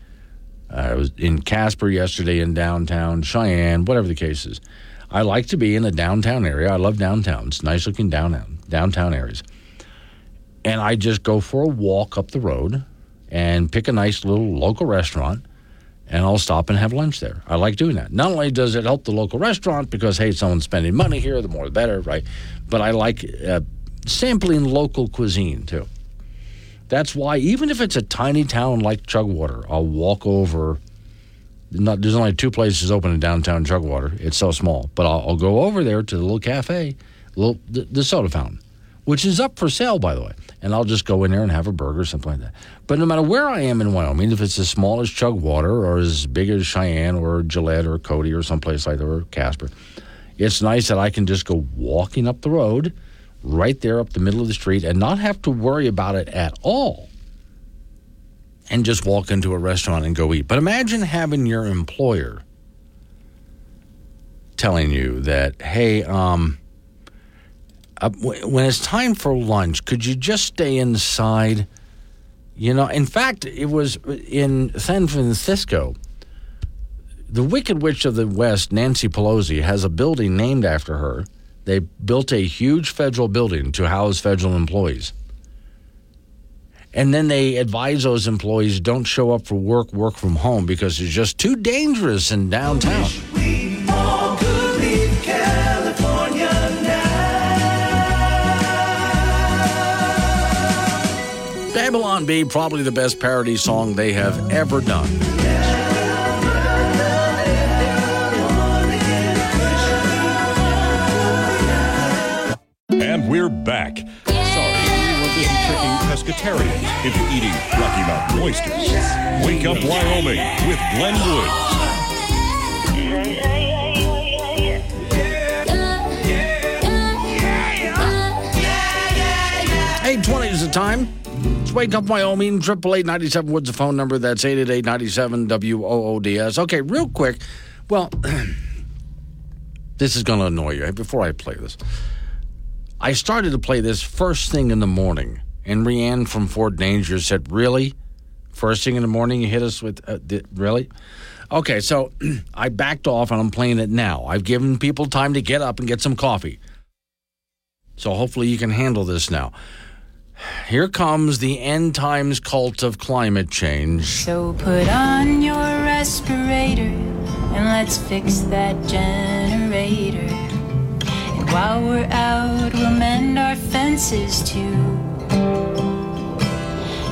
[SPEAKER 1] I was in Casper yesterday in downtown, Cheyenne, whatever the case is. I like to be in a downtown area. I love downtowns, nice looking downtown, downtown areas. And I just go for a walk up the road and pick a nice little local restaurant and I'll stop and have lunch there. I like doing that. Not only does it help the local restaurant because, hey, someone's spending money here, the more the better, right? But I like uh, sampling local cuisine too. That's why, even if it's a tiny town like Chugwater, I'll walk over. Not, there's only two places open in downtown Chugwater. It's so small, but I'll, I'll go over there to the little cafe, little the, the, soda fountain, which is up for sale, by the way. And I'll just go in there and have a burger, or something like that. But no matter where I am in Wyoming, if it's as small as Chugwater or as big as Cheyenne or Gillette or Cody or someplace like that or Casper, it's nice that I can just go walking up the road right there up the middle of the street and not have to worry about it at all and just walk into a restaurant and go eat. But imagine having your employer telling you that, hey, um, uh, when it's time for lunch, could you just stay inside? You know, in fact, it was in San Francisco. The Wicked Witch of the West, Nancy Pelosi, has a building named after her they built a huge federal building to house federal employees. And then they advise those employees don't show up for work, work from home because it's just too dangerous in downtown. Babylon Bee, probably the best parody song they have ever done.
[SPEAKER 7] We're back. Sorry, we were busy tricking pescatarian into eating Rocky Mountain oysters. Wake up Wyoming with Glenn Woods.
[SPEAKER 1] Eight twenty is the time. It's Wake Up Wyoming, triple eight ninety seven Woods the phone number. That's eight eight eight ninety seven W O O D S. Okay, real quick. Well, <clears throat> this is going to annoy you. Before I play this, I started to play this first thing in the morning, and Rianne from Fort Danger said, Really? First thing in the morning, you hit us with, uh, really? Okay, so <clears throat> I backed off and I'm playing it now. I've given people time to get up and get some coffee. So hopefully you can handle this now. Here comes the end times cult of climate change.
[SPEAKER 13] So put on your respirator and let's fix that generator. While we're out, we'll mend our fences too.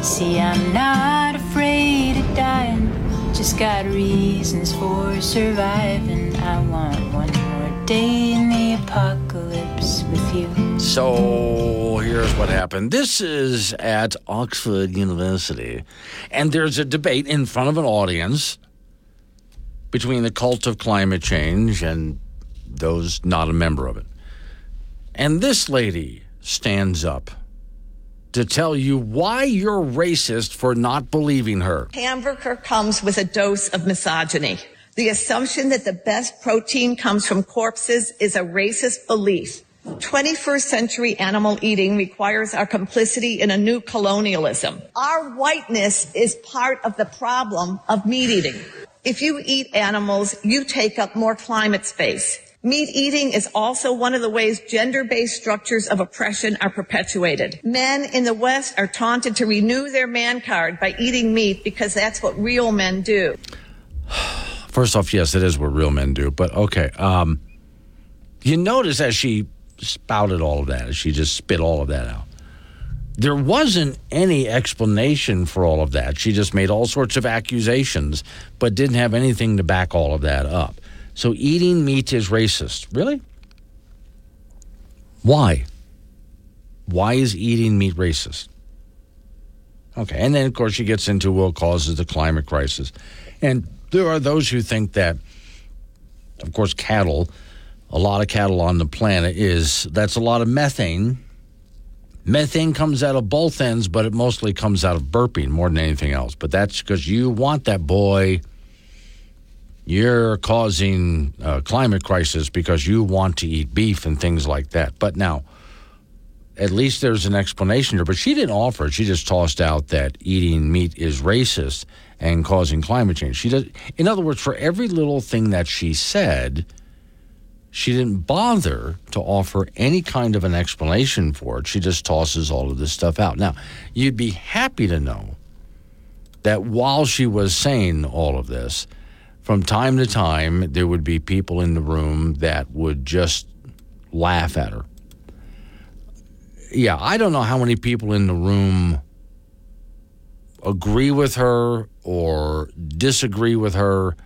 [SPEAKER 13] See, I'm not afraid of dying, just got reasons for surviving. I want one more day in the apocalypse with you.
[SPEAKER 1] So here's what happened. This is at Oxford University, and there's a debate in front of an audience between the cult of climate change and those not a member of it. And this lady stands up to tell you why you're racist for not believing her.
[SPEAKER 4] Hamburger comes with a dose of misogyny. The assumption that the best protein comes from corpses is a racist belief. 21st century animal eating requires our complicity in a new colonialism. Our whiteness is part of the problem of meat eating. If you eat animals, you take up more climate space. Meat eating is also one of the ways gender-based structures of oppression are perpetuated. Men in the West are taunted to renew their man card by eating meat because that's what real men do. <sighs>
[SPEAKER 1] First off, yes, it is what real men do, but okay. Um, you notice as she spouted all of that, as she just spit all of that out, there wasn't any explanation for all of that. She just made all sorts of accusations, but didn't have anything to back all of that up. So eating meat is racist. Really? Why? Why is eating meat racist? Okay. And then, of course, she gets into what causes the climate crisis. And there are those who think that, of course, cattle, a lot of cattle on the planet is that's a lot of methane. Methane comes out of both ends, but it mostly comes out of burping more than anything else. But that's because you want that boy you're causing a climate crisis because you want to eat beef and things like that. But now, at least there's an explanation here. But she didn't offer it. She just tossed out that eating meat is racist and causing climate change. She does. In other words, for every little thing that she said, she didn't bother to offer any kind of an explanation for it. She just tosses all of this stuff out. Now, you'd be happy to know that while she was saying all of this, from time to time, there would be people in the room that would just laugh at her. Yeah, I don't know how many people in the room agree with her or disagree with her,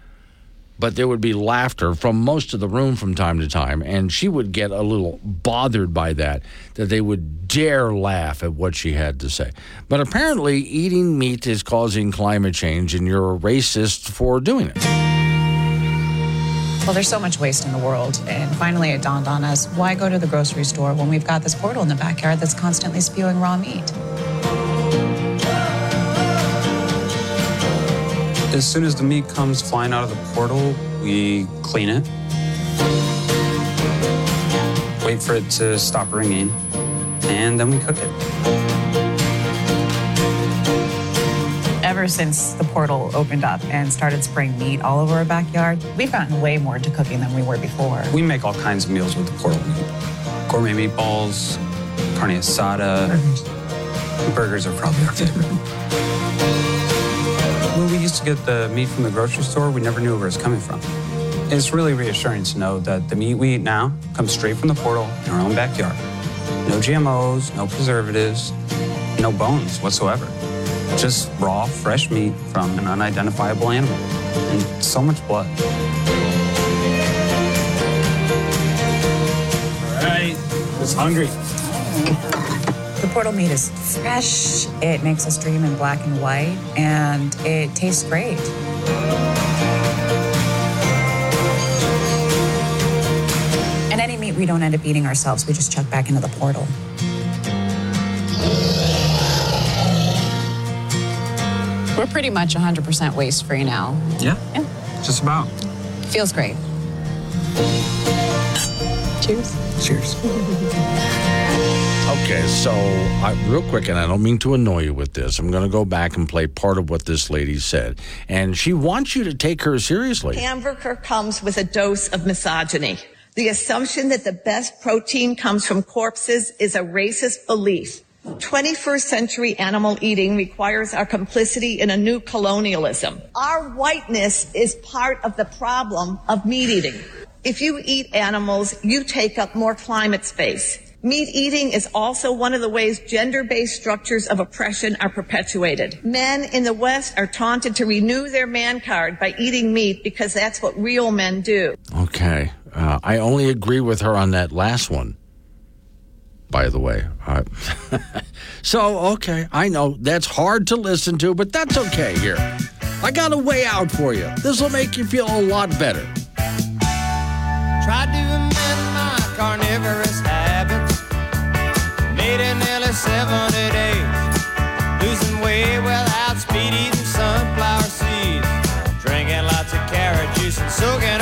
[SPEAKER 1] but there would be laughter from most of the room from time to time, and she would get a little bothered by that, that they would dare laugh at what she had to say. But apparently, eating meat is causing climate change, and you're a racist for doing it.
[SPEAKER 14] Well, there's so much waste in the world. And finally, it dawned on us why go to the grocery store when we've got this portal in the backyard that's constantly spewing raw meat?
[SPEAKER 15] As soon as the meat comes flying out of the portal, we clean it, wait for it to stop ringing, and then we cook it.
[SPEAKER 14] Ever since the portal opened up and started spraying meat all over our backyard, we've gotten way more into cooking than we were before.
[SPEAKER 15] We make all kinds of meals with the portal meat. Gourmet meatballs, carne asada, burgers. burgers are probably our favorite. when we used to get the meat from the grocery store, we never knew where it was coming from. It's really reassuring to know that the meat we eat now comes straight from the portal in our own backyard. No GMOs, no preservatives, no bones whatsoever. Just raw, fresh meat from an unidentifiable animal. And so much blood.
[SPEAKER 16] All right, it's hungry.
[SPEAKER 14] The portal meat is fresh. It makes us dream in black and white, and it tastes great. And any meat we don't end up eating ourselves, we just chuck back into the portal. We're pretty much 100% waste free now.
[SPEAKER 15] Yeah? Yeah. Just about.
[SPEAKER 14] Feels great. Cheers.
[SPEAKER 15] Cheers. <laughs>
[SPEAKER 1] Okay, so I, real quick, and I don't mean to annoy you with this. I'm going to go back and play part of what this lady said, and she wants you to take her seriously.
[SPEAKER 4] Hamburger comes with a dose of misogyny. The assumption that the best protein comes from corpses is a racist belief. 21st century animal eating requires our complicity in a new colonialism. Our whiteness is part of the problem of meat eating. If you eat animals, you take up more climate space. Meat eating is also one of the ways gender-based structures of oppression are perpetuated. Men in the West are taunted to renew their man card by eating meat because that's what real men do.
[SPEAKER 1] Okay. Uh, I only agree with her on that last one by the way. Uh, <laughs> so, okay, I know that's hard to listen to, but that's okay here. I got a way out for you. This will make you feel a lot better.
[SPEAKER 17] Tried to amend my carnivorous habits. Made it nearly 70 days. Losing weight without speed, eating sunflower seeds. Drinking lots of carrot juice and soaking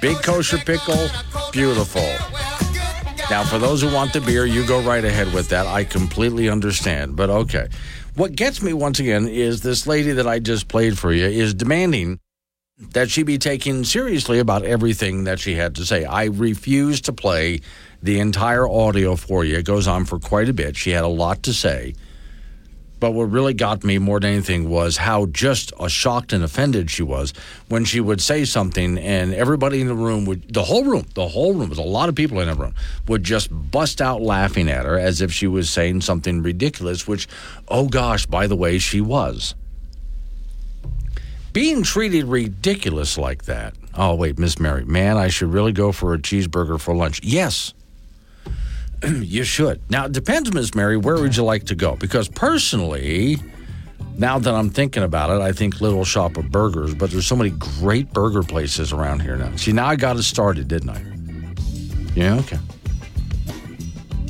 [SPEAKER 17] Big
[SPEAKER 1] kosher pickle, beautiful. Now, for those who want the beer, you go right ahead with that. I completely understand, but okay. What gets me once again is this lady that I just played for you is demanding that she be taken seriously about everything that she had to say. I refuse to play the entire audio for you. It goes on for quite a bit. She had a lot to say. But what really got me more than anything was how just shocked and offended she was when she would say something, and everybody in the room would, the whole room, the whole room, there's a lot of people in the room, would just bust out laughing at her as if she was saying something ridiculous, which, oh gosh, by the way, she was. Being treated ridiculous like that. Oh, wait, Miss Mary, man, I should really go for a cheeseburger for lunch. Yes, <clears throat> you should. Now, it depends, Miss Mary, where would you like to go? Because personally, now that I'm thinking about it, I think Little Shop of Burgers, but there's so many great burger places around here now. See, now I got it started, didn't I? Yeah, okay.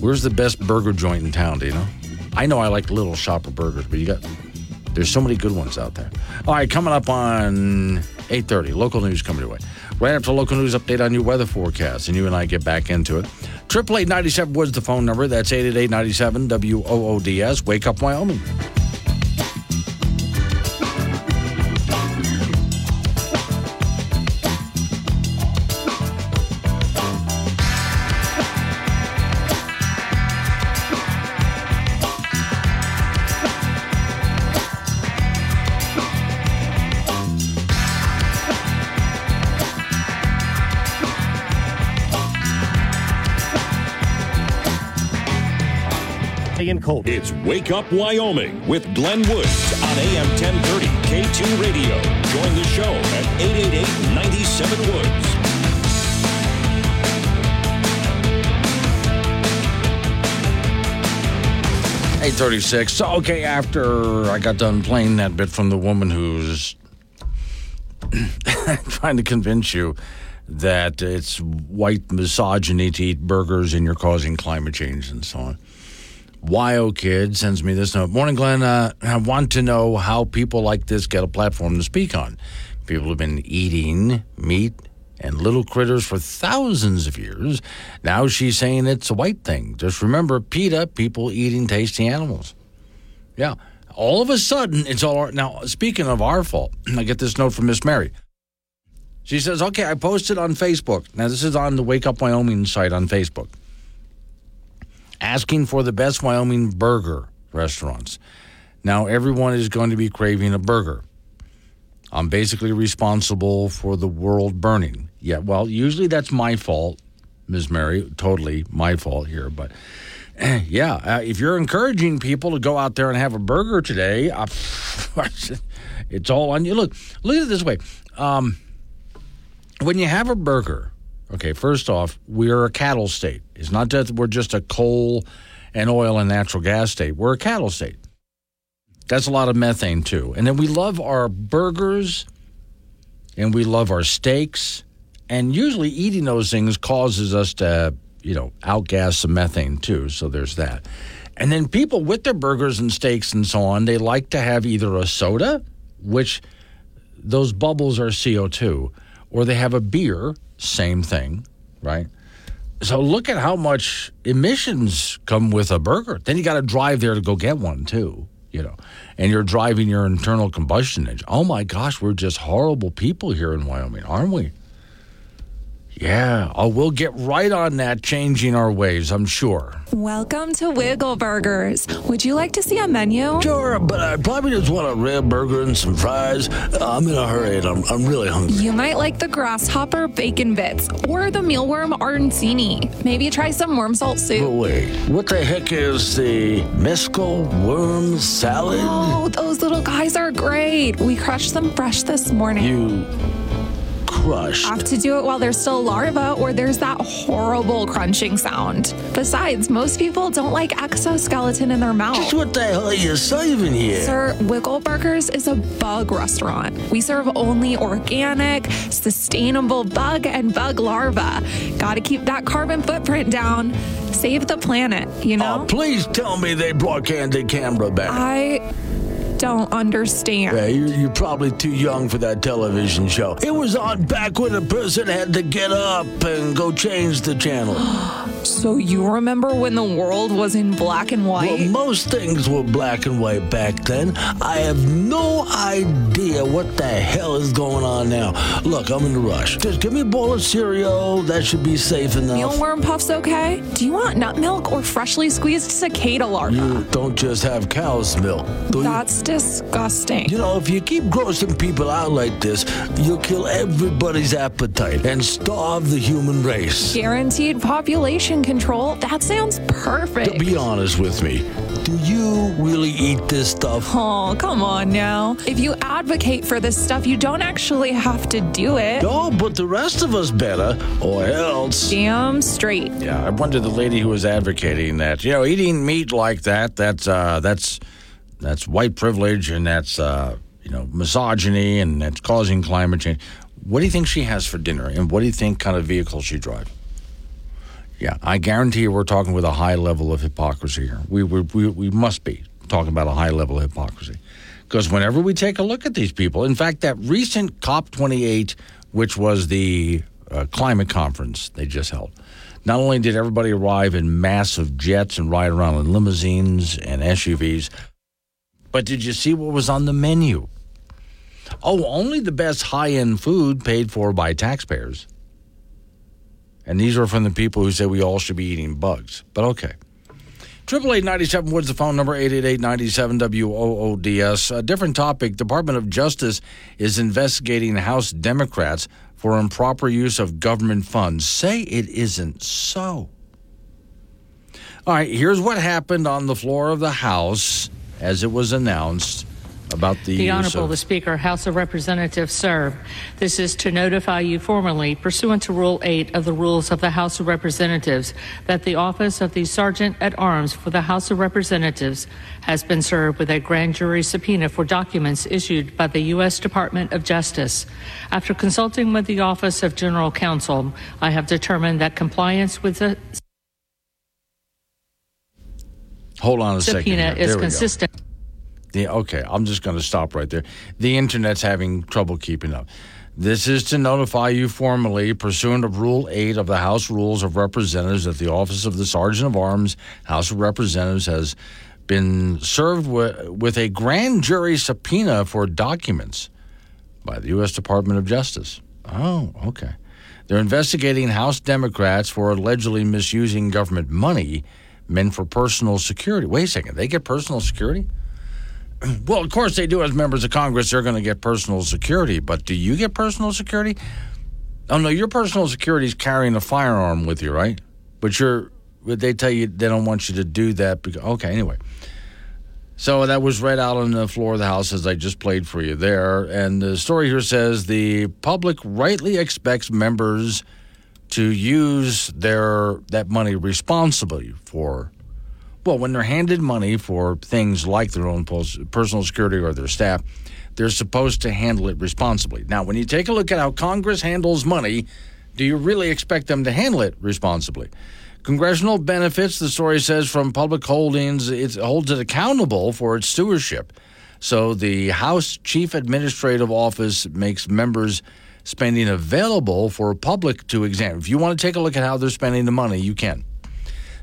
[SPEAKER 1] Where's the best burger joint in town, do you know? I know I like Little Shop of Burgers, but you got there's so many good ones out there. All right, coming up on 8:30, local news coming your way. Right after local news update on your weather forecast, and you and I get back into it. Triple eight ninety seven was the phone number. That's eight eight eight ninety seven W O O D S. Wake up, Wyoming.
[SPEAKER 7] Wake Up Wyoming with Glenn Woods on AM 1030 K2 Radio. Join the show at 888 97 Woods.
[SPEAKER 1] Eight thirty-six. So, okay, after I got done playing that bit from the woman who's <coughs> trying to convince you that it's white misogyny to eat burgers and you're causing climate change and so on. YO Kid sends me this note. Morning, Glenn. Uh, I want to know how people like this get a platform to speak on. People have been eating meat and little critters for thousands of years. Now she's saying it's a white thing. Just remember, PETA, people eating tasty animals. Yeah. All of a sudden, it's all our, now. Speaking of our fault, <clears throat> I get this note from Miss Mary. She says, "Okay, I posted on Facebook. Now this is on the Wake Up Wyoming site on Facebook, asking for the best Wyoming burger restaurants. Now everyone is going to be craving a burger. I'm basically responsible for the world burning. Yeah, well, usually that's my fault, Ms. Mary. Totally my fault here, but." <clears throat> Yeah, uh, if you're encouraging people to go out there and have a burger today, <laughs> it's all on you. Look, look at it this way. Um, when you have a burger, okay, first off, we're a cattle state. It's not that we're just a coal and oil and natural gas state. We're a cattle state. That's a lot of methane, too. And then we love our burgers and we love our steaks. And usually eating those things causes us to, you know, outgas some methane, too. So there's that. And then people with their burgers and steaks and so on, they like to have either a soda, which those bubbles are CO2 or they have a beer, same thing, right? So look at how much emissions come with a burger. Then you got to drive there to go get one too, you know. And you're driving your internal combustion engine. Oh my gosh, we're just horrible people here in Wyoming, aren't we? Yeah, oh, we'll get right on that, changing our ways, I'm sure.
[SPEAKER 3] Welcome to Wiggle Burgers. Would you like to see a menu?
[SPEAKER 18] Sure, but I probably just want a rib burger and some fries. Uh, I'm in a hurry and I'm, I'm really hungry.
[SPEAKER 3] You might like the grasshopper bacon bits or the mealworm arancini. Maybe try some worm salt soup.
[SPEAKER 18] But wait, what the heck is the mescal worm salad?
[SPEAKER 3] Oh, those little guys are great. We crushed them fresh this morning.
[SPEAKER 18] You crushed.
[SPEAKER 3] Have to do it while they're still larva, or there's that horrible crunching sound. Besides, most people don't like exoskeleton in their mouth.
[SPEAKER 18] Just what the hell are you saving here?
[SPEAKER 3] Sir, Wiggle Burgers is a bug restaurant. We serve only organic, sustainable bug and bug larvae. Gotta keep that carbon footprint down. Save the planet, you oh, know?
[SPEAKER 18] Oh, please tell me they brought Candid Camera back.
[SPEAKER 3] I don't understand.
[SPEAKER 18] Yeah, you're, you're, probably too young for that television show. It was on back when a person had to get up and go change the channel. <gasps> <gasps>
[SPEAKER 3] so you remember when the world was in black and white?
[SPEAKER 18] Well, most things were black and white back then. I have no idea what the hell is going on now. Look, I'm in a rush. Just give me a bowl of cereal. That should be safe enough.
[SPEAKER 3] Mealworm puffs okay? Do you want nut milk or freshly squeezed cicada larvae?
[SPEAKER 18] You don't just have cow's milk.
[SPEAKER 3] That's disgusting.
[SPEAKER 18] You know, if you keep grossing people out like this, you'll kill everybody's appetite and starve the human race.
[SPEAKER 3] Guaranteed population control? That sounds perfect.
[SPEAKER 18] To be honest with me, do you really eat this stuff?
[SPEAKER 3] Oh, come on now. If you advocate for this stuff, you don't actually have to do it.
[SPEAKER 18] No, but the rest of us better, or else.
[SPEAKER 3] Damn straight.
[SPEAKER 1] Yeah, I wonder the lady who was advocating that. You know, eating meat like that, that's, uh, that's, that's white privilege and that's uh, you know misogyny and that's causing climate change. What do you think she has for dinner, and what do you think kind of vehicle she drives? Yeah, I guarantee you, we're talking with a high level of hypocrisy here. We we we, we must be talking about a high level of hypocrisy because whenever we take a look at these people, in fact, that recent COP 28, which was the uh, climate conference they just held. Not only did everybody arrive in massive jets and ride around in limousines and SUVs, but did you see what was on the menu? Oh, only the best high end food paid for by taxpayers. And these are from the people who say we all should be eating bugs. But okay. Triple eight ninety seven Woods, the phone number eight eight eight ninety seven W O O D S. A different topic. Department of Justice is investigating House Democrats for improper use of government funds. Say it isn't so. All right, here's what happened on the floor of the House as it was announced about the
[SPEAKER 19] the honorable
[SPEAKER 1] of,
[SPEAKER 19] the speaker house of representatives sir this is to notify you formally pursuant to rule 8 of the rules of the house of representatives that the office of the sergeant at arms for the house of representatives has been served with a grand jury subpoena for documents issued by the u.s department of justice after consulting with the office of general counsel i have determined that compliance with the
[SPEAKER 1] hold on a
[SPEAKER 19] subpoena
[SPEAKER 1] second here.
[SPEAKER 19] is
[SPEAKER 1] There we go. The, okay, I'm just going to stop right there. The internet's having trouble keeping up. This is to notify you formally, pursuant of Rule 8 of the House Rules of Representatives, that the Office of the Sergeant of Arms, House of Representatives, has been served with a grand jury subpoena for documents by the U.S. Department of Justice. Oh, okay. They're investigating House Democrats for allegedly misusing government money meant for personal security. Wait a second, they get personal security? <clears throat> Well, of course they do as members of Congress. They're going to get personal security, but do you get personal security? Oh no, your personal security is carrying a firearm with you, right? But you're, but they tell you they don't want you to do that. Because, okay, anyway. So that was read out on the floor of the House as I just played for you there. And the story here says the public rightly expects members to use their that money responsibly for well, when they're handed money for things like their own personal security or their staff, they're supposed to handle it responsibly. Now, when you take a look at how Congress handles money, do you really expect them to handle it responsibly? Congressional benefits, the story says, from public holdings, it holds it accountable for its stewardship. So the House Chief Administrative Office makes members' spending available for public to examine. If you want to take a look at how they're spending the money, you can.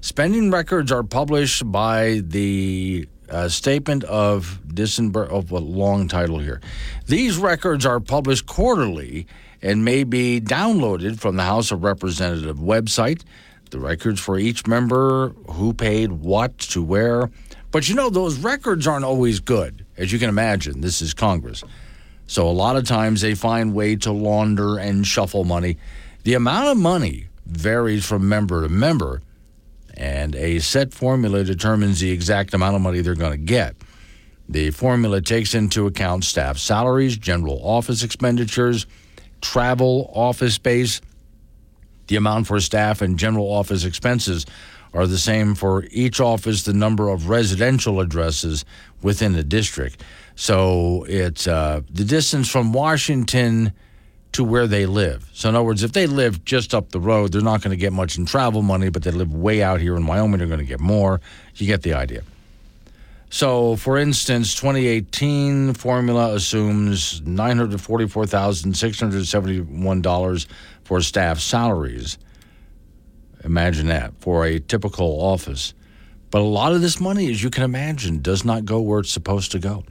[SPEAKER 1] Spending records are published by the uh, Statement of Disembur- of a long title here. These records are published quarterly and may be downloaded from the House of Representative website. The records for each member, who paid what to where. But you know, those records aren't always good, as you can imagine. This is Congress. So a lot of times they find way to launder and shuffle money. The amount of money varies from member to member, and a set formula determines the exact amount of money they're going to get. The formula takes into account staff salaries, general office expenditures, travel, office space. The amount for staff and general office expenses are the same for each office, the number of residential addresses within the district. So it's uh, the distance from Washington to where they live. So, in other words, if they live just up the road, they're not going to get much in travel money, but they live way out here in Wyoming, they're going to get more. You get the idea. So, for instance, 2018 formula assumes $944,671 for staff salaries. Imagine that for a typical office. But a lot of this money, as you can imagine, does not go where it's supposed to go.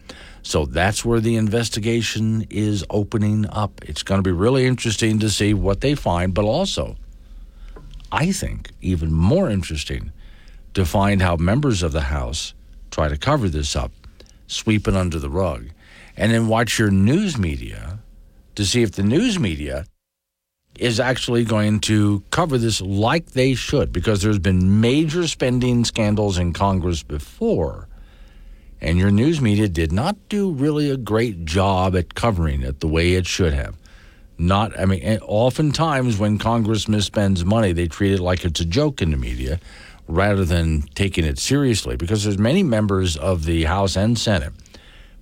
[SPEAKER 1] So that's where the investigation is opening up. It's going to be really interesting to see what they find, but also, I think, even more interesting to find how members of the House try to cover this up, sweep it under the rug, and then watch your news media to see if the news media is actually going to cover this like they should, because there's been major spending scandals in Congress before and your news media did not do really a great job at covering it the way it should have. Not, I mean, eh, oftentimes when Congress misspends money, they treat it like it's a joke in the media rather than taking it seriously because there's many members of the House and Senate,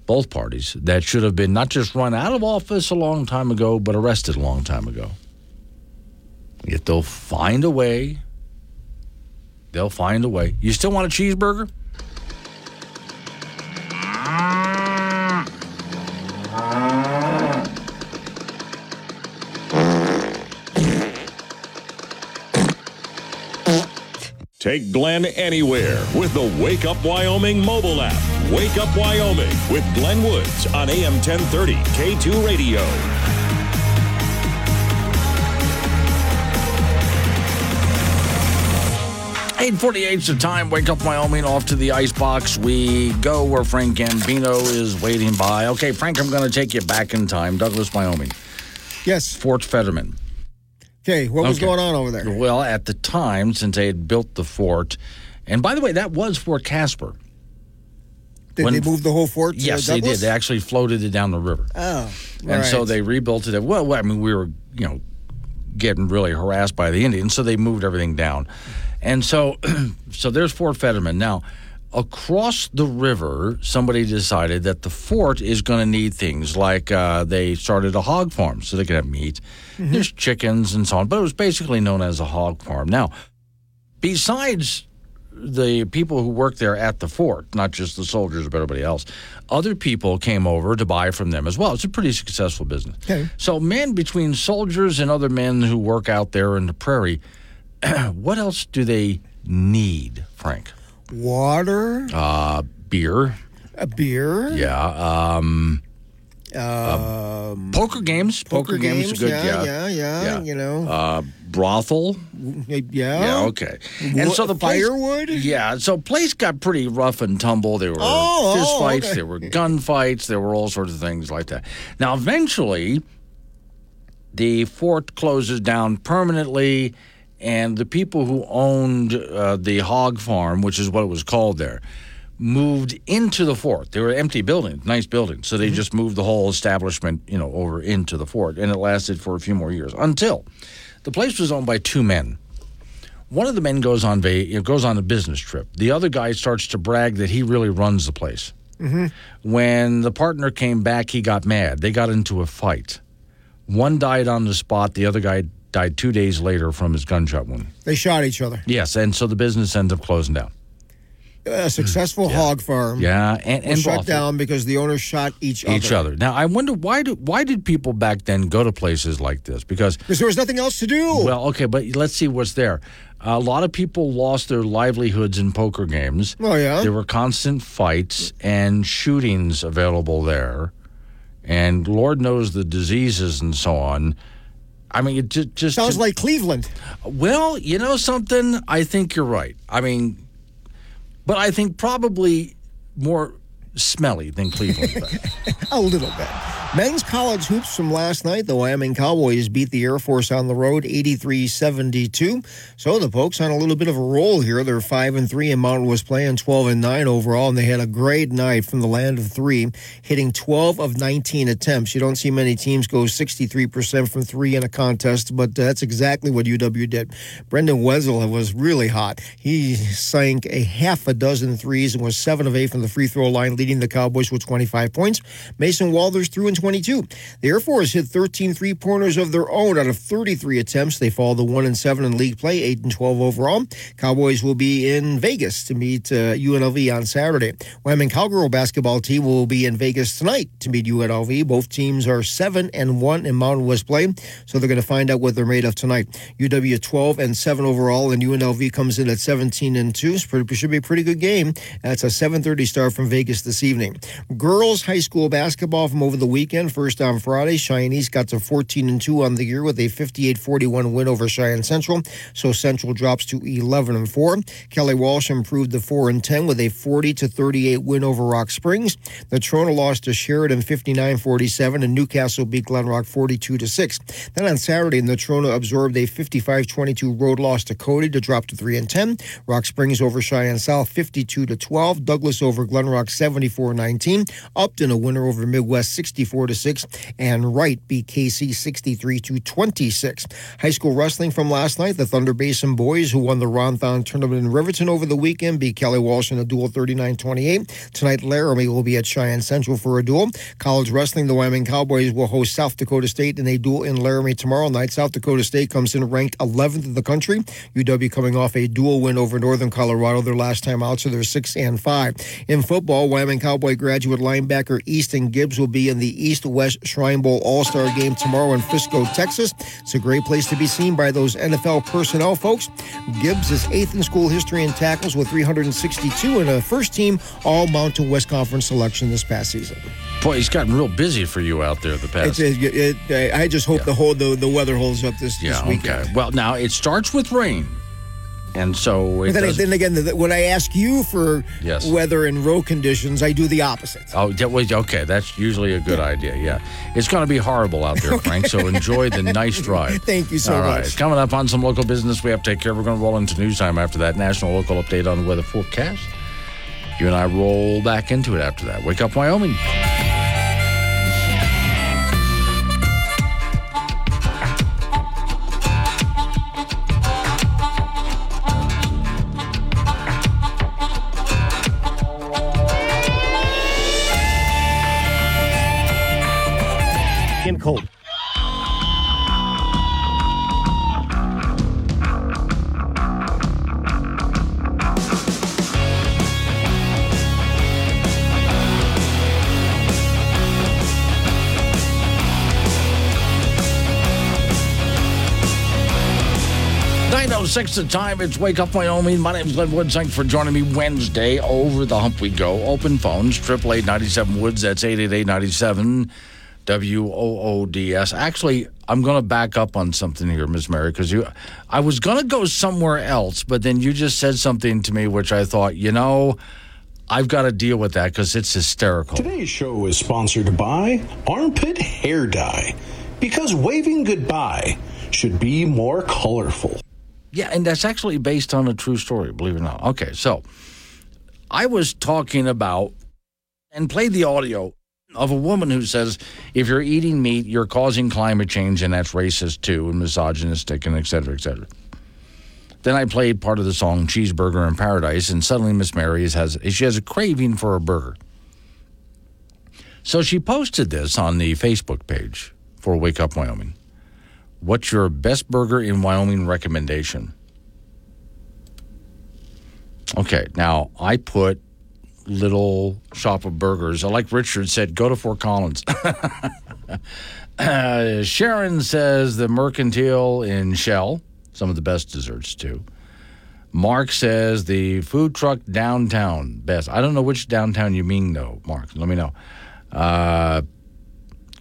[SPEAKER 1] both parties, that should have been not just run out of office a long time ago, but arrested a long time ago. Yet they'll find a way. They'll find a way. You still want a cheeseburger?
[SPEAKER 7] Take Glenn anywhere with the Wake Up Wyoming mobile app. Wake Up Wyoming with Glenn Woods on AM 1030 K2 Radio.
[SPEAKER 1] 848 is the time. Wake up, Wyoming. Off to the icebox we go where Frank Gambino is waiting by. Okay, Frank, I'm going to take you back in time. Douglas, Wyoming.
[SPEAKER 8] Yes.
[SPEAKER 1] Fort Fetterman.
[SPEAKER 8] Okay, what was
[SPEAKER 1] Okay.
[SPEAKER 8] going on over there?
[SPEAKER 1] Well, at the time, since they had built the fort, and by the way, that was Fort Casper.
[SPEAKER 8] Did
[SPEAKER 1] when-
[SPEAKER 8] they move the whole fort to
[SPEAKER 1] Yes, they did. They actually floated it down the river.
[SPEAKER 8] Oh,
[SPEAKER 1] and so they rebuilt it. Well, I mean, we were, you know, getting really harassed by the Indians, so they moved everything down. And so, <clears throat> so there's Fort Fetterman. Now, across the river, somebody decided that the fort is going to need things like uh, they started a hog farm so they could have meat. There's chickens and so on, but it was basically known as a hog farm. Now, besides the people who worked there at the fort, not just the soldiers, but everybody else, other people came over to buy from them as well. It's a pretty successful business.
[SPEAKER 8] Okay.
[SPEAKER 1] So, men between soldiers and other men who work out there in the prairie, <clears throat> what else do they need, Frank?
[SPEAKER 8] Water,
[SPEAKER 1] Uh, beer.
[SPEAKER 8] a beer,
[SPEAKER 1] Yeah. Um,
[SPEAKER 8] um,
[SPEAKER 1] poker games. Poker, games, are good.
[SPEAKER 8] yeah,
[SPEAKER 1] Yeah.
[SPEAKER 8] yeah, yeah, you know.
[SPEAKER 1] Uh, brothel.
[SPEAKER 8] yeah.
[SPEAKER 1] Yeah, okay. And
[SPEAKER 8] Wo-
[SPEAKER 1] so the place,
[SPEAKER 8] firewood?
[SPEAKER 1] Yeah, so place got pretty rough and tumble. There were
[SPEAKER 8] Oh,
[SPEAKER 1] fist
[SPEAKER 8] oh,
[SPEAKER 1] fights,
[SPEAKER 8] okay.
[SPEAKER 1] there were gun fights, there were all sorts of things like that. Now, eventually, the fort closes down permanently, and the people who owned uh, the hog farm, which is what it was called there, moved into the fort. They were empty buildings, nice buildings. So they
[SPEAKER 8] Mm-hmm.
[SPEAKER 1] just moved the whole establishment, you know, over into the fort, and it lasted for a few more years until the place was owned by two men. One of the men goes on va- goes on a business trip. The other guy starts to brag that he really runs the place.
[SPEAKER 8] Mm-hmm.
[SPEAKER 1] When the partner came back, he got mad. They got into a fight. One died on the spot. The other guy died two days later from his gunshot wound.
[SPEAKER 8] They shot each other.
[SPEAKER 1] Yes, and so the business ends up closing down.
[SPEAKER 8] A successful hog farm.
[SPEAKER 1] Yeah, and, and
[SPEAKER 8] shut down because the owners shot each other.
[SPEAKER 1] each other. Now, I wonder why do why did people back then go to places like this? Because
[SPEAKER 8] Because there was nothing else to do.
[SPEAKER 1] well, okay, but let's see what's there. A lot of people lost their livelihoods in poker games.
[SPEAKER 8] Oh, yeah?
[SPEAKER 1] There were constant fights and shootings available there. And Lord knows the diseases and so on I mean, it just, just
[SPEAKER 8] Sounds like Cleveland.
[SPEAKER 1] Well, you know something? I think you're right. I mean, but I think probably more smelly than Cleveland. <laughs>
[SPEAKER 8] a little bit. Men's college hoops from last night. The Wyoming Cowboys beat the Air Force on the road 83 72. So the Pokes on a little bit of a roll here. They're 5 and 3, and Mountain was playing 12 and 9 overall, and they had a great night from the land of three, hitting 12 of 19 attempts. You don't see many teams go 63% from three in a contest, but that's exactly what UW did. Brendan Wenzel was really hot. He sank a half a dozen threes and was 7 of 8 from the free throw line, leading the Cowboys with 25 points. Mason Walters threw in 22. The Air Force hit 13 three pointers of their own out of 33 attempts. They fall to 1 and 7 in league play, 8 and 12 overall. Cowboys will be in Vegas to meet uh, UNLV on Saturday. Wyoming Cowgirl basketball team will be in Vegas tonight to meet UNLV. Both teams are 7 and 1 in Mountain West play, so they're going to find out what they're made of tonight. UW 12 and 7 overall, and UNLV comes in at 17 and 2. It should be a pretty good game. That's a 7:30 start from Vegas this evening. Girls high school basketball from over the weekend. First on Friday, Cheyennes got to 14 and 2 on the year with a 58-41 win over Cheyenne Central. So Central drops to 11 and 4. Kelly Walsh improved to 4 and 10 with a 40 to 38 win over Rock Springs. The Natrona lost to Sheridan 59-47 and Newcastle beat Glenrock 42 to 6. Then on Saturday, the Natrona absorbed a 55-22 road loss to Cody to drop to 3 and 10. Rock Springs over Cheyenne South 52 to 12. Douglas over Glenrock 74-19. Upton a winner over Midwest 64 to 6 and Wright beat Kaycee 63 to 26. High school wrestling from last night, the Thunder Basin boys who won the Ron Thon tournament in Riverton over the weekend beat Kelly Walsh in a duel 39-28. Tonight Laramie will be at Cheyenne Central for a duel. College wrestling, the Wyoming Cowboys will host South Dakota State in a duel in Laramie tomorrow night. South Dakota State comes in ranked 11th in the country. UW coming off a dual win over Northern Colorado their last time out, so they're 6 and 5. In football, Wyoming Cowboy graduate linebacker Easton Gibbs will be in the East West Shrine Bowl All Star game tomorrow in Frisco, Texas. It's a great place to be seen by those NFL personnel folks. Gibbs is eighth in school history in tackles with 362 and a first team All Mountain West Conference selection this past season.
[SPEAKER 1] Boy, he's gotten real busy for you out there the past.
[SPEAKER 8] It, it, it, I just hope yeah. the whole the, the weather holds up this,
[SPEAKER 1] yeah,
[SPEAKER 8] this weekend.
[SPEAKER 1] Okay. Well, now it starts with rain. And so,
[SPEAKER 8] then, then, again, when I ask you for
[SPEAKER 1] yes.
[SPEAKER 8] weather and road conditions, I do the opposite.
[SPEAKER 1] Oh, okay. That's usually a good idea. Yeah, it's going to be horrible out there. <laughs> Frank. So enjoy the nice drive. <laughs>
[SPEAKER 8] Thank you so
[SPEAKER 1] All
[SPEAKER 8] much.
[SPEAKER 1] Right. Coming up on some local business, we have to take care. We're going to roll into news time after that national local update on the weather forecast. You and I roll back into it after that. Wake up, Wyoming.
[SPEAKER 12] Cold.
[SPEAKER 1] Oh six the time. It's Wake Up Wyoming. My name is Glenn Woods. Thanks for joining me Wednesday. Over the hump we go. Open phones, 888 Woods. That's 888 97 W O O D S. Actually, I'm going to back up on something here, Ms. Mary, because you, I was going to go somewhere else, but then you just said something to me which I thought, you know, I've got to deal with that because it's hysterical.
[SPEAKER 2] Today's show is sponsored by Armpit Hair Dye, because waving goodbye should be more colorful.
[SPEAKER 1] Yeah, and that's actually based on a true story, believe it or not. Okay, so I was talking about and played the audio of a woman who says if you're eating meat, you're causing climate change, and that's racist too, and misogynistic, and et cetera, et cetera. Then I played part of the song "Cheeseburger in Paradise," and suddenly Miss Mary has she has a craving for a burger. So she posted this on the Facebook page for Wake Up Wyoming. What's your best burger in Wyoming recommendation? Okay, now I put little shop of burgers. Like Richard said, go to Fort Collins. <laughs> uh, Sharon says the Mercantile in Shell, some of the best desserts too. Mark says the food truck downtown, best. I don't know which downtown you mean though, Mark. Let me know. Uh,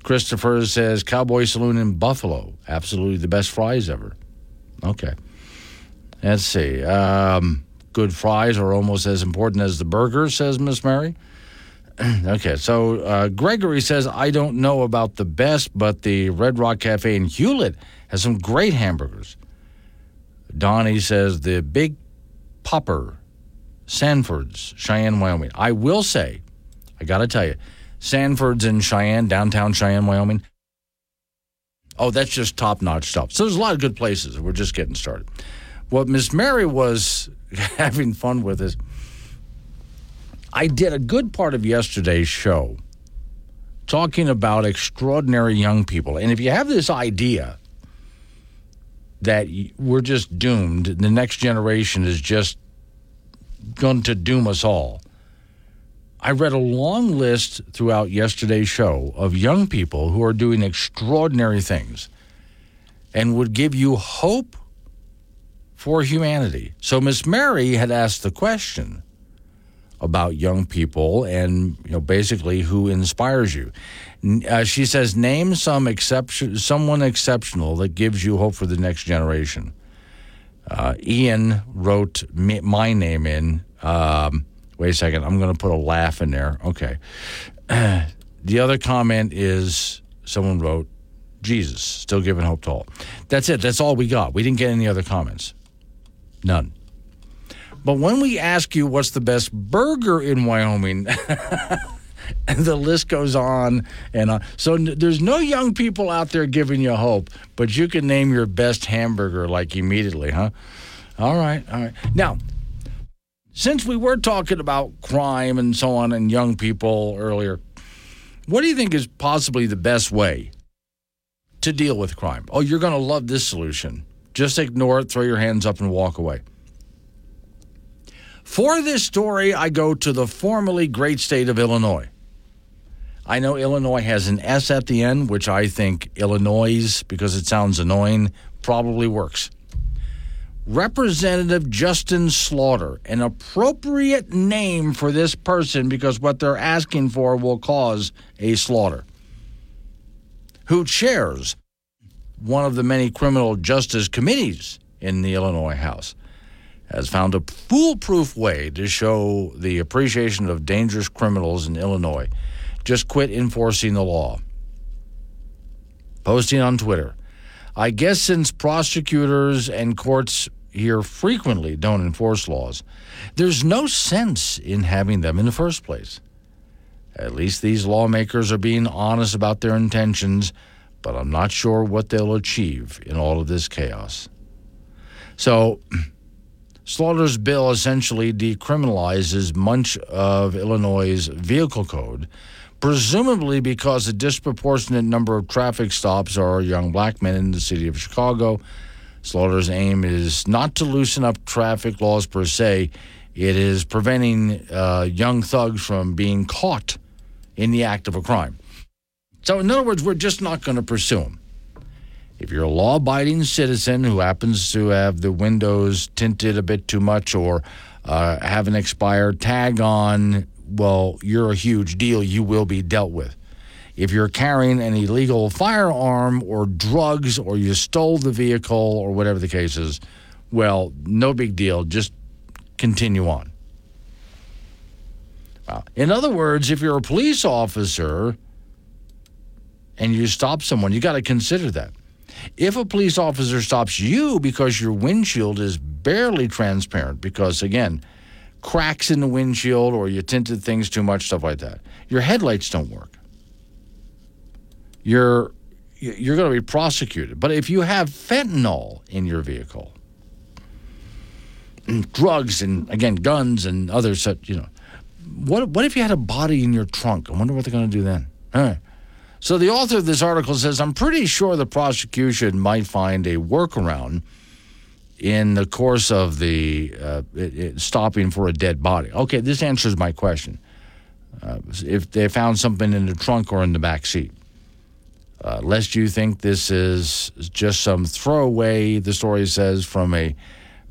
[SPEAKER 1] Christopher says Cowboy Saloon in Buffalo. Absolutely the best fries ever. Okay. Let's see. Um, good fries are almost as important as the burger, says Miss Mary. <clears throat> okay, so uh, Gregory says, I don't know about the best, but the Red Rock Cafe in Hulett has some great hamburgers. Donnie says, the Big Popper, Sanford's, Cheyenne, Wyoming. I will say, I got to tell you, Sanford's in Cheyenne, downtown Cheyenne, Wyoming. Oh, that's just top notch stuff. So there's a lot of good places. We're just getting started. What Miss Mary was <laughs> having fun with is I did a good part of yesterday's show talking about extraordinary young people. And if you have this idea that we're just doomed, the next generation is just going to doom us all. I read a long list throughout yesterday's show of young people who are doing extraordinary things and would give you hope for humanity. So Miss Mary had asked the question about young people and you know basically who inspires you. Uh, she says, name some exception, someone exceptional that gives you hope for the next generation. Uh, Ian wrote me, my name in. Um, wait a second, I'm going to put a laugh in there. Okay. <clears throat> the other comment is someone wrote, Jesus, still giving hope to all. That's it. That's all we got. We didn't get any other comments. None. But when we ask you what's the best burger in Wyoming, <laughs> the list goes on and on. So there's no young people out there giving you hope, but you can name your best hamburger like immediately, huh? All right, all right. Now, since we were talking about crime and so on and young people earlier, what do you think is possibly the best way to deal with crime? Oh, you're going to love this solution. Just ignore it, throw your hands up, and walk away. For this story, I go to the formerly great state of Illinois. I know Illinois has an S at the end, which I think Illinois, because it sounds annoying, probably works. Representative Justin Slaughter, an appropriate name for this person because what they're asking for will cause a slaughter, who chairs one of the many criminal justice committees in the Illinois House has found a foolproof way to show the appreciation of dangerous criminals in Illinois. Just quit enforcing the law. Posting on Twitter. I guess since prosecutors and courts here frequently don't enforce laws, there's no sense in having them in the first place. At least these lawmakers are being honest about their intentions, but I'm not sure what they'll achieve in all of this chaos. So, <clears throat> Slaughter's bill essentially decriminalizes much of Illinois' vehicle code, presumably because a disproportionate number of traffic stops are young black men in the city of Chicago. Slaughter's aim is not to loosen up traffic laws per se, it is preventing uh, young thugs from being caught in the act of a crime. So, in other words, we're just not going to pursue them. If you're a law abiding citizen who happens to have the windows tinted a bit too much or uh, have an expired tag on, well, you're a huge deal. You will be dealt with. If you're carrying an illegal firearm or drugs or you stole the vehicle or whatever the case is, well, no big deal. Just continue on. Well, in other words, if you're a police officer and you stop someone, you got to consider that. If a police officer stops you because your windshield is barely transparent, because again, cracks in the windshield or you tinted things too much, stuff like that, your headlights don't work. You're you're going to be prosecuted. But if you have fentanyl in your vehicle, drugs and again guns and other such, you know, what what if you had a body in your trunk? I wonder what they're going to do then. All right. So the author of this article says, I'm pretty sure the prosecution might find a workaround in the course of the uh, it, it, stopping for a dead body. Okay, this answers my question. Uh, if they found something in the trunk or in the back seat. Uh, lest you think this is just some throwaway, the story says, from a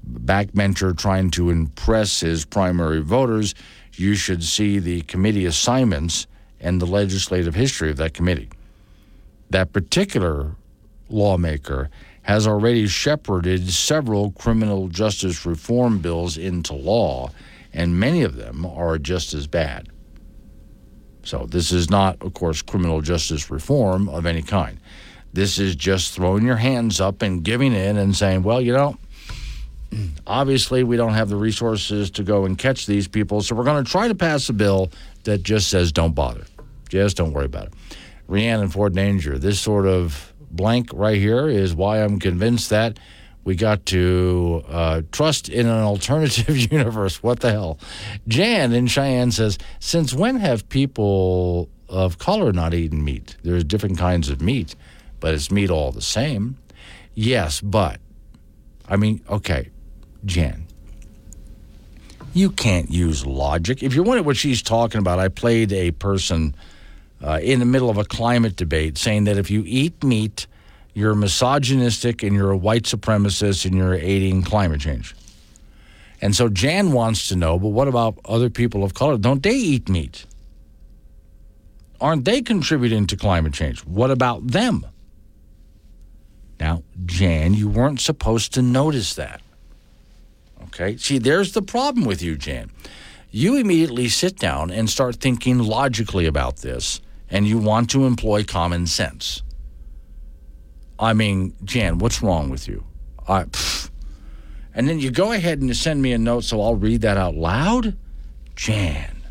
[SPEAKER 1] backbencher trying to impress his primary voters, you should see the committee assignments and the legislative history of that committee. that particular lawmaker has already shepherded several criminal justice reform bills into law, and many of them are just as bad. So, this is not, of course, criminal justice reform of any kind. This is just throwing your hands up and giving in and saying, well, you know, obviously we don't have the resources to go and catch these people, so we're going to try to pass a bill that just says don't bother. Just don't worry about it. Rhiannon Fort Danger, this sort of blank right here is why I'm convinced that we got to uh, trust in an alternative <laughs> universe. What the hell? Jan in Cheyenne says, Since when have people of color not eaten meat? There's different kinds of meat, but it's meat all the same. Yes, but, I mean, okay, Jan, you can't use logic. If you're wondering what she's talking about, I played a person uh, in the middle of a climate debate saying that if you eat meat, you're misogynistic and you're a white supremacist and you're aiding climate change. And so Jan wants to know, but what about other people of color? Don't they eat meat? Aren't they contributing to climate change? What about them? Now, Jan, you weren't supposed to notice that. Okay? See, there's the problem with you, Jan. You immediately sit down and start thinking logically about this, and you want to employ common sense. I mean, Jan, what's wrong with you? I, pff. and then you go ahead and you send me a note so I'll read that out loud? Jan,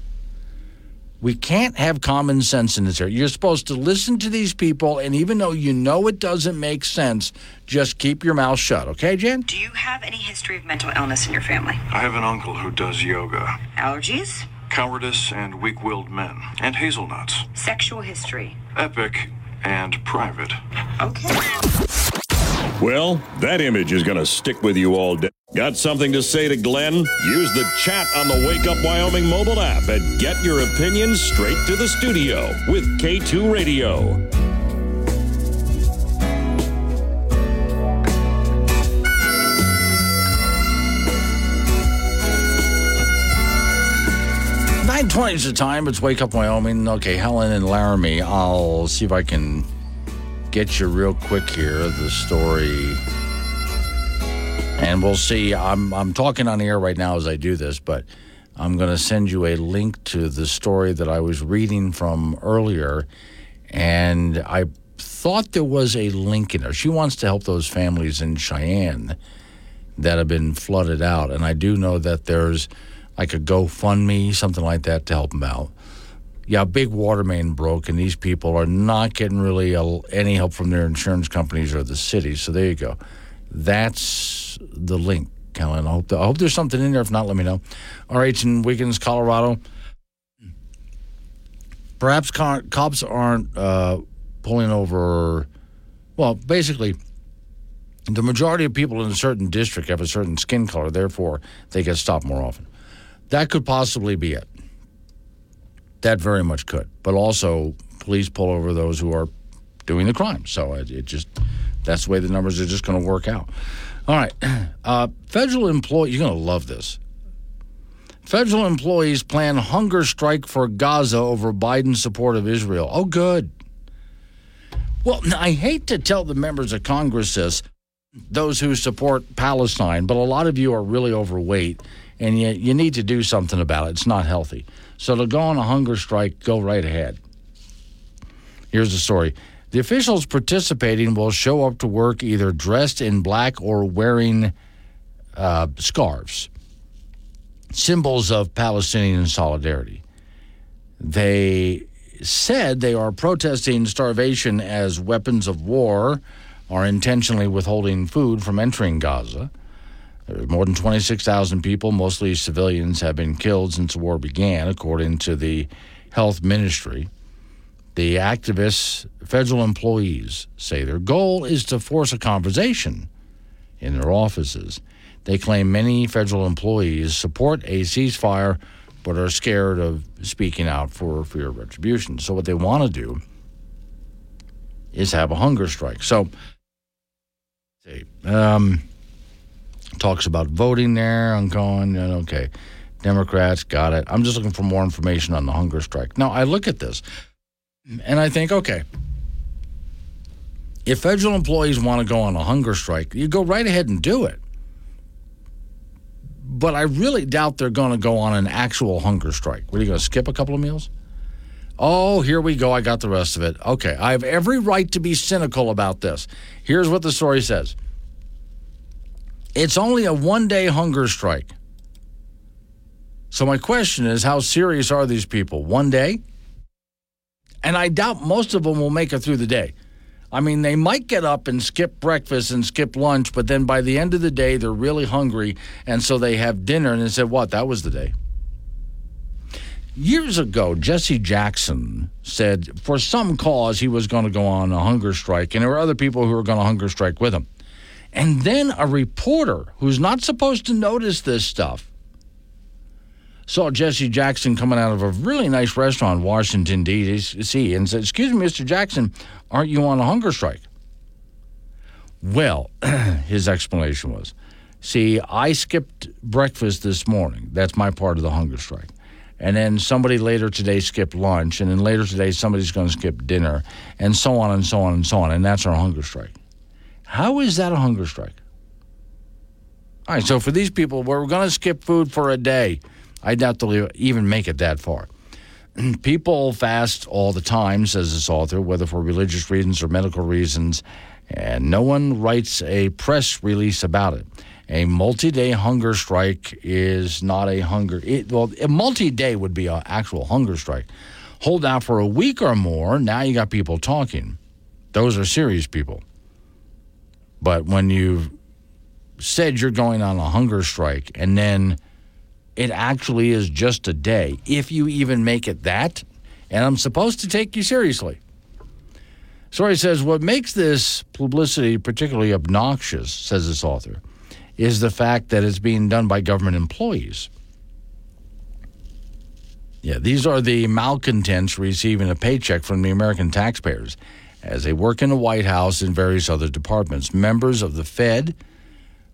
[SPEAKER 1] we can't have common sense in this area. You're supposed to listen to these people, and even though you know it doesn't make sense, just keep your mouth shut, okay, Jan?
[SPEAKER 6] Do you have any history of mental illness in your family?
[SPEAKER 20] I have an uncle who does yoga.
[SPEAKER 6] Allergies?
[SPEAKER 20] Cowardice and weak willed men. And hazelnuts.
[SPEAKER 6] Sexual history?
[SPEAKER 20] Epic and private.
[SPEAKER 6] Okay.
[SPEAKER 7] Well, that image is going to stick with you all day. Got something to say to Glenn? Use the chat on the Wake Up Wyoming mobile app and get your opinions straight to the studio with K2 Radio.
[SPEAKER 1] Nine twenty is the time. It's Wake Up Wyoming. Okay, Helen and Laramie. I'll see if I can get you real quick here the story, and we'll see. I'm I'm talking on the air right now as I do this, but I'm going to send you a link to the story that I was reading from earlier, and I thought there was a link in there. She wants to help those families in Cheyenne that have been flooded out, and I do know that there's like a GoFundMe, something like that, to help them out. Yeah, big water main broke, and these people are not getting really any help from their insurance companies or the city. So there you go. That's the link, Kellen. I hope, I hope there's something in there. If not, let me know. Right, in Wiggins, Colorado. Perhaps co- cops aren't uh, pulling over. Well, basically, the majority of people in a certain district have a certain skin color, therefore, they get stopped more often. That could possibly be it. That very much could. But also, police pull over those who are doing the crime. So it, it just, that's the way the numbers are just going to work out. All right. <clears throat> Uh, federal employees, you're going to love this. Federal employees plan hunger strike for Gaza over Biden's support of Israel. Oh, good. Well, I hate to tell the members of Congress this, those who support Palestine, but a lot of you are really overweight and you, you need to do something about it. It's not healthy. So to go on a hunger strike, go right ahead. Here's the story. The officials participating will show up to work either dressed in black or wearing uh, scarves, symbols of Palestinian solidarity. They said they are protesting starvation as weapons of war are intentionally withholding food from entering Gaza. More than 26,000 people, mostly civilians, have been killed since the war began, according to the health ministry. The activists, federal employees, say their goal is to force a conversation in their offices. They claim many federal employees support a ceasefire but are scared of speaking out for fear of retribution. So, what they want to do is have a hunger strike. So, um, talks about voting there. I'm going, okay, Democrats got it. I'm just looking for more information on the hunger strike. Now, I look at this and I think, okay, If federal employees want to go on a hunger strike, you go right ahead and do it. But I really doubt they're going to go on an actual hunger strike. What are you going to skip a couple of meals? Oh, here we go. I got the rest of it. Okay. I have every right to be cynical about this. Here's what the story says it's only a one day hunger strike. So, my question is how serious are these people? One day? And I doubt most of them will make it through the day. I mean, they might get up and skip breakfast and skip lunch, but then by the end of the day, they're really hungry. And so they have dinner and they said, What? That was the day. Years ago, Jesse Jackson said for some cause he was going to go on a hunger strike, and there were other people who were going to hunger strike with him. And then a reporter who's not supposed to notice this stuff saw Jesse Jackson coming out of a really nice restaurant in Washington, D.C., and said, Excuse me, Mr. Jackson, aren't you on a hunger strike? Well, <clears throat> his explanation was, See, I skipped breakfast this morning. That's my part of the hunger strike. And then somebody later today skipped lunch, and then later today somebody's going to skip dinner, and so on and so on and so on. And that's our hunger strike. How is that a hunger strike? All right, so for these people, we're going to skip food for a day. I doubt they'll even make it that far. <clears throat> People fast all the time, says this author, whether for religious reasons or medical reasons, and no one writes a press release about it. A multi day hunger strike is not a hunger. It, well, a multi day would be an actual hunger strike. Hold out for a week or more, now you got people talking. Those are serious people. But when you've said you're going on a hunger strike and then it actually is just a day, if you even make it that, and I'm supposed to take you seriously. Story says what makes this publicity particularly obnoxious, says this author, is the fact that it's being done by government employees. Yeah, these are the malcontents receiving a paycheck from the American taxpayers as they work in the White House and various other departments. Members of the Fed,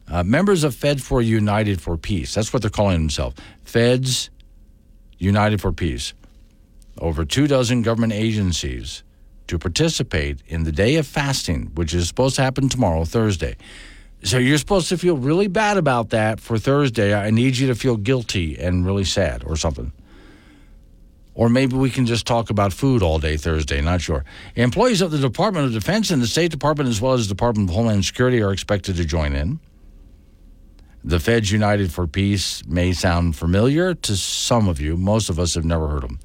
[SPEAKER 1] uh, members of Fed for United for Peace. That's what they're calling themselves. Feds United for Peace. Over two dozen government agencies to participate in the day of fasting, which is supposed to happen tomorrow, Thursday. So you're supposed to feel really bad about that for Thursday. I need you to feel guilty and really sad or something. Or maybe we can just talk about food all day Thursday, not sure. Employees of the Department of Defense and the State Department, as well as the Department of Homeland Security, are expected to join in. The Feds United for Peace may sound familiar to some of you. Most of us have never heard them.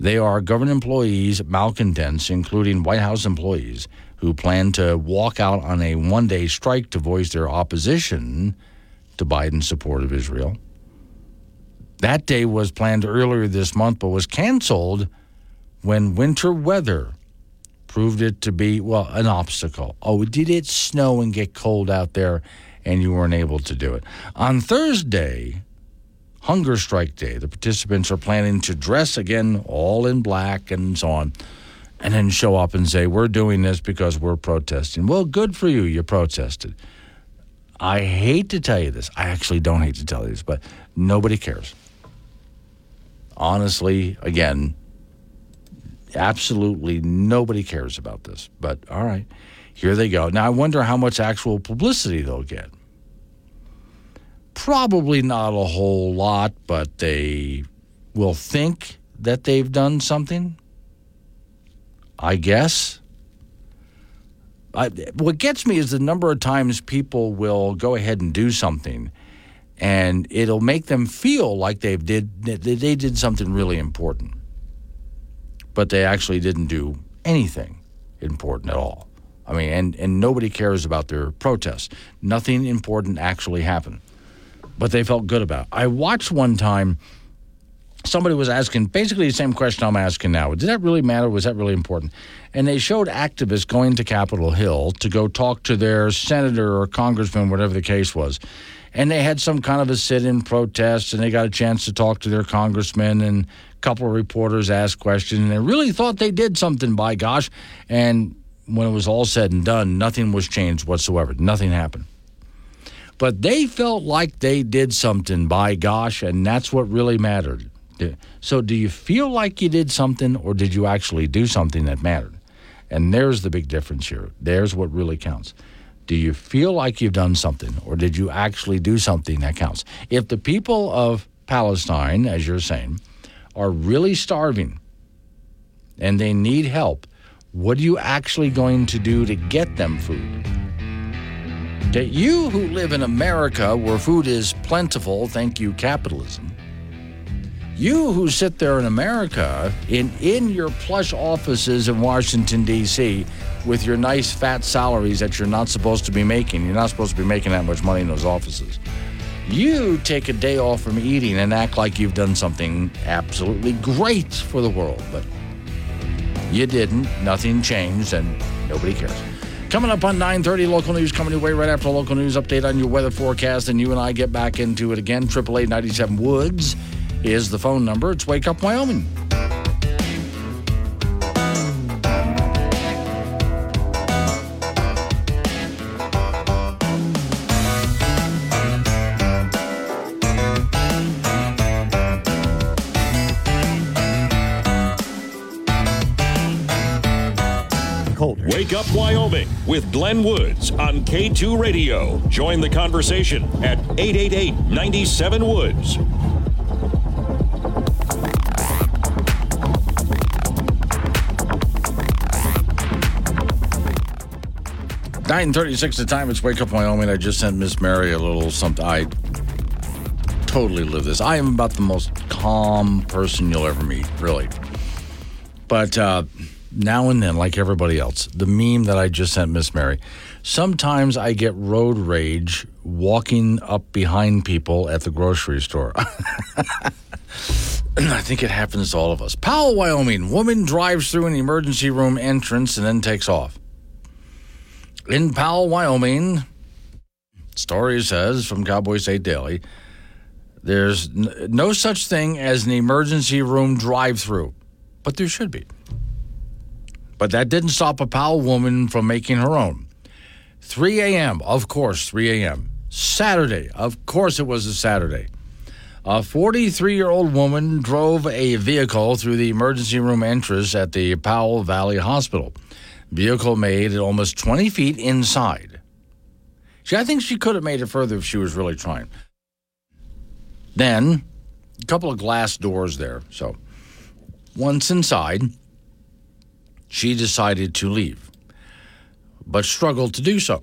[SPEAKER 1] They are government employees, malcontents, including White House employees, who plan to walk out on a one day strike to voice their opposition to Biden's support of Israel. That day was planned earlier this month, but was canceled when winter weather proved it to be, well, an obstacle. Oh, did it snow and get cold out there and you weren't able to do it? On Thursday, Hunger Strike Day, the participants are planning to dress again all in black and so on, and then show up and say, We're doing this because we're protesting. Well, good for you, you protested. I hate to tell you this. I actually don't hate to tell you this, but nobody cares honestly, again, absolutely nobody cares about this. But all right, here they go. Now, I wonder how much actual publicity they'll get. Probably not a whole lot, but they will think that they've done something. I guess. I, what gets me is the number of times people will go ahead and do something and it'll make them feel like they've did they did something really important. But they actually didn't do anything important at all. I mean and, and nobody cares about their protests. Nothing important actually happened. But they felt good about it. i watched one time somebody was asking basically the same question i'm asking now. Did that really matter? Was that really important? And they showed activists going to capitol hill to go talk to their senator or congressman whatever the case was and they had some kind of a sit-in protest, and they got a chance to talk to their congressman, and a couple of reporters asked questions, and they really thought they did something. By gosh, and when it was all said and done, nothing was changed whatsoever. Nothing happened. But they felt like they did something. By gosh, and that's what really mattered. So, do you feel like you did something, or did you actually do something that mattered? And there's the big difference here. There's what really counts. Do you feel like you've done something, or did you actually do something that counts? If the people of Palestine, as you're saying, are really starving and they need help, what are you actually going to do to get them food? That you who live in America where food is plentiful, thank you, capitalism, you who sit there in America in, in your plush offices in Washington, D.C., with your nice fat salaries that you're not supposed to be making, you're not supposed to be making that much money in those offices. You take a day off from eating and act like you've done something absolutely great for the world, but you didn't. Nothing changed, and nobody cares. Coming up on 9:30, local news coming your way right after a local news update on your weather forecast, and you and I get back into it again. Triple eight ninety seven Woods is the phone number. It's Wake Up Wyoming.
[SPEAKER 7] With Glenn Woods on K2 Radio. Join the conversation at 888 97 Woods.
[SPEAKER 1] Nine thirty-six. The time. It's Wake Up Wyoming. I just sent Miss Mary a little something. I totally live this. I am about the most calm person you'll ever meet, really. But uh, now and then, like everybody else, the meme that I just sent Miss Mary. Sometimes I get road rage walking up behind people at the grocery store. <laughs> I think it happens to all of us. Powell, Wyoming. Woman drives through an emergency room entrance and then takes off. In Powell, Wyoming, story says from Cowboy State Daily, there's no such thing as an emergency room drive through, but there should be. But that didn't stop a Powell woman from making her own. 3 a.m., of course, 3 a.m. Saturday, of course it was a Saturday. A 43 year old woman drove a vehicle through the emergency room entrance at the Powell Valley Hospital. Vehicle made it almost 20 feet inside. See, I think she could have made it further if she was really trying. Then, a couple of glass doors there. So, once inside, she decided to leave, but struggled to do so.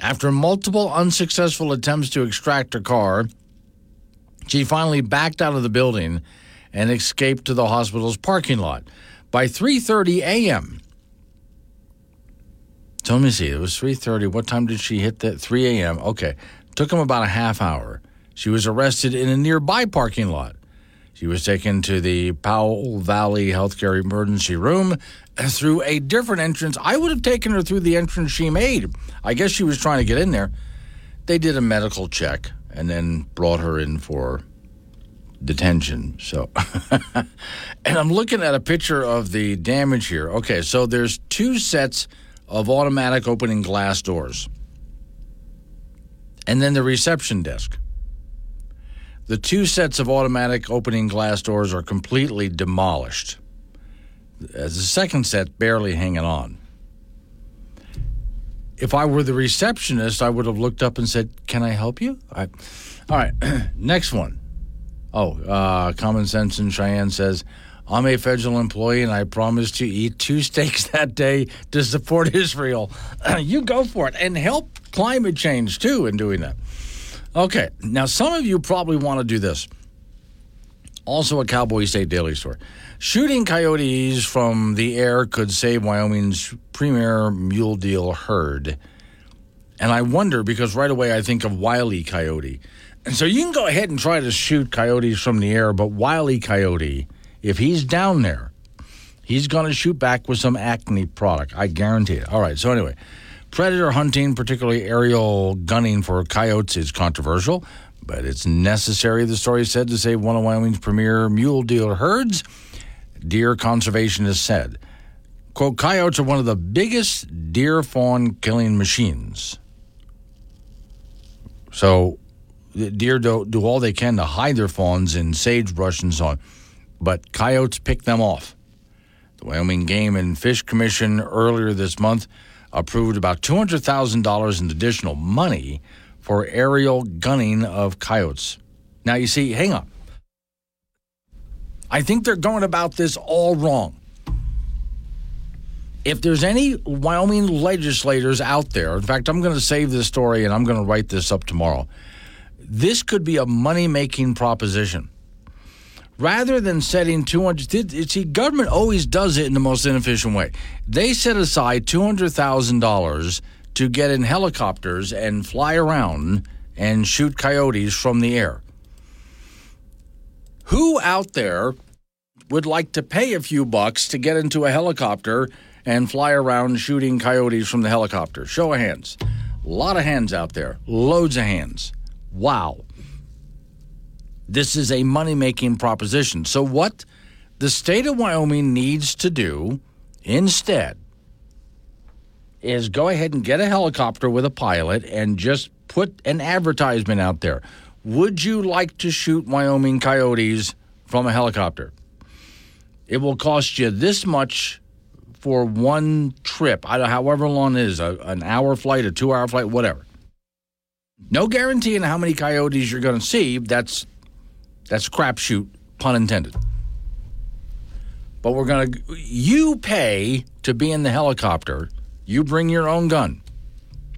[SPEAKER 1] After multiple unsuccessful attempts to extract her car, she finally backed out of the building and escaped to the hospital's parking lot. By 3:30 a.m. Let me see. It was 3:30. What time did she hit that? 3 a.m. Okay, took him about a half hour. She was arrested in a nearby parking lot. She was taken to the Powell Valley Healthcare Emergency Room uh, through a different entrance. I would have taken her through the entrance she made. I guess she was trying to get in there. They did a medical check and then brought her in for detention. So, <laughs> and I'm looking at a picture of the damage here. Okay, so there's two sets of automatic opening glass doors, and then the reception desk. The two sets of automatic opening glass doors are completely demolished. As the second set barely hanging on. If I were the receptionist, I would have looked up and said, "Can I help you?" All right, <clears throat> <clears throat> next one. Oh, uh, Common Sense in Cheyenne says, I'm a federal employee and I promise to eat two <laughs> steaks that day to support Israel. <clears throat> you go for it and help climate change too in doing that. Okay, now some of you probably want to do this. Also, a Cowboy State Daily Store. Shooting coyotes from the air could save Wyoming's premier mule deer herd. And I wonder because right away I think of Wiley Coyote. And so you can go ahead and try to shoot coyotes from the air, but Wiley Coyote, if he's down there, he's going to shoot back with some acne product. I guarantee it. All right. So, anyway, predator hunting, particularly aerial gunning for coyotes, is controversial, but it's necessary, the story said, to save one of Wyoming's premier mule deer herds. Deer conservation conservationists said, quote, coyotes are one of the biggest deer fawn killing machines. So, deer do, do all they can to hide their fawns in sagebrush and so on, but coyotes pick them off. The Wyoming Game and Fish Commission earlier this month approved about $200,000 in additional money for aerial gunning of coyotes. Now, you see, hang on. I think they're going about this all wrong. If there's any Wyoming legislators out there, in fact, I'm going to save this story and I'm going to write this up tomorrow. This could be a money making proposition. Rather than setting 200, see, government always does it in the most inefficient way. They set aside $200,000 to get in helicopters and fly around and shoot coyotes from the air. Who out there would like to pay a few bucks to get into a helicopter and fly around shooting coyotes from the helicopter? Show of hands. A lot of hands out there. Loads of hands. Wow. This is a money making proposition. So, what the state of Wyoming needs to do instead is go ahead and get a helicopter with a pilot and just put an advertisement out there. Would you like to shoot Wyoming coyotes from a helicopter? It will cost you this much for one trip, however long it is a, an hour flight, a two hour flight, whatever. No guarantee in how many coyotes you're going to see. That's that's crapshoot, pun intended. But we're going to, you pay to be in the helicopter. You bring your own gun.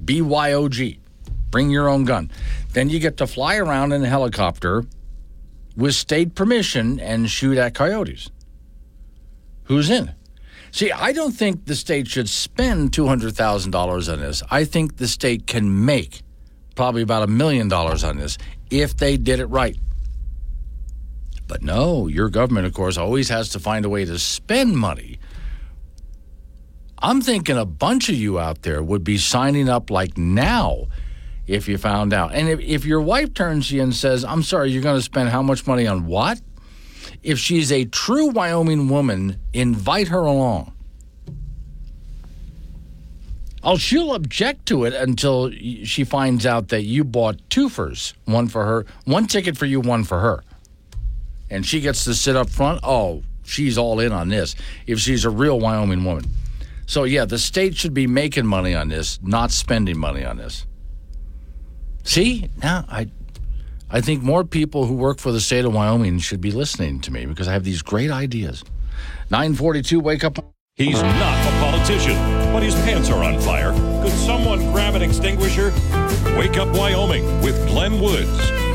[SPEAKER 1] BYOG. Bring your own gun. Then you get to fly around in a helicopter with state permission and shoot at coyotes. Who's in? See, I don't think the state should spend $200,000 on this. I think the state can make probably about a million dollars on this if they did it right. But no, your government, of course, always has to find a way to spend money. I'm thinking a bunch of you out there would be signing up like now if you found out. And if, if your wife turns to you and says, I'm sorry, you're going to spend how much money on what? If she's a true Wyoming woman, invite her along. Oh, she'll object to it until she finds out that you bought two twofers, one for her, one ticket for you, one for her and she gets to sit up front, oh, she's all in on this if she's a real Wyoming woman. So, yeah, the state should be making money on this, not spending money on this. See, now I, I think more people who work for the state of Wyoming should be listening to me because I have these great ideas. 942, wake up.
[SPEAKER 7] He's not a politician, but his pants are on fire. Could someone grab an extinguisher? Wake up Wyoming with Glenn Woods.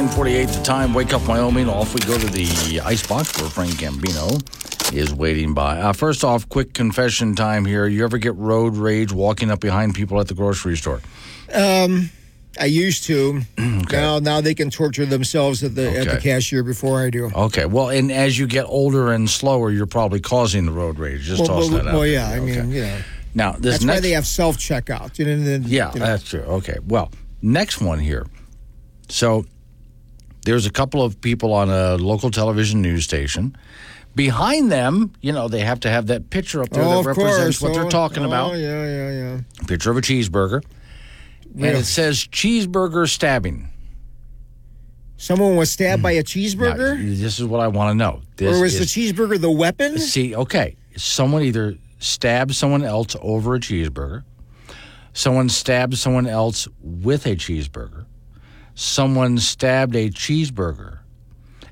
[SPEAKER 1] Nine forty-eight. The time. Wake up, Wyoming. Off we go to the ice box where Frank Gambino is waiting by. Uh, first off, quick confession time here. You ever get road rage walking up behind people at the grocery store?
[SPEAKER 8] Um, I used to. <clears throat> okay. Now, now they can torture themselves at the at the cashier before I do.
[SPEAKER 1] Okay. Well, and as you get older and slower, you're probably causing the road rage. Just
[SPEAKER 8] well,
[SPEAKER 1] toss
[SPEAKER 8] well,
[SPEAKER 1] that out.
[SPEAKER 8] well,
[SPEAKER 1] there.
[SPEAKER 8] yeah. I mean, you know,
[SPEAKER 1] Now this
[SPEAKER 8] that's
[SPEAKER 1] next.
[SPEAKER 8] why they have self checkout. You know,
[SPEAKER 1] Yeah,
[SPEAKER 8] you know.
[SPEAKER 1] that's true. Okay. Well, next one here. So there's a couple of people on a local television news station. Behind them, you know, they have to have that picture up there
[SPEAKER 8] oh,
[SPEAKER 1] that represents
[SPEAKER 8] course.
[SPEAKER 1] what they're
[SPEAKER 8] Oh,
[SPEAKER 1] talking
[SPEAKER 8] oh,
[SPEAKER 1] about.
[SPEAKER 8] yeah, yeah, yeah.
[SPEAKER 1] Picture of a cheeseburger. And it says cheeseburger stabbing.
[SPEAKER 8] Someone was stabbed by a hmm.
[SPEAKER 1] Now,
[SPEAKER 8] cheeseburger,
[SPEAKER 1] this is what I want to know. This
[SPEAKER 8] or was the cheeseburger the weapon?
[SPEAKER 1] See, okay. Someone either stabbed someone else over a cheeseburger, someone stabbed someone else with a cheeseburger, someone stabbed a cheeseburger,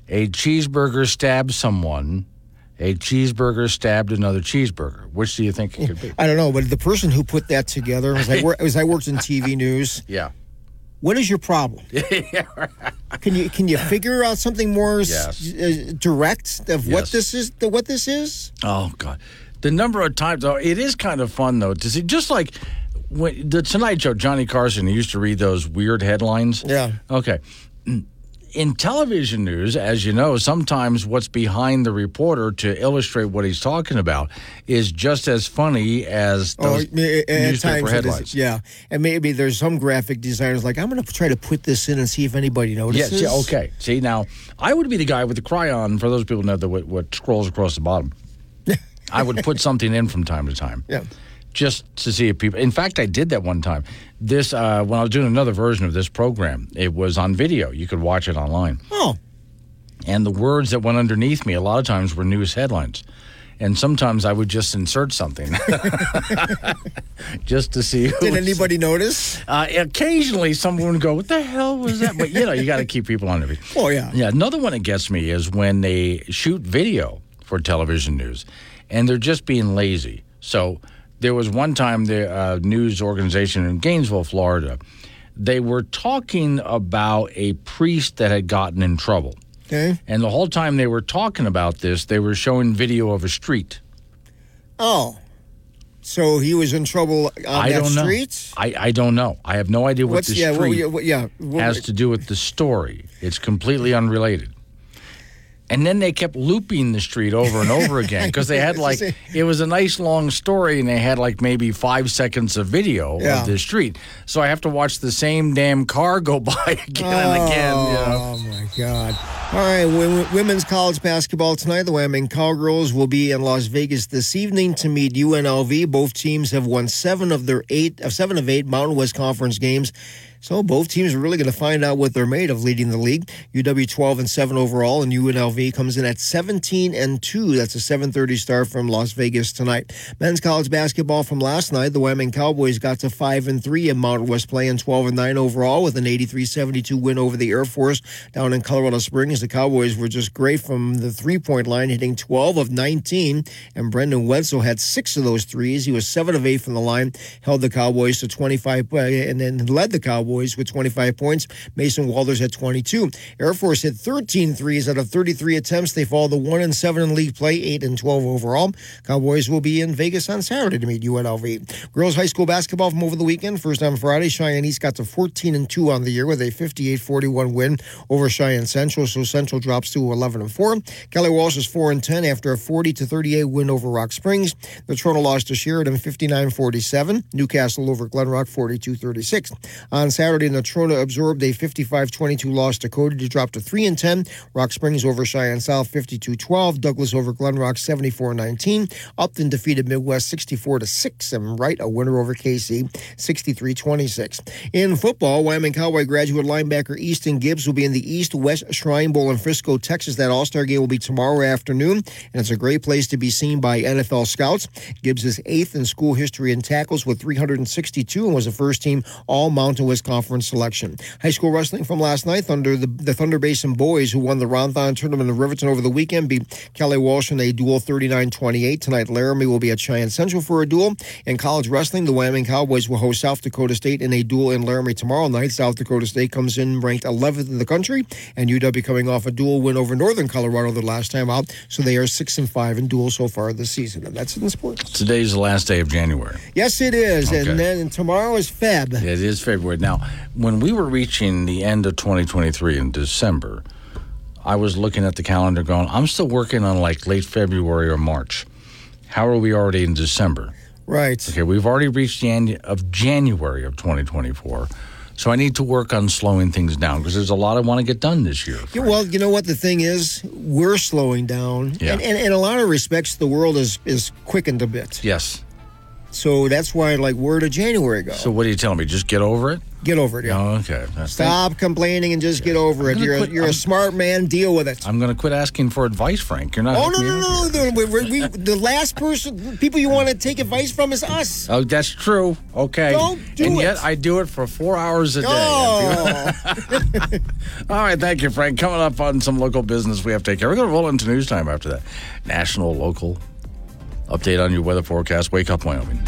[SPEAKER 1] a cheeseburger stabbed someone, a cheeseburger stabbed another cheeseburger. Which do you think it could be?
[SPEAKER 8] I don't know, but the person who put that together, as I, I worked in <laughs> TV news,
[SPEAKER 1] Yeah.
[SPEAKER 8] what is your problem? <laughs> Can you can you figure out something more s- uh, direct of what this is? The, what this is?
[SPEAKER 1] Oh God, the number of times though it is kind of fun though to see. Just like when the Tonight Show, Johnny Carson he used to read those weird headlines.
[SPEAKER 8] Yeah.
[SPEAKER 1] Okay. In television news, as you know, sometimes what's behind the reporter to illustrate what he's talking about is just as funny as oh, those
[SPEAKER 8] Oh, a- at
[SPEAKER 1] newspaper
[SPEAKER 8] times it is-
[SPEAKER 1] headlines.
[SPEAKER 8] yeah, and maybe there's some graphic designers like I'm going to try to put this in and see if anybody notices.
[SPEAKER 1] yeah, okay. See, now, I would be the guy with the crayon, for those people know that what, what scrolls across the bottom. <laughs> I would put something in from time to time.
[SPEAKER 8] Yeah.
[SPEAKER 1] Just to see if people. In fact, I did that one time. This uh, when I was doing another version of this program, it was on video. You could watch it online.
[SPEAKER 8] Oh.
[SPEAKER 1] And the words that went underneath me a lot of times were news headlines. And sometimes I would just insert something <laughs> just to see. who
[SPEAKER 8] Did anybody notice?
[SPEAKER 1] Uh, occasionally, someone would go, "What the hell was that?" But you know, you got to keep people on their feet.
[SPEAKER 8] Oh yeah.
[SPEAKER 1] Yeah, another one that gets me is when they shoot video for television news, and they're just being lazy. So there was one time the uh, news organization in Gainesville, Florida, they were talking about a priest that had gotten in trouble,
[SPEAKER 8] Okay.
[SPEAKER 1] and the whole time they were talking about this, they were showing video of a street.
[SPEAKER 8] Oh. So he was in trouble on
[SPEAKER 1] I
[SPEAKER 8] that
[SPEAKER 1] don't know.
[SPEAKER 8] street?
[SPEAKER 1] I, I don't know. I have no idea what
[SPEAKER 8] What's
[SPEAKER 1] the
[SPEAKER 8] yeah,
[SPEAKER 1] street
[SPEAKER 8] yeah, what, yeah. what-
[SPEAKER 1] has to do with the story. It's completely unrelated. And then they kept looping the street over and over again because they had <laughs> like it was a nice long story and they had like maybe five seconds of video
[SPEAKER 8] Yeah.
[SPEAKER 1] of the street. So I have to watch the same damn car go <laughs> by again and again. You know?
[SPEAKER 8] Oh my God! All right, wo- women's college basketball tonight. The Wyoming Cowgirls will be in Las Vegas this evening to meet UNLV. Both teams have won seven of their eight of seven of eight Mountain West Conference games. So both teams are really going to find out what they're made of leading the league. UW 12 and 7 overall, and UNLV comes in at 17 and 2. That's a 7:30 start from Las Vegas tonight. Men's college basketball from last night. The Wyoming Cowboys got to 5 and 3 in Mountain West play and 12 and 9 overall with an 83-72 win over the Air Force down in Colorado Springs. The Cowboys were just great from the three-point line, hitting 12 of 19, and Brendan Wenzel had six of those threes. He was 7 of 8 from the line, held the Cowboys to 25 uh, and then led the Cowboys with 25 points. Mason Walters had 22. Air Force hit 13 threes out of 33 attempts. They fall to 1 and 7 in league play, 8 and 12 overall. Cowboys will be in Vegas on Saturday to meet UNLV. Girls high school basketball from over the weekend. First on Friday, Cheyenne East got to 14 and 2 on the year with a 58-41 win over Cheyenne Central. So Central drops to 11 and 4. Kelly Walsh is 4 and 10 after a 40 to 38 win over Rock Springs. Natrona lost to Sheridan 59-47. Newcastle over Glenrock 42-36. On Saturday, Natrona absorbed a 55-22 loss to Cody to drop to 3 and 10. Rock Springs over Cheyenne South 52-12. Douglas over Glenrock 74-19. Upton defeated Midwest 64 to 6 and Wright a winner over Kaycee 63-26. In football, Wyoming Cowboy graduate linebacker Easton Gibbs will be in the East West Shrine Bowl in Frisco, Texas. That All-Star game will be tomorrow afternoon, and it's a great place to be seen by NFL scouts. Gibbs is eighth in school history in tackles with 362 and was a first team All Mountain West Conference selection. High school wrestling from last night, Thunder the, the Thunder Basin boys who won the Ron Thon tournament in Riverton over the weekend beat Kelly Walsh in a duel 39-28. Tonight, Laramie will be at Cheyenne Central for a duel. In college wrestling, the Wyoming Cowboys will host South Dakota State in a duel in Laramie tomorrow night. South Dakota State comes in ranked 11th in the country, and UW coming off a dual win over Northern Colorado the last time out. So they are six and five in duels so far this season, and that's in sports.
[SPEAKER 1] Today's the last day of January.
[SPEAKER 8] Yes, it is,
[SPEAKER 1] Okay.
[SPEAKER 8] and then tomorrow is Feb.
[SPEAKER 1] It is February. Now, when we were reaching the end of 2023 in December, I was looking at the calendar going, I'm still working on like late February or March. How are we already in December?
[SPEAKER 8] Right.
[SPEAKER 1] Okay, we've already reached the end of January of 2024. So I need to work on slowing things down because there's a lot I want to get done this year.
[SPEAKER 8] Yeah, well, you know what the thing is, we're slowing down,
[SPEAKER 1] Yeah.
[SPEAKER 8] and, and in a lot of respects, the world is is quickened a bit.
[SPEAKER 1] Yes.
[SPEAKER 8] So that's why, like, where did January go?
[SPEAKER 1] So what are you telling me? Just get over it?
[SPEAKER 8] Get over it. Yeah.
[SPEAKER 1] Oh, okay. That's-
[SPEAKER 8] Stop complaining and just get over it. You're a, you're a
[SPEAKER 1] I'm-
[SPEAKER 8] smart man. Deal with it.
[SPEAKER 1] I'm going to quit asking for advice, Frank. You're not.
[SPEAKER 8] Oh no no no! no. We, we, the last person, people you want to take advice from is us.
[SPEAKER 1] Oh, that's true. Okay.
[SPEAKER 8] Don't do it.
[SPEAKER 1] and
[SPEAKER 8] it.
[SPEAKER 1] yet I do it for four hours a day.
[SPEAKER 8] Oh. <laughs>
[SPEAKER 1] All right, thank you, Frank. Coming up on some local business we have to take care. We're going to roll into news time after that. National, local, Update on your weather forecast. Wake up, Wyoming.